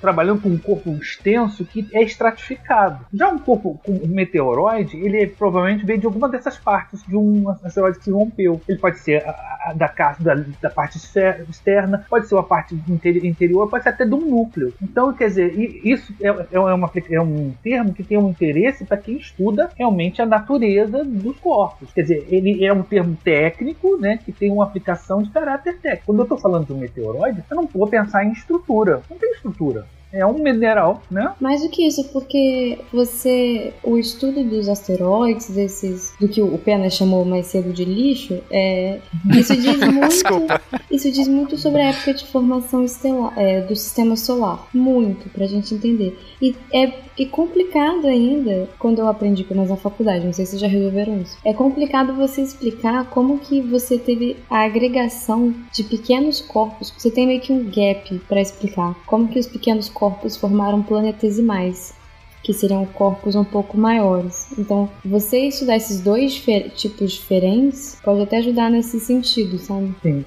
trabalhando com um corpo extenso que é estratificado. Já um corpo com um meteoroide, ele é, provavelmente vem de alguma dessas partes de um asteroide que rompeu. Ele pode ser a, a, da, da, da parte externa, pode ser uma parte interior, pode ser até de um núcleo. Então, quer dizer, isso é, é, uma, é um termo que tem um interesse para quem estuda realmente a natureza dos corpos. Quer dizer, ele é um termo técnico, né, que tem uma aplicação de caráter técnico. Quando eu estou falando de um meteoroide, eu não vou pensar em estrutura. Não tem estrutura é um mineral, né? Mais do que isso, porque você. O estudo dos asteroides, desses. do que o Pena chamou mais cedo de lixo, é, isso diz muito. Desculpa. Isso diz muito sobre a época de formação estelar, é, do sistema solar. Muito, pra gente entender. E é e complicado ainda, quando eu aprendi com nós na faculdade, não sei se já resolveram isso. É complicado você explicar como que você teve a agregação de pequenos corpos. Você tem meio que um gap para explicar como que os pequenos corpos formaram planetesimais que seriam corpos um pouco maiores. Então, você estudar esses dois tipos diferentes pode até ajudar nesse sentido, sabe? Sim.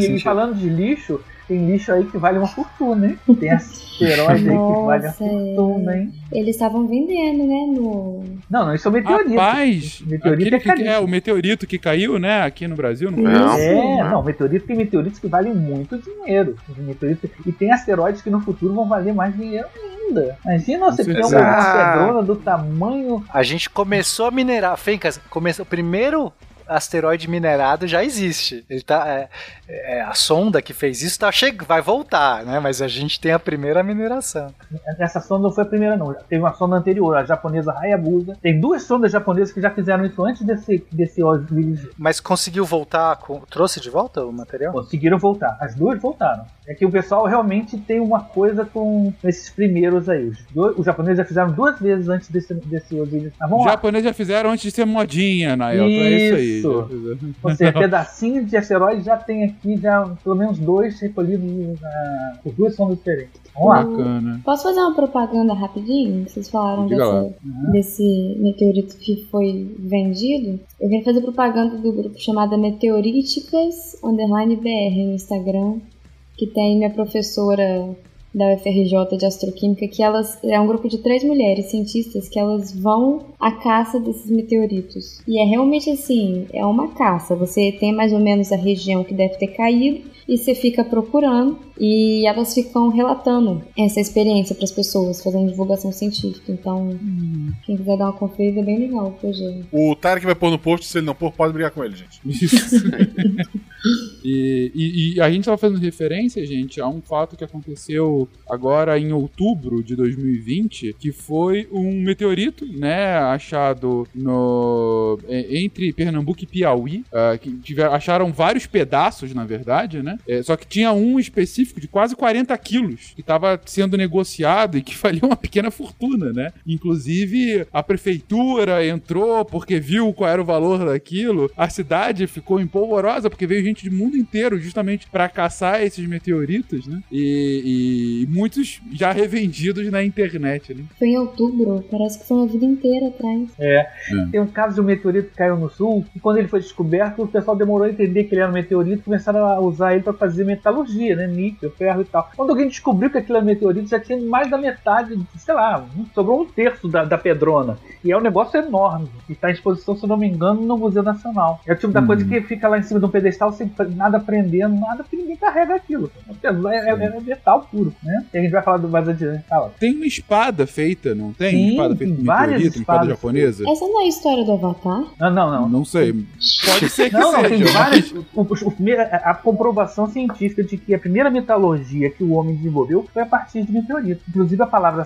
E, falando de lixo, tem lixo aí que vale uma fortuna, hein? Tem asteroide aí que vale uma fortuna, hein? Eles estavam vendendo, né? No... Não, não, isso é o meteorito. Rapaz, meteorito é, que, é o meteorito que caiu, né? Aqui no Brasil, não não. É, não, meteorito tem meteoritos que valem muito dinheiro. Meteorito, e tem asteroides que no futuro vão valer mais dinheiro ainda. Imagina você ter uma, uma pedrona do tamanho. A gente começou a minerar. Fencas, começou, o primeiro asteroide minerado já existe. Ele tá, é, é, a sonda que fez isso tá che vai voltar, né? Mas a gente tem a primeira mineração. Essa sonda não foi a primeira, não. Teve uma sonda anterior, a japonesa Hayabusa. Tem duas sondas japonesas que já fizeram isso antes desse, desse. Mas conseguiu voltar? Com... Trouxe de volta o material? Conseguiram voltar. As duas voltaram. É que o pessoal realmente tem uma coisa com esses primeiros aí. Os, dois, os japoneses já fizeram duas vezes antes desse, desse Osiris. Ah, os japoneses já fizeram antes de ser modinha, Nael. Isso. É isso aí. Ou seja, pedacinhos de asteroides já tem aqui já pelo menos dois recolhidos uh, por duas sondas diferentes. Vamos lá. Bacana. Posso fazer uma propaganda rapidinho? Vocês falaram dessa, desse meteorito que foi vendido. Eu quero fazer propaganda do grupo chamado Meteoríticas Underline BR no Instagram, que tem minha professora da UFRJ de Astroquímica, que elas é um grupo de três mulheres cientistas que elas vão à caça desses meteoritos. E é realmente assim, é uma caça. Você tem mais ou menos a região que deve ter caído e você fica procurando e elas ficam relatando essa experiência para as pessoas, fazendo divulgação científica. Então, hum. quem quiser dar uma conferida é bem legal o projeto. O Tarek vai pôr no post, se ele não pôr, pode brigar com ele, gente. e, e, e, a gente estava fazendo referência, gente, a um fato que aconteceu agora em outubro de 2020, que foi um meteorito, né, achado no entre Pernambuco e Piauí, uh, que tiver, acharam vários pedaços, na verdade, né? É, só que tinha um específico de quase 40 quilos que estava sendo negociado e que valia uma pequena fortuna, né? Inclusive, a prefeitura entrou porque viu qual era o valor daquilo. A cidade ficou empolvorosa porque veio gente do mundo inteiro justamente para caçar esses meteoritos, né? E, e, muitos já revendidos na internet, né? Foi em outubro, parece que foi uma vida inteira atrás. É. é. Tem um caso de um meteorito que caiu no sul e quando ele foi descoberto, o pessoal demorou a entender que ele era um meteorito e começaram a usar ele para fazer metalurgia, né? Níquel, ferro e tal. Quando alguém descobriu que aquilo era meteorito, já tinha mais da metade, sei lá, sobrou um terço da, da pedrona. E é um negócio enorme. E está em exposição, se não me engano, no Museu Nacional. É o tipo da coisa uhum. que fica lá em cima de um pedestal sem nada prendendo, nada, porque ninguém carrega aquilo. É, é, é metal puro, né? E a gente vai falar do mais adiante. Fala. Tem uma espada feita, não tem? Sim, espada feita com meteorito, espada japonesa? Essa não é a história do Avatar? Não, não, não. Não sei. Pode ser que não, seja. Não, tem várias. O, o, a comprovação científica de que a primeira metalurgia que o homem desenvolveu foi a partir de meteoritos. Inclusive a palavra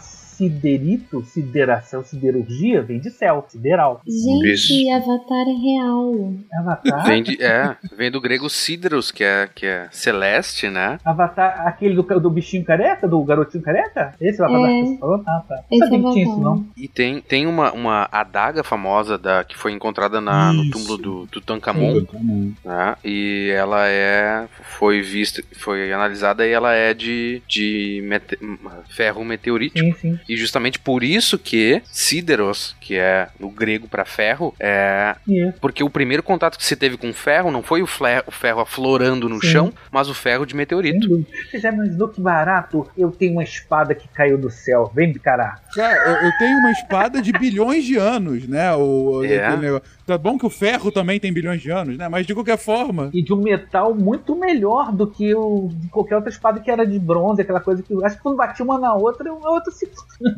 siderito, sideração, siderurgia, vem de céu, sideral. Gente, Isso. Avatar é real. Avatar? Vem, de, é, vem do grego Sideros, que é, que é celeste, né? Avatar, aquele do, do bichinho careca, do garotinho careca? Esse é o Avatar É. que você falou? Ah, tá. Não Esse sabia que tinha Avatar. isso, não. E tem, tem uma, uma adaga famosa da, que foi encontrada na, no túmulo do. Tutankhamon. né? E ela é. Foi vista, foi analisada e ela é de, de mete- ferro meteorítico. Sim, sim. E justamente por isso que Sideros, que é no grego para ferro, é. Isso. Porque o primeiro contato que se teve com ferro não foi o, o ferro aflorando no Sim. chão, mas o ferro de meteorito. Você já imaginou que barato? Eu tenho uma espada que caiu do céu. Vem de caralho. Cara, eu, eu tenho uma espada de bilhões de anos, né? O, É. Tá bom que o ferro também tem bilhões de anos, né? Mas de qualquer forma. E de um metal muito melhor do que o de qualquer outra espada que era de bronze, aquela coisa que. Acho que quando batia uma na outra, a outra se.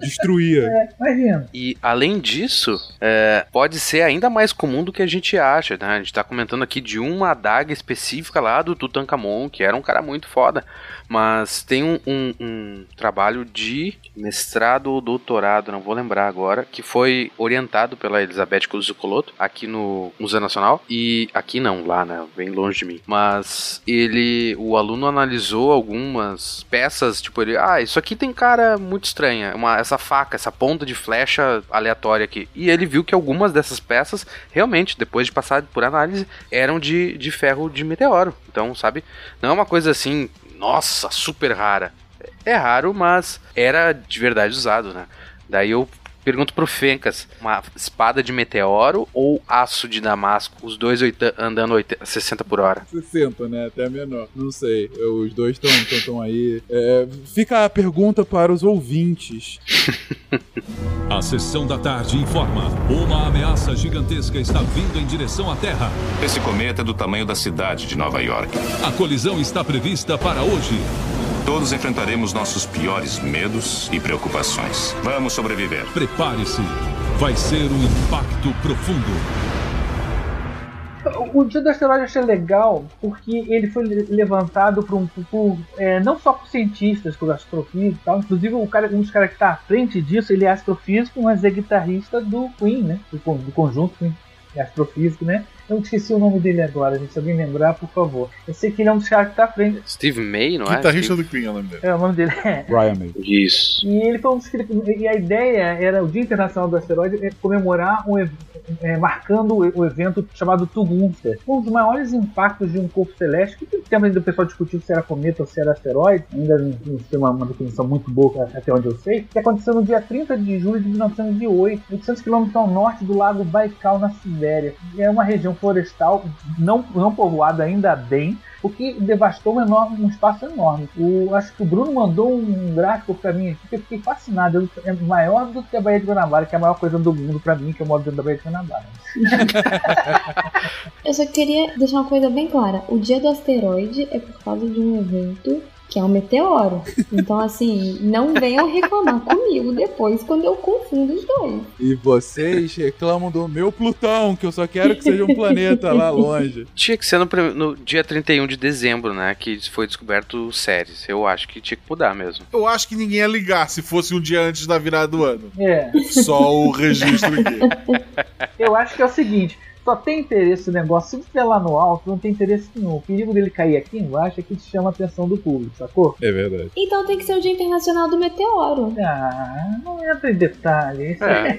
Destruía. É, imagina. E além disso, é, pode ser ainda mais comum do que a gente acha, né? A gente tá comentando aqui de uma adaga específica lá do Tutankhamon, que era um cara muito foda. Mas tem um, um- um trabalho de mestrado ou doutorado, não vou lembrar agora, que foi orientado pela Elizabeth Cuzzocoloto aqui no Museu Nacional. E aqui não, lá, né? Bem longe de mim. Mas ele, o aluno analisou algumas peças, tipo, ele, ah, isso aqui tem cara muito estranha, uma, essa faca, essa ponta de flecha aleatória aqui. E ele viu que algumas dessas peças, realmente, depois de passar por análise, eram de, de ferro de meteoro. Então, sabe, não é uma coisa assim, nossa, super rara. É raro, mas era de verdade usado, né? Daí eu pergunto pro Fencas, uma espada de meteoro ou aço de damasco, os dois oita- andando 80, 60 por hora? 60, né? Até menor. Não sei. Eu- Os dois estão tão, tão aí. É, fica a pergunta para os ouvintes. A sessão da tarde informa: uma ameaça gigantesca está vindo em direção à Terra. Esse cometa é do tamanho da cidade de Nova York. A colisão está prevista para hoje. Todos enfrentaremos nossos piores medos e preocupações. Vamos sobreviver. Prepare-se. Vai ser um impacto profundo. O dia do asteroide achei legal porque ele foi le- levantado por, um, por, é, não só por cientistas, por astrofísicos e tal. Inclusive, o cara, um dos caras que está à frente disso, ele é astrofísico, mas é guitarrista do Queen, né? Do, do conjunto Queen. É astrofísico, né? Eu esqueci o nome dele agora, gente. Se alguém lembrar, por favor. Eu sei que ele é um dos caras que está à frente. Steve May, não é? Guitarrista Steve- do Queen é o nome dele. É, o nome dele é. Brian May. Isso. E ele foi um dos que e a ideia era o Dia Internacional do Asteroide é comemorar um ev- é, marcando o evento chamado Tugunster, um dos maiores impactos de um corpo celeste que tem tempo ainda o pessoal discutiu se era cometa ou se era asteroide, ainda não, tem uma, uma definição muito boa até onde eu sei, que aconteceu no dia 30 de julho de 1908, 800 quilômetros ao norte do lago Baikal na Sibéria. É uma região florestal não, não povoada ainda bem, o que devastou um, enorme, um espaço enorme. O, acho que o Bruno mandou um gráfico pra mim aqui que eu fiquei fascinado. É maior do que a Baía de Guanabara, que é a maior coisa do mundo pra mim, que eu moro dentro da Baía de Guanabara. Eu só queria deixar uma coisa bem clara. O dia do asteroide é por causa de um evento que é um meteoro. Então, assim, não venham reclamar comigo depois quando eu confundo os dois. E vocês reclamam do meu Plutão, que eu só quero que seja um planeta lá longe. Tinha que ser no, no dia 31 de dezembro, né? Que foi descoberto séries. Eu acho que tinha que mudar mesmo. Eu acho que ninguém ia ligar se fosse um dia antes da virada do ano. É. Só o registro aqui. Eu acho que é o seguinte. Só tem interesse no negócio. Se estiver lá no alto, não tem interesse nenhum. O perigo dele cair aqui embaixo é que chama a atenção do público, sacou? É verdade. Então tem que ser o Dia Internacional do Meteoro. Ah, não entra em detalhe. Isso É.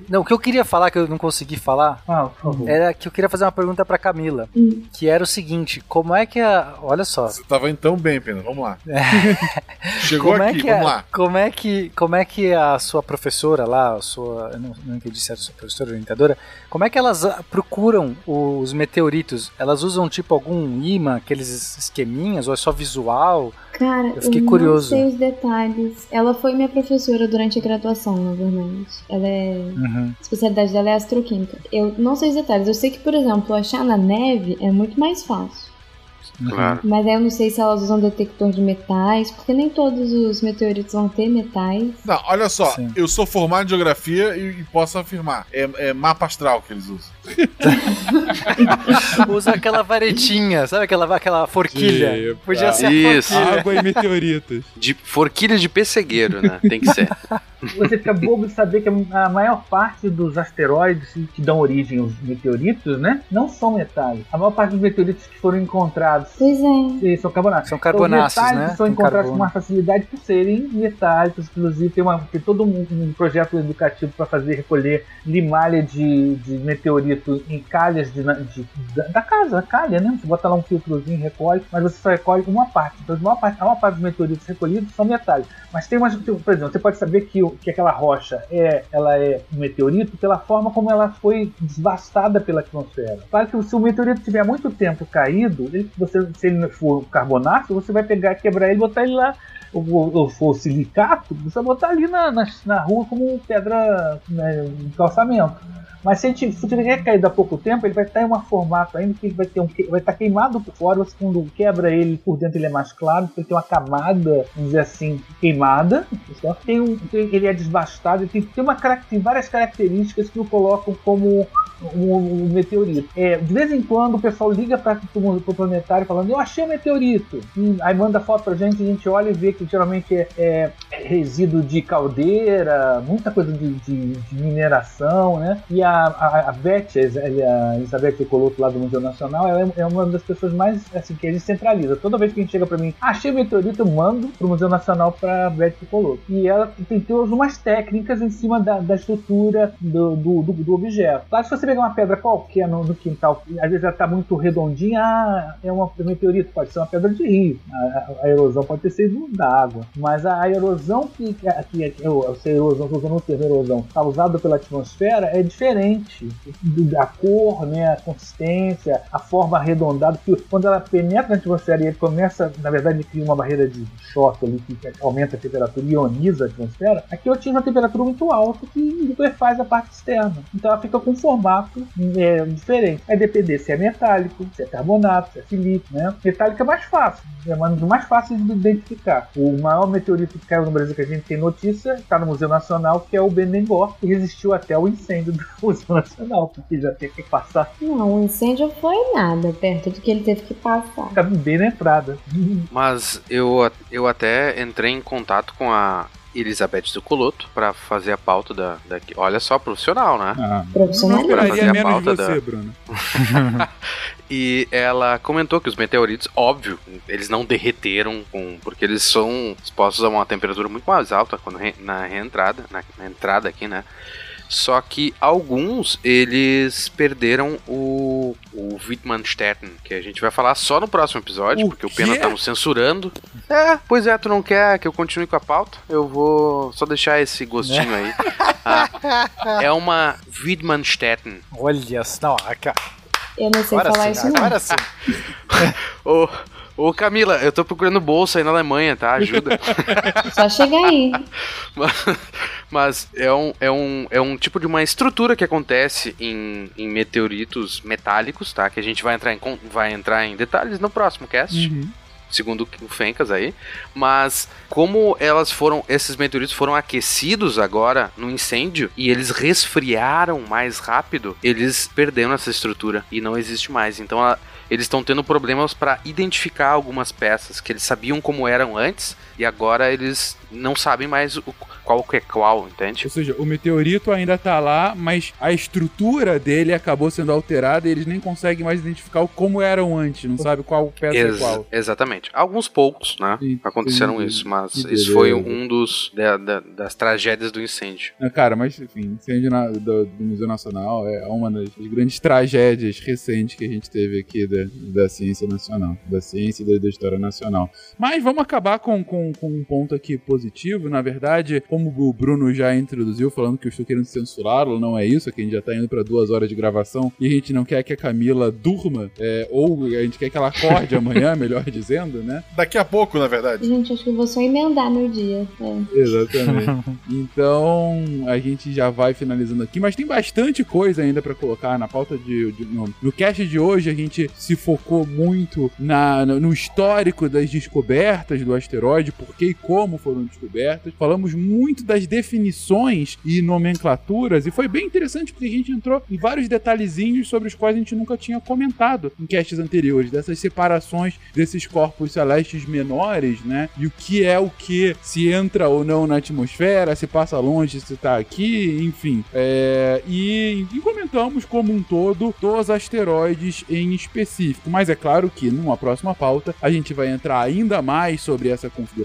Não, o que eu queria falar, que eu não consegui falar, Ah, por favor. era que eu queria fazer uma pergunta pra Camila. Que era o seguinte: como é que a. Olha só. Você tava indo tão bem, Pena. Vamos lá. Chegou como aqui, é vamos a- lá. Como é, que, como é que a sua professora lá, a sua. Eu não, não entendi se era sua professora orientadora. Como é que elas procuram os meteoritos? Elas usam tipo algum imã, aqueles esqueminhas, ou é só visual? Cara, Eu fiquei não curioso. sei os detalhes. Ela foi minha professora durante a graduação, na verdade. Ela é. Uhum. A especialidade dela é astroquímica. Eu não sei os detalhes. Eu sei que, por exemplo, achar na neve é muito mais fácil. Claro. Mas aí eu não sei se elas usam detector de metais, porque nem todos os meteoritos vão ter metais. Não, olha só, eu sou formado em geografia e, e posso afirmar. É, é mapa astral que eles usam. Usa aquela varetinha, sabe aquela, aquela forquilha? Epa. Podia ser a Isso. forquilha. Água e meteoritos. De forquilha de pessegueiro, né? Tem que ser. você fica bobo de saber que a maior parte dos asteroides que dão origem aos meteoritos, né, não são metálicos. A maior parte dos meteoritos que foram encontrados pois é. são carbonáceos. São carbonáceos, então, metálicos né? são encontrados carbono. com uma facilidade por serem metálicos. Inclusive, tem, uma, tem todo um, um projeto educativo para fazer recolher limalha de, de em calhas de, de- da, casa, calha, né? Você bota lá um filtrozinho e recolhe, mas você só recolhe uma parte. Então, a maior parte, a maior parte dos meteoritos recolhidos são metálicos. Mas tem umas, tem- por exemplo, você pode saber que, que aquela rocha é, ela é um meteorito pela forma como ela foi devastada pela atmosfera. Claro que se o meteorito tiver muito tempo caído, ele, você, se ele for carbonato, você vai pegar, quebrar ele e botar ele lá ou, for silicato, você botar ali na, na, na rua como pedra né, calçamento. Mas se, a gente, se tiver caído há pouco tempo, ele vai estar em um formato ainda que vai, ter um, vai estar queimado por fora. Você quando quebra ele por dentro, ele é mais claro, porque ele tem uma camada, vamos dizer assim, queimada. Tem um, tem- ele é desbastado, tem, tem, uma, tem várias características que o colocam como um, um meteorito. É, de vez em quando o pessoal liga para o planetário falando: Eu achei um meteorito. E aí manda foto pra gente, a gente olha e vê que geralmente é, é resíduo de caldeira, muita coisa de, de- de mineração, né? E a, a, a Beth, a Elizabeth Coloto lá do Museu Nacional, ela é, é uma das pessoas mais assim que a gente centraliza. Toda vez que a gente chega para mim, achei meteorito, eu mando pro Museu Nacional para Beth Coloto. E ela tem todas umas técnicas em cima da, da estrutura do, do, do, do objeto. Claro, se você pegar uma pedra qualquer no, no quintal, às vezes ela tá muito redondinha, ah, é uma é um meteorito, pode ser uma pedra de rio. A, a- a erosão pode ter sido da água. Mas a, a erosão que, que, que eu, sei erosão, tô usando o termo erosão, causada pela atmosfera é diferente. A cor, né, a consistência, a forma arredondada, que quando ela penetra na atmosfera e começa, na verdade, cria uma barreira de choque ali que aumenta a temperatura e ioniza a atmosfera, aqui eu atinge uma temperatura muito alta que liquefaz a parte externa. Então ela fica com um formato é, diferente. Vai depender se é metálico, se é carbonato, se é silício, né? Metálico é mais fácil, é mais fácil de identificar. O maior meteorito que caiu no Brasil que a gente tem notícia está no Museu Nacional, que é o Benengor, que resistiu até o incêndio do Museu Nacional, porque já teve que passar. Não, o incêndio foi nada perto do que ele teve que passar. Fica bem na entrada. Mas eu, eu até entrei em contato com a Elizabeth Zucoloto pra fazer a pauta da, daqui. Olha só, profissional, né? Ah, Profissional. Pra fazer a menos pauta você, da- Bruno. E ela comentou que os meteoritos, óbvio, eles não derreteram com, porque eles são expostos a uma temperatura muito mais alta quando re- na reentrada, na, na entrada aqui, né? Só que alguns eles perderam o, o que a gente vai falar só no próximo episódio, porque o Pena quê? tá nos censurando. É, pois é, tu não quer que eu continue com a pauta? Eu vou só deixar esse gostinho aí. Ah, é uma Wittmannsturm. Olha não, cara. Eu não sei Agora falar sim, isso não. agora sim. Ô, ô Camila, eu tô procurando bolsa aí na Alemanha, tá? Ajuda. Só chegar aí. Mas, mas é, um, é, um, é um tipo de uma estrutura que acontece em, em meteoritos metálicos, tá? Que a gente vai entrar em, vai entrar em detalhes no próximo cast. Uhum. Segundo o Fencas aí. Mas como elas foram. Esses meteoritos foram aquecidos agora no incêndio e eles resfriaram mais rápido, eles perderam essa estrutura e não existe mais. Então a- eles estão tendo problemas para identificar algumas peças que eles sabiam como eram antes e agora eles não sabem mais o, qual que é qual, entende? Ou seja, o meteorito ainda tá lá, mas a estrutura dele acabou sendo alterada e eles nem conseguem mais identificar como eram antes, não sabe qual peça é Ex- qual. Exatamente. Alguns poucos, né? Aconteceram isso, mas isso foi um dos da- da- das tragédias do incêndio. Ah, Cara, mas enfim, incêndio na- do, do Museu Nacional é uma das grandes tragédias recentes que a gente teve aqui da, da ciência nacional, da ciência e da, da história nacional. Mas vamos acabar com, com, com um ponto aqui positivo. Na verdade, como o Bruno já introduziu, falando que eu estou querendo censurá-lo, não é isso, que a gente já tá indo para duas horas de gravação e a gente não quer que a Camila durma, é, ou a gente quer que ela acorde amanhã, melhor dizendo, né? Daqui a pouco, na verdade. Gente, acho que eu vou só emendar no dia. É. Exatamente. Então, a gente já vai finalizando aqui, mas tem bastante coisa ainda pra colocar na pauta de, de- no, no cast de hoje. A gente se focou muito na, no, no histórico das descobertas do asteroide, por que e como foram descobertas. Falamos muito das definições e nomenclaturas, e foi bem interessante porque a gente entrou em vários detalhezinhos sobre os quais a gente nunca tinha comentado em castes anteriores, dessas separações desses corpos celestes menores, né? E o que é o que, se entra ou não na atmosfera, se passa longe, se tá aqui, enfim. É, e, e comentamos como um todo dos asteroides em específico. Mas é claro que numa próxima pauta a gente vai entrar ainda mais sobre essa configuração,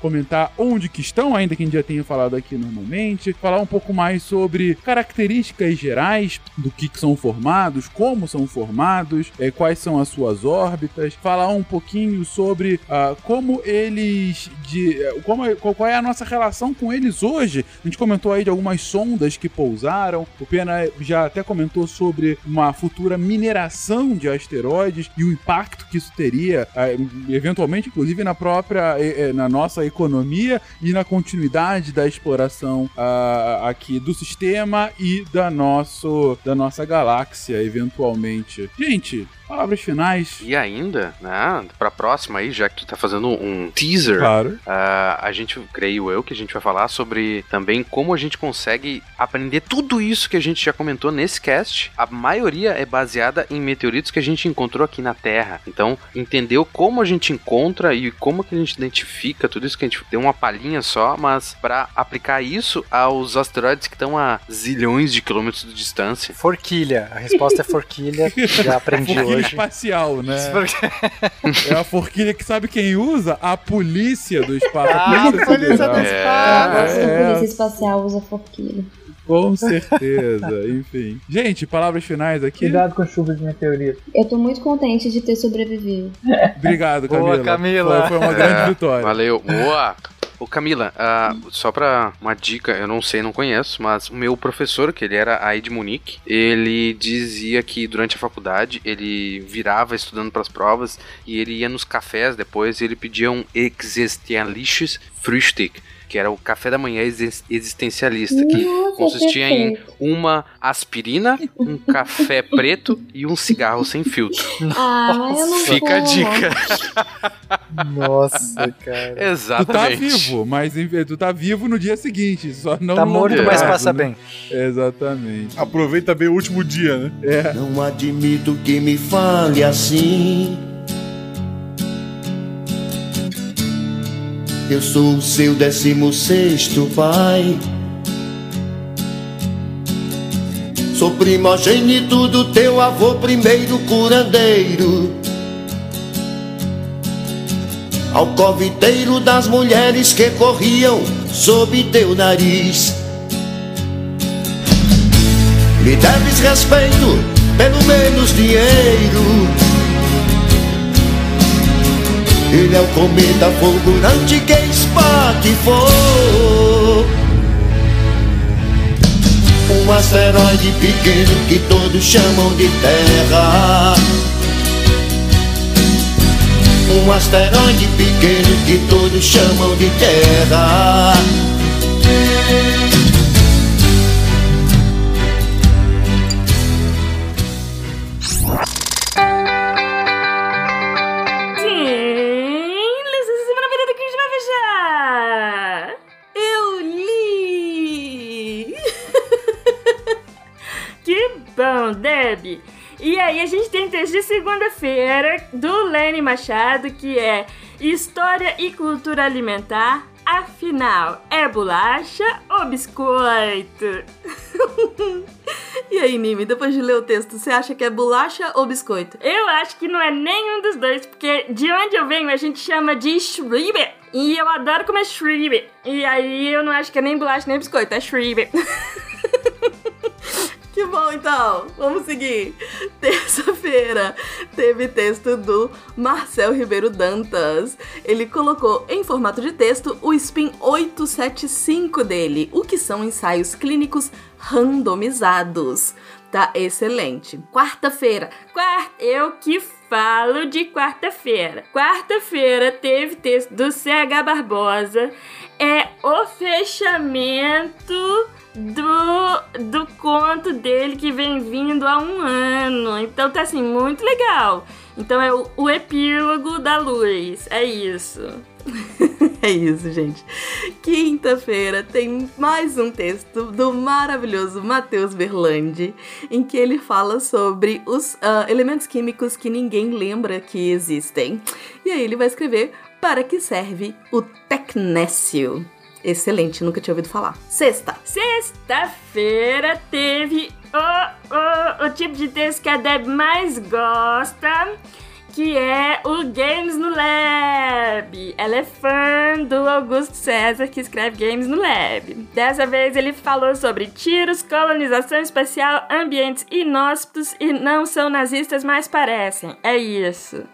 comentar onde que estão, ainda que a gente já tenha falado aqui normalmente, falar um pouco mais sobre características gerais do que, que são formados, como são formados, é, quais são as suas órbitas, falar um pouquinho sobre ah, como eles de eh, como, qual, qual é a nossa relação com eles hoje. A gente comentou aí de algumas sondas que pousaram. O Pena já até comentou sobre uma futura mineração de asteroides e o impacto que isso teria, eh, eventualmente, inclusive na própria eh, na nossa economia e na continuidade da exploração ah, aqui do sistema e da nosso da nossa galáxia, eventualmente. Gente, palavras finais. E ainda, né, pra próxima aí, já que tu tá fazendo um teaser, Claro. ah, a gente, creio eu, que a gente vai falar sobre também como a gente consegue aprender tudo isso que a gente já comentou nesse cast. A maioria é baseada em meteoritos que a gente encontrou aqui na Terra. Então, entendeu como a gente encontra e como que a gente identifica tudo isso que a gente deu uma palhinha só, mas pra aplicar isso aos asteroides que estão a zilhões de quilômetros de distância. Forquilha. A resposta é forquilha. Já aprendi forquilha hoje. Espacial, né? É a forquilha que sabe quem usa? A polícia do espaço. Ah, a polícia do. A É, é, polícia espacial usa forquilha. com certeza. Enfim. Gente, palavras finais aqui. Cuidado com a chuva de meteorito. Eu tô muito contente de ter sobrevivido. Obrigado, Boa, Camila. Camila. Foi, foi uma grande É, vitória. Valeu. Boa! Ô Camila, ah, só pra uma dica, eu não sei, não conheço, mas o meu professor, que ele era aí de Munique, ele dizia que durante a faculdade ele virava estudando pras provas e ele ia nos cafés depois e ele pedia um existentialisches Frühstück, que era o café da manhã exis- existencialista, que Nossa, consistia em uma aspirina, um café preto e um cigarro sem filtro. Ah, não Fica a dica. Nossa, cara. Tu tá Exatamente. vivo, mas em- tu tá vivo no dia seguinte, só não Tá morto, longo mas passa né? bem. Exatamente. Aproveita bem o último dia, né? É. Não admito que me fale assim. Eu sou o seu décimo sexto pai. Sou primogênito do teu avô, primeiro curandeiro. Alcoviteiro das mulheres que corriam sob teu nariz. Me deves respeito, pelo menos dinheiro. Ele é o cometa fulgurante que espatifou Um asteroide pequeno que todos chamam de Terra. Um asteroide pequeno que todos chamam de Terra Deb. E aí a gente tem texto de segunda-feira do Lenny Machado, que é História e Cultura Alimentar. Afinal, é bolacha ou biscoito? E aí, Nimi, depois de ler o texto, você acha que é bolacha ou biscoito? Eu acho que não é nenhum dos dois, porque de onde eu venho a gente chama de Schreiber. E eu adoro comer Schreiber. E aí eu não acho que é nem bolacha nem biscoito, é Schreiber. Que bom, então. Vamos seguir. Terça-feira teve texto do Marcel Ribeiro Dantas. Ele colocou em formato de texto o SPIN 875 dele, o que são ensaios clínicos randomizados. Tá excelente. Quarta-feira. Quarta, eu que falo de quarta-feira. Quarta-feira teve texto do CH Barbosa. É o fechamento do, do conto dele que vem vindo há um ano. Então tá assim, muito legal. Então é o, o epílogo da luz. É isso. é isso, gente. Quinta-feira tem mais um texto do maravilhoso Matheus Berlandi, em que ele fala sobre os ah, elementos químicos que ninguém lembra que existem. E aí ele vai escrever para que serve o tecnécio. Excelente, nunca tinha ouvido falar. Sexta. Sexta-feira teve o, o, o tipo de texto que a Deb mais gosta, que é o Games no Lab. Ela é fã do Augusto César, que escreve Games no Lab. Dessa vez ele falou sobre tiros, colonização espacial, ambientes inóspitos e não são nazistas, mas parecem. É isso.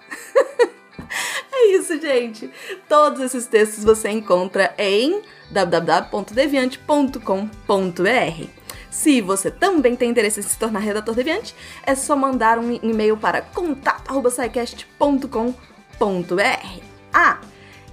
É isso, gente. Todos esses textos você encontra em www.deviante.com.br. Se você também tem interesse em se tornar redator deviante, é só mandar um e-mail para contato@saicast.com.br. Ah,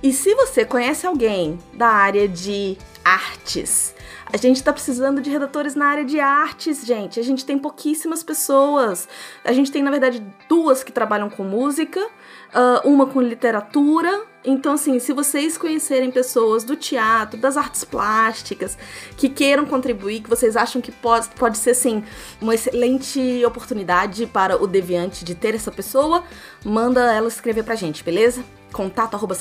e se você conhece alguém da área de artes, a gente tá precisando de redatores na área de artes, gente. A gente tem pouquíssimas pessoas. A gente tem, na verdade, duas que trabalham com música, uh, uma com literatura. Então, assim, se vocês conhecerem pessoas do teatro, das artes plásticas, que queiram contribuir, que vocês acham que pode, pode ser, assim, uma excelente oportunidade para o Deviante de ter essa pessoa, manda ela escrever pra gente, beleza? contato arroba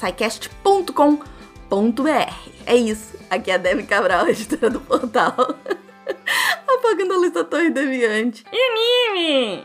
É isso. Aqui é a Debbie Cabral, editora do portal. Apagando a luz da Torre Deviante. E Mimi!